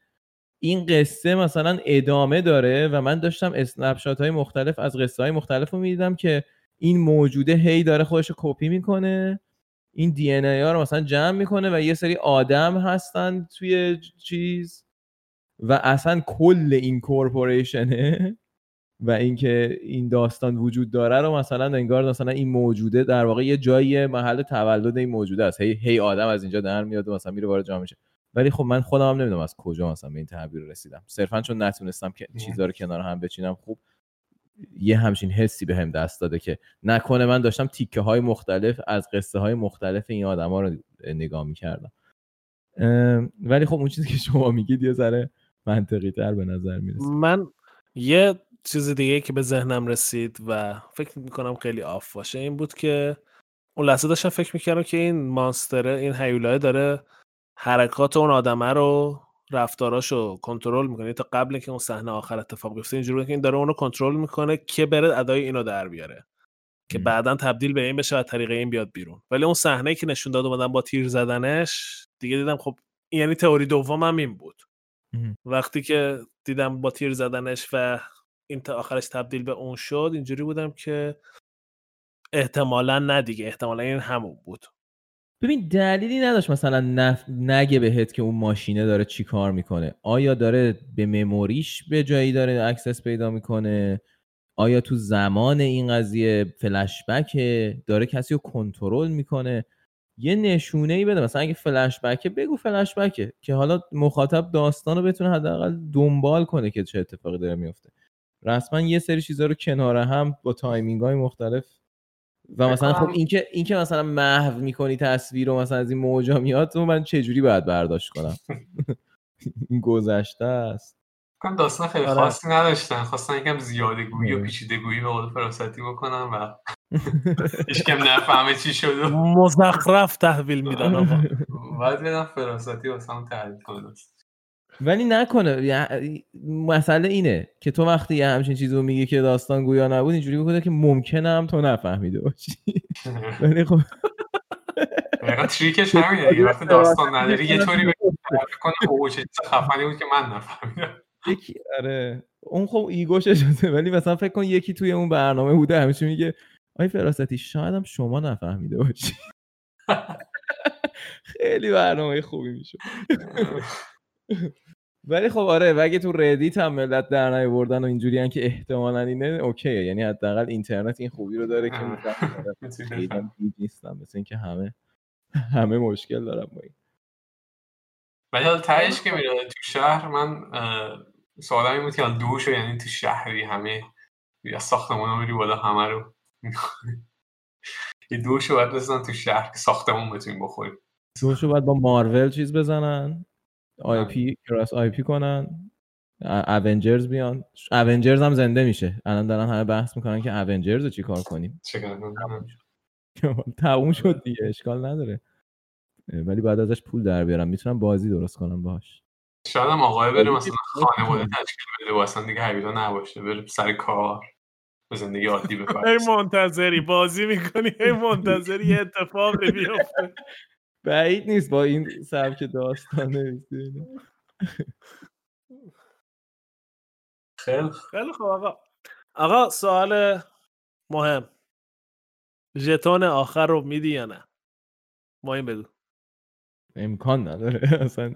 S2: این قصه مثلا ادامه داره و من داشتم اسنپ های مختلف از قصه های مختلف رو می‌دیدم که این موجوده هی داره خودش رو کپی می‌کنه. این دی ان ها رو مثلا جمع می‌کنه و یه سری آدم هستن توی چیز. و اصلا کل این کورپوریشنه. و اینکه این داستان وجود داره رو مثلا انگار مثلا این موجوده در واقع یه جایی محل تولد این موجوده است. هی, هی آدم از اینجا در میاد و مثلا میره وارد جامعه میشه. ولی خب من خودم هم نمی‌دونم از کجا مثلا به این تعبیر رسیدم. صرفا چون نتونستم که چیزا رو کنار هم بچینم خوب یه همچین حسی به دست داده که نکنه من داشتم تیکه های مختلف از قصه های مختلف این آدما رو نگاه می‌کردم. ولی خب اون چیزی که شما میگید یه ذره منطقی تر به نظر می‌رسه.
S3: من یه چیز دیگه که به ذهنم رسید و فکر می‌کنم خیلی آف باشه این بود که اون لحظه داشتم فکر می‌کردم که این مانستره این هیولای داره حرکات اون آدمه رو رفتاراشو کنترل می‌کنه. تا قبل که اون صحنه آخر اتفاق بیفته اینجوری که این داره اونو کنترل می‌کنه که بره ادای اینو در بیاره که بعدا تبدیل به این بشه و طریق این بیاد بیرون. ولی اون صحنه که نشون داد اومدن با تیر زدنش دیگه دیدم خب یعنی تئوری دومم این بود. وقتی که دیدم با تیر زدنش و این تا آخرش تبدیل به اون شد اینجوری بودم که احتمالا نه دیگه احتمالا این همون بود.
S2: ببین دلیلی نداشت مثلا نف... نگه بهت که اون ماشینه داره چی کار می‌کنه. آیا داره به memory ش یه جایی داره access پیدا می‌کنه؟ آیا تو زمان این قضیه فلشبکه؟ داره کسی رو کنترل می‌کنه؟ یه نشونه ای بده. مثلا اگه فلشبکه بگو فلشبکه که حالا مخاطب داستان رو بتونه حداقل دنبال کنه که چه اتفاقی داره میفته رسما یه سری چیزا رو کنار هم با timing های مختلف و مثلا خب اینکه اینکه مثلا محو می‌کنی تصویر رو مثلا از این موجا میاد تو من چه جوری باید برداشت کنم؟ [laughs] این گذشته است.
S1: کن داستان خیلی آره. خاصی نداشتن خواستن یکم زیاده گویی و پیچیده گویی به قول فراستی بکنم و [laughs] کم نفهمه چی شد
S3: مزخرف تحویل میدن آقا.
S1: باید بدم فراستی واسه هم تحویل کنه.
S2: ولی نکنه. مسئله اینه که تو وقتی یه همچین چیزی رو میگی که داستان گویا نبود اینجوری بکنه که ممکنه هم تو نفهمیده باشی. [laughs] ولی خب
S1: تریکش همینه وقتی داستان نداری یه طوری کنه اوه چه خفنی بود که من نفهمیدم.
S2: یکی آره. اون خب ایگوش شده. ولی مثلا فکر کن یکی توی اون برنامه بوده همیشه میگه. آی فراستی شاید هم شما نفهمیده باشی. [laughs] خیلی برنامه خوبی میشه [laughs] ولی خب آره و اگه تو ردیت هم ملت در نیاوردن و اینجوری که احتمالا اینه اوکیه یعنی حداقل اینترنت این خوبی رو داره که [laughs] خیلی نیستم مثل اینکه همه همه مشکل دارم با این.
S1: ولی حالا تهش که میره تو شهر من سوالم این بود که دوشو یعنی تو شهری همه یا ساختمون رو میری بالا همه رو [laughs] یه دوشو باید بزنن تو شهر که ساختمون بتونیم بخوریم.
S2: دوشو باید با مارول چیز بزنن. IP cross IP کنن. Avengers بیان. Avengers هم زنده میشه. الان دارن همه بحث می‌کنن که Avengers رو چی کار کنیم؟ [laughs] تموم شد. دیگه اشکال نداره. ولی بعد ازش پول در بیارم. می‌تونم بازی درست کنم باش
S1: شاید هم آقای بره مثلا خانواده تشکیل بده واسه دیگه حیولا نباشه. بره سر کار. به زندگی عادی بپرسه [laughs]
S3: ای منتظری بازی می‌کنی. ای منتظری یه اتفاق بیفته. [laughs]
S2: بعید نیست با این سبک داستان
S1: خیلی
S3: خیلی خوب. آقا آقا سوال مهم. ژتون آخر رو میدی یا نه؟ ما این بگو
S2: امکان نداره. [laughs] اصلا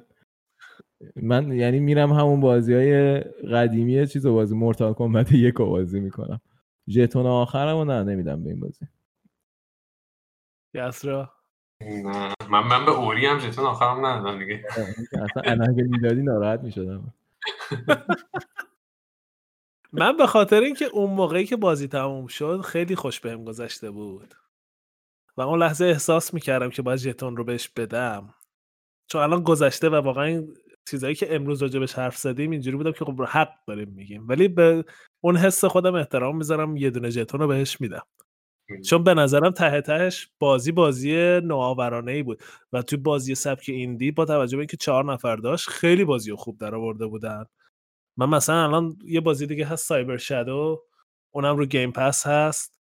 S2: من یعنی میرم همون بازی های قدیمی چیز رو بازی مورتال کمبت یک رو بازی می‌کنم. ژتون آخرمو نه نمیدم به این بازی.
S3: یسرا
S1: نه. من من به اوری هم ژتون آخرم ندادم دیگه.
S2: اصلا انا اگه می‌دادی ناراحت می‌شدم. [laughs]
S3: من به خاطر اینکه اون موقعی که بازی تموم شد خیلی خوش بهم گذشته بود. و اون لحظه احساس می‌کردم که باید ژتون رو بهش بدم. چون الان گذشته و واقعا چیزایی که امروز راجبش حرف زدیم اینجوری بودم که خب حق داریم میگیم. ولی به اون حس خودم احترام می‌ذارم یه دونه ژتون رو بهش میدم. چون به نظرم ته تهش بازی بازی نوآورانه ای بود و توی بازی سبک ایندی با توجه به اینکه چهار نفر داشت خیلی بازی خوب در آورده بودن. من مثلا الان یه بازی دیگه هست سایبر شادو اونم رو گیم پس هست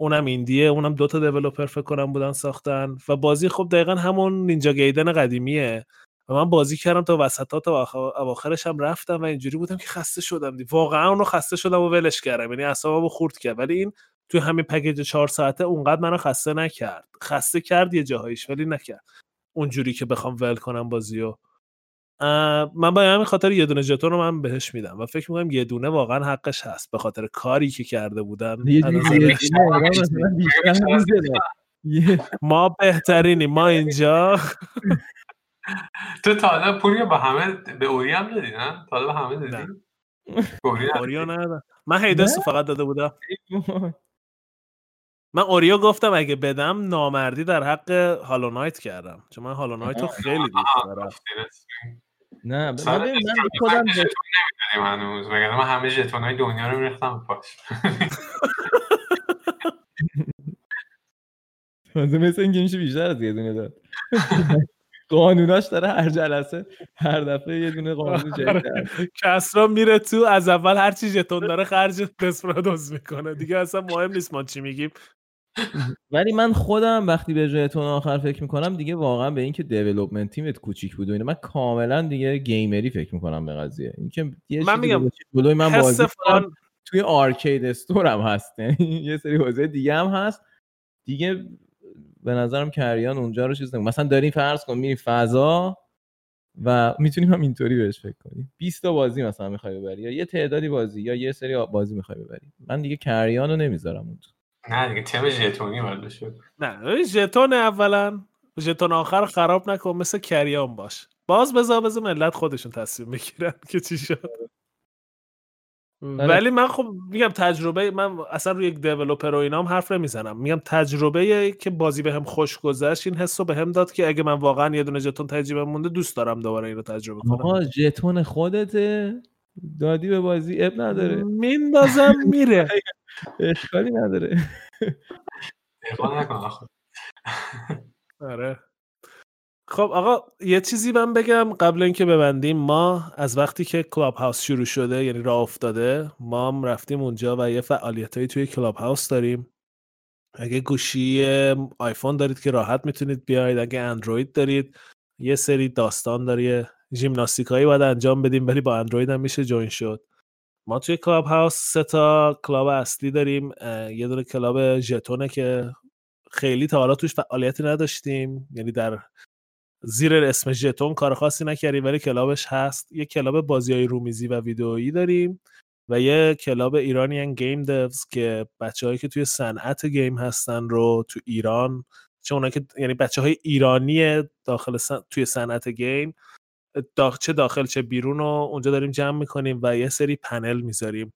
S3: اونم ایندیه اونم دوتا دیولوپر فکر کنم بودن ساختن و بازی خب دقیقا همون نینجا گیدن قدیمیه و من بازی کردم تا وسطات و اواخرش هم رفتم و اینجوری بودم که خسته شدم دی. واقعا اونو خسته شدم و ولش کردم یعنی اصابمو خورد کرد. ولی این توی همین پکیج چهار ساعته اونقدر منو خسته نکرد. خسته کرد یه جاهایش ولی نکرد. اونجوری که بخوام ول کنم بازیو من به همین خاطر یه دونه ژتون رو من بهش میدم و فکر می‌کنم یه دونه واقعا حقش هست به خاطر کاری که کرده بودن. ما بهترینیم ما اینجا.
S1: تو تا حالا پولی با همه به اوری هم دادی نه؟ تا حالا به همه دادی؟
S3: نه.
S1: اوری
S3: ندادم. من هیدس فقط داده بودم. [laughs] من اوریو گفتم اگه بدم نامردی در حق هالو نایت کردم. چون من هالو نایت رو خیلی دوست دارم.
S2: نه من خودم
S1: هنوز. وگرنه من همه ژتونای دنیا رو میریختم پاش. [laughs]
S2: تازه مثل اینکه میشه بیشتر از یه دونه داد. [laughs] قانوناش داره هر جلسه هر دفعه یه دونه قانون جدید
S3: آره. کسرا میره تو از اول هر چی ژتون داره خرج دسپرادوس می‌کنه. دیگه اصلا مهم نیست ما چی میگیم.
S2: ولی من خودم وقتی به جای تون آخر فکر می‌کنم دیگه واقعا به اینکه دیولپمنت تیمت کوچیک بود و اینا من کاملا دیگه گیمری فکر می‌کنم به قضیه. اینکه
S3: من میگم
S2: جلوی من بازی
S3: فان
S2: توی آرکید استور هم هست. یعنی یه سری حوزه دیگه هم هست. دیگه به نظرم کریان اونجا رو چیز نمید. مثلا داریم فرض کن میری فضا و می‌تونیم هم اینطوری بهش فکر کنیم. 20 تا بازی مثلا می‌خوای ببری یا یه تعدادی بازی یا یه سری بازی می‌خوای ببری. من دیگه کریان رو نمی‌ذارم اون تو.
S1: نه دیگه تم ژتونی شد
S3: نه ژتون اولا ژتون آخر خراب نکن مثل کریان باش. باز بذار بذار ملت خودشون تصمیم بگیرن که چی شد. ولی من خب میگم تجربه من اصلا روی یک دیولپر و اینا هم حرف نمی‌زنم. میگم تجربه که بازی به هم خوش گذشت این حس رو به هم داد که اگه من واقعا یه دونه ژتون تجربه مونده دوست دارم دوباره این رو تجربه کنم.
S2: آقا ژتون خودته؟ دادی به بازی اب نداره.
S3: میندازم [laughs] میره.
S2: اشکالی نداره.
S3: آره. خب آقا یه چیزی من بگم قبل اینکه ببندیم. ما از وقتی که Clubhouse شروع شده یعنی راه افتاده ما هم رفتیم اونجا و یه فعالیت توی Clubhouse داریم. اگه گوشی آیفون دارید که راحت می‌تونید بیاید. اگه اندروید دارید یه سری داستان داره ژیمناستیک هایی باید انجام بدیم ولی با اندروید هم میشه join شد. ما توی Clubhouse سه تا club اصلی داریم. یه دونه club ژتونه که خیلی تا حالا توش فعالیتی نداشتیم. یعنی در زیر اسم ژتون کار خاصی نکردیم ولی club ش هست. یه club بازی های رومیزی و ویدئویی داریم و یه club Iranian Game Devs که بچههایی که توی صنعت game هستن رو تو ایران اونایی که یعنی بچه های ایرانی داخل سن- توی صنعت game دا- چه داخل چه بیرون رو اونجا داریم جمع می‌کنیم و یه سری پنل می‌ذاریم.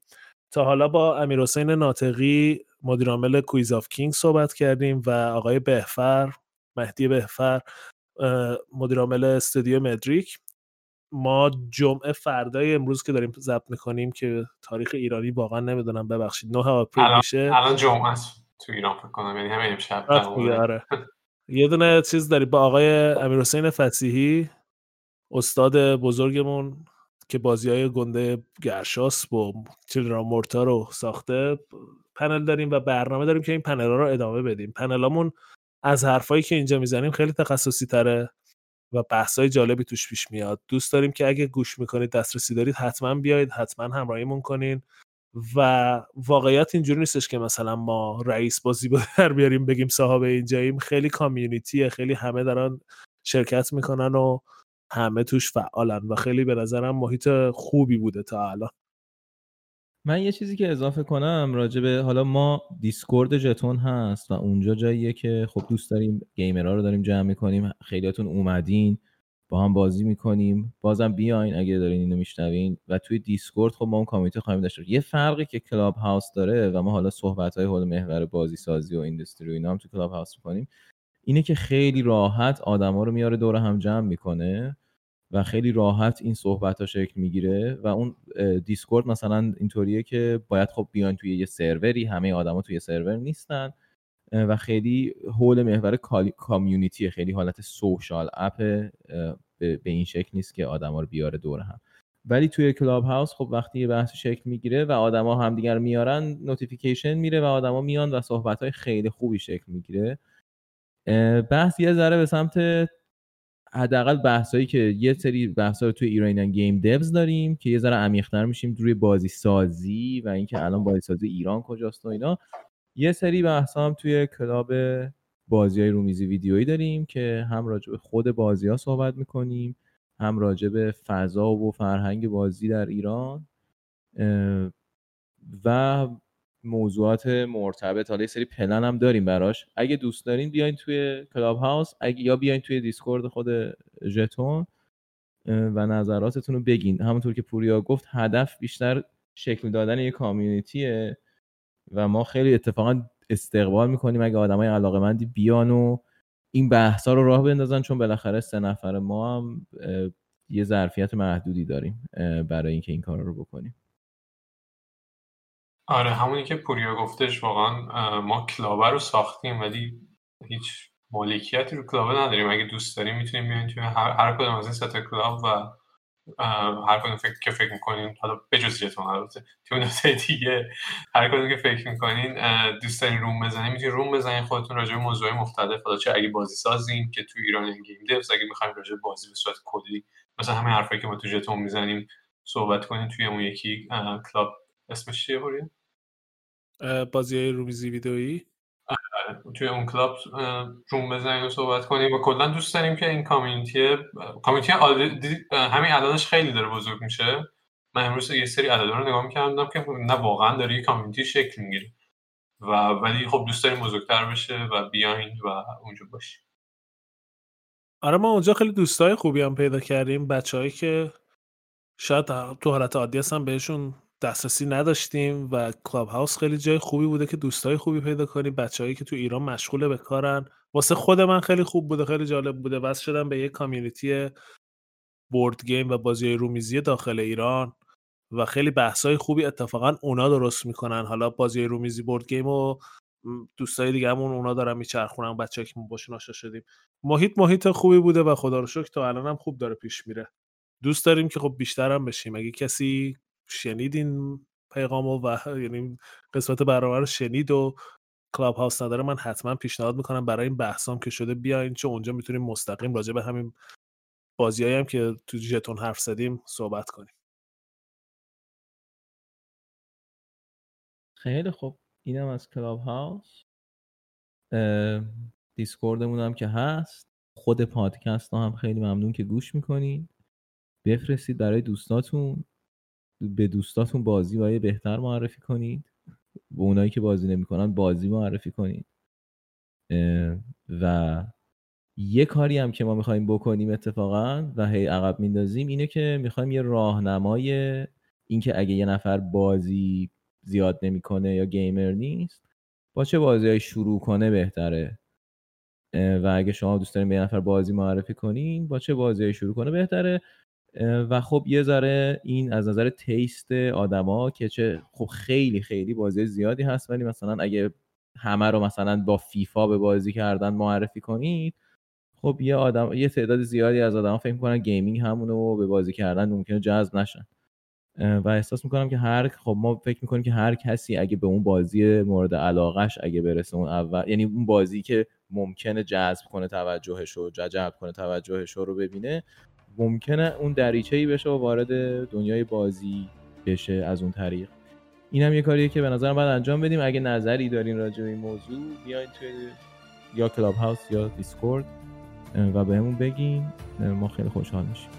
S3: تا حالا با امیر حسین ناطقی مدیرعامل Quiz of Kings صحبت کردیم و آقای بهفر مهدی بهفر مدیرعامل استودیو Medrick. ما جمعه فردای امروز که داریم ضبط می‌کنیم که تاریخ ایرانی واقعا نمی‌دونم ببخشید 9
S1: April
S3: میشه.
S1: الان جمعه است تو ایران فکر کنم یعنی همین امشب
S3: آره. [laughs] یه دونه چیز داریم با آقای امیر حسین فسیحی استاد بزرگمون که بازی های گنده گرشاس و چیلدران مورتا رو ساخته پنل داریم و برنامه داریم که این پنل رو ادامه بدیم. پنلامون از حرفایی که اینجا می‌زنیم خیلی تخصصی تره و بحثای جالبی توش پیش میاد. دوست داریم که اگه گوش می‌کنید دسترسی دارید حتما بیاید حتما همراهیمون کنین و واقعیت اینجوری نیستش که مثلا ما رئیس بازی با در بیاریم بگیم صاحب اینجاییم. خیلی community ه خیلی همه دارن شرکت می‌کنن و همه توش فعالن و خیلی به نظرم محیط خوبی بوده تا الان.
S2: من یه چیزی که اضافه کنم راجع به حالا ما Discord ژتون هست و اونجا جاییه که خب دوست داریم gamer ها رو داریم جمع می‌کنیم خیلیاتون اومدین با هم بازی می‌کنیم. بازم بیاین اگه دارین اینو میشنوین و توی Discord خب ما اون community خواهیم داشت. یه فرقی که Clubhouse داره و ما حالا صحبت های حول محور بازی سازی و industry و اینا هم تو Clubhouse می‌کنیم اینه که خیلی راحت آدما رو میاره دور هم جمع می‌کنه و خیلی راحت این صحبت ها شکل می‌گیره و اون Discord مثلا اینطوریه که باید خب بیان توی یه سروری همه آدما توی سرور نیستن و خیلی حول محور community خیلی حالت social app به این شکل نیست که آدما رو بیاره دور هم. ولی توی Clubhouse خب وقتی یه بحث شکل می‌گیره و آدما همدیگر میارن notification میره و آدما میان و صحبت های خیلی خوبی شکل می‌گیره. بحث یه ذره به سمت حداقل بحثایی که یه سری بحثا رو توی ایرانیان گیم دیوز داریم که یه ذره عمیق‌تر میشیم روی بازی سازی و اینکه الان بازی سازی ایران کجاست و اینا. یه سری بحثا هم توی کلاب بازی های رومیزی ویدیویی داریم که هم راجع به خود بازی ها صحبت می‌کنیم هم راجع به فضا و فرهنگ بازی در ایران و موضوعات مرتبط حالا یه سری پلن هم داریم براش. اگه دوست دارین بیاین توی Clubhouse اگه یا بیاین توی Discord خود ژتون و نظراتتون رو بگین. همونطور که پوریا گفت هدف بیشتر شکل دادن یه community ه و ما خیلی اتفاقا استقبال می‌کنیم اگه آدمای علاقه مندی بیان و این بحثا رو راه بندازن چون بالاخره سه نفر ما هم یه ظرفیت محدودی داریم برای اینکه این کار رو بکنیم.
S1: آره همونی که پوریا گفتش واقعا ما کلابه رو ساختیم ولی هیچ مالکیتی رو کلابه نداریم. اگه دوست داریم می‌تونیم بیاین توی هر, کدوم از این ستا کلاب و هر کدوم فکر که فکر می‌کنین. حالا بجز جتون البته. تو نقطه دیگه هر کدوم که فکر می‌کنین دوست دارین روم بزنین می‌تونین روم بزنین خودتون راجع به موضوع مختلف. حالا چه اگه بازی سازین که تو ایران گیم دیوز اگه می‌خوایم راجع بازی به صورت کلی مثلا همین حرفایی که ما تو ژتون می‌زنیم صحبت کنین توی اون یکی club. اسمش چیه
S3: بازی های رومیزی ویدئویی
S1: آره، توی اون club room بزنیم و صحبت کنیم و کلا دوست داریم که این community community همین الانش خیلی داره بزرگ میشه. من امروز یه سری عددا رو نگاه می‌کردم که نه واقعا داره یه community شکل می‌گیره. و ولی خب دوست داریم بزرگتر بشه و بیاین و اونجا باشیم.
S3: آره ما اونجا خیلی دوستای خوبی هم پیدا کردیم. بچههایی که شاید تو حالت عادی هستن بهشون دسترسی نداشتیم و Clubhouse خیلی جای خوبی بوده که دوستای خوبی پیدا کنیم. بچههایی که تو ایران مشغول به کارن. واسه خود من خیلی خوب بوده خیلی جالب بوده. وصل شدم به یه community board game و بازی رومیزی داخل ایران و خیلی بحثای خوبی اتفاقا اونا درست می‌کنن. حالا بازی رومیزی board game و دوستای دیگه همون اونا دارن میچرخونن بچه که باشون آشنا شدیم. محیط محیط خوبی بوده و خدا رو شکر تا الان هم خوب داره پیش میره. دوست داریم که خب بیشتر هم بشیم. اگه کسی شنید این پیغام و [laughs] یعنی قسمت برنامه رو شنید و کلاب هاوس نداره من حتما پیشنهاد می‌کنم برای این بحثام که شده بیاین چون اونجا می‌تونیم مستقیم راجع به همین بازیایی هم که تو ژتون حرف زدیم صحبت کنیم.
S2: خیلی خوب. اینم از کلاب هاوس دیسکوردمون هم که هست. خود پادکست هم خیلی ممنون که گوش می‌کنین. بفرستید برای دوستاتون. به دوستاتون بازی های بهتر معرفی کنید. به اونایی که بازی نمی‌کنن بازی معرفی کنید. و یه کاری هم که ما می‌خوایم بکنیم اتفاقا و هی عقب میندازیم اینه که می‌خوایم یه راهنمای اینکه اگه یه نفر بازی زیاد نمی‌کنه یا gamer نیست با چه بازی شروع کنه بهتره. و اگه شما دوست دارین به یه نفر بازی معرفی کنین با چه بازی شروع کنه بهتره. و خب یه ذره این از نظر taste آدما که چه خب خیلی خیلی بازی زیادی هست ولی مثلا اگه همه رو مثلا با فیفا به بازی کردن معرفی کنید خب یه آدم یه تعداد زیادی از آدما فکر می‌کنن gaming همونه و به بازی کردن ممکنه جذب نشن. و احساس می‌کنم که هر خب ما فکر می‌کنیم که هر کسی اگه به اون بازی مورد علاقهش اگه برسه اون اول یعنی اون بازی که ممکنه جذب کنه توجهش رو جذب کنه توجهش رو ببینه ممکنه اون دریچه ای بشه و وارد دنیای بازی بشه از اون طریق. این هم یه کاریه که به نظرم باید انجام بدیم. اگه نظری دارین راجع به این موضوع بیاین توی یا Clubhouse یا Discord و بهمون بگین. ما خیلی خوشحال میشیم.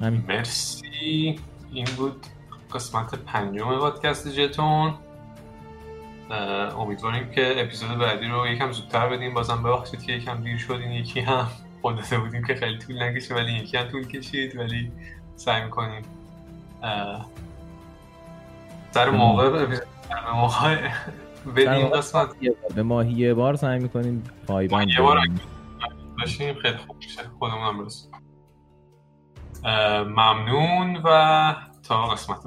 S1: همین. مرسی. این بود قسمت پنجم پادکست جتون امیدواریم که اپیزود بعدی رو یکم زودتر بدیم. بازم ببخشید که یکم دیر شد این یکی هم. خودته بودیم که خیلی طول نکشه ولی یکی هم طول کشید ولی سعی می‌کنیم سر موقع به موقع بدیم قسمت.
S2: به ماهی یه بار سعی می‌کنیم پایبند
S1: یه بار باشیم خیلی خوب میشه. خودمون هم ممنون و تا قسمت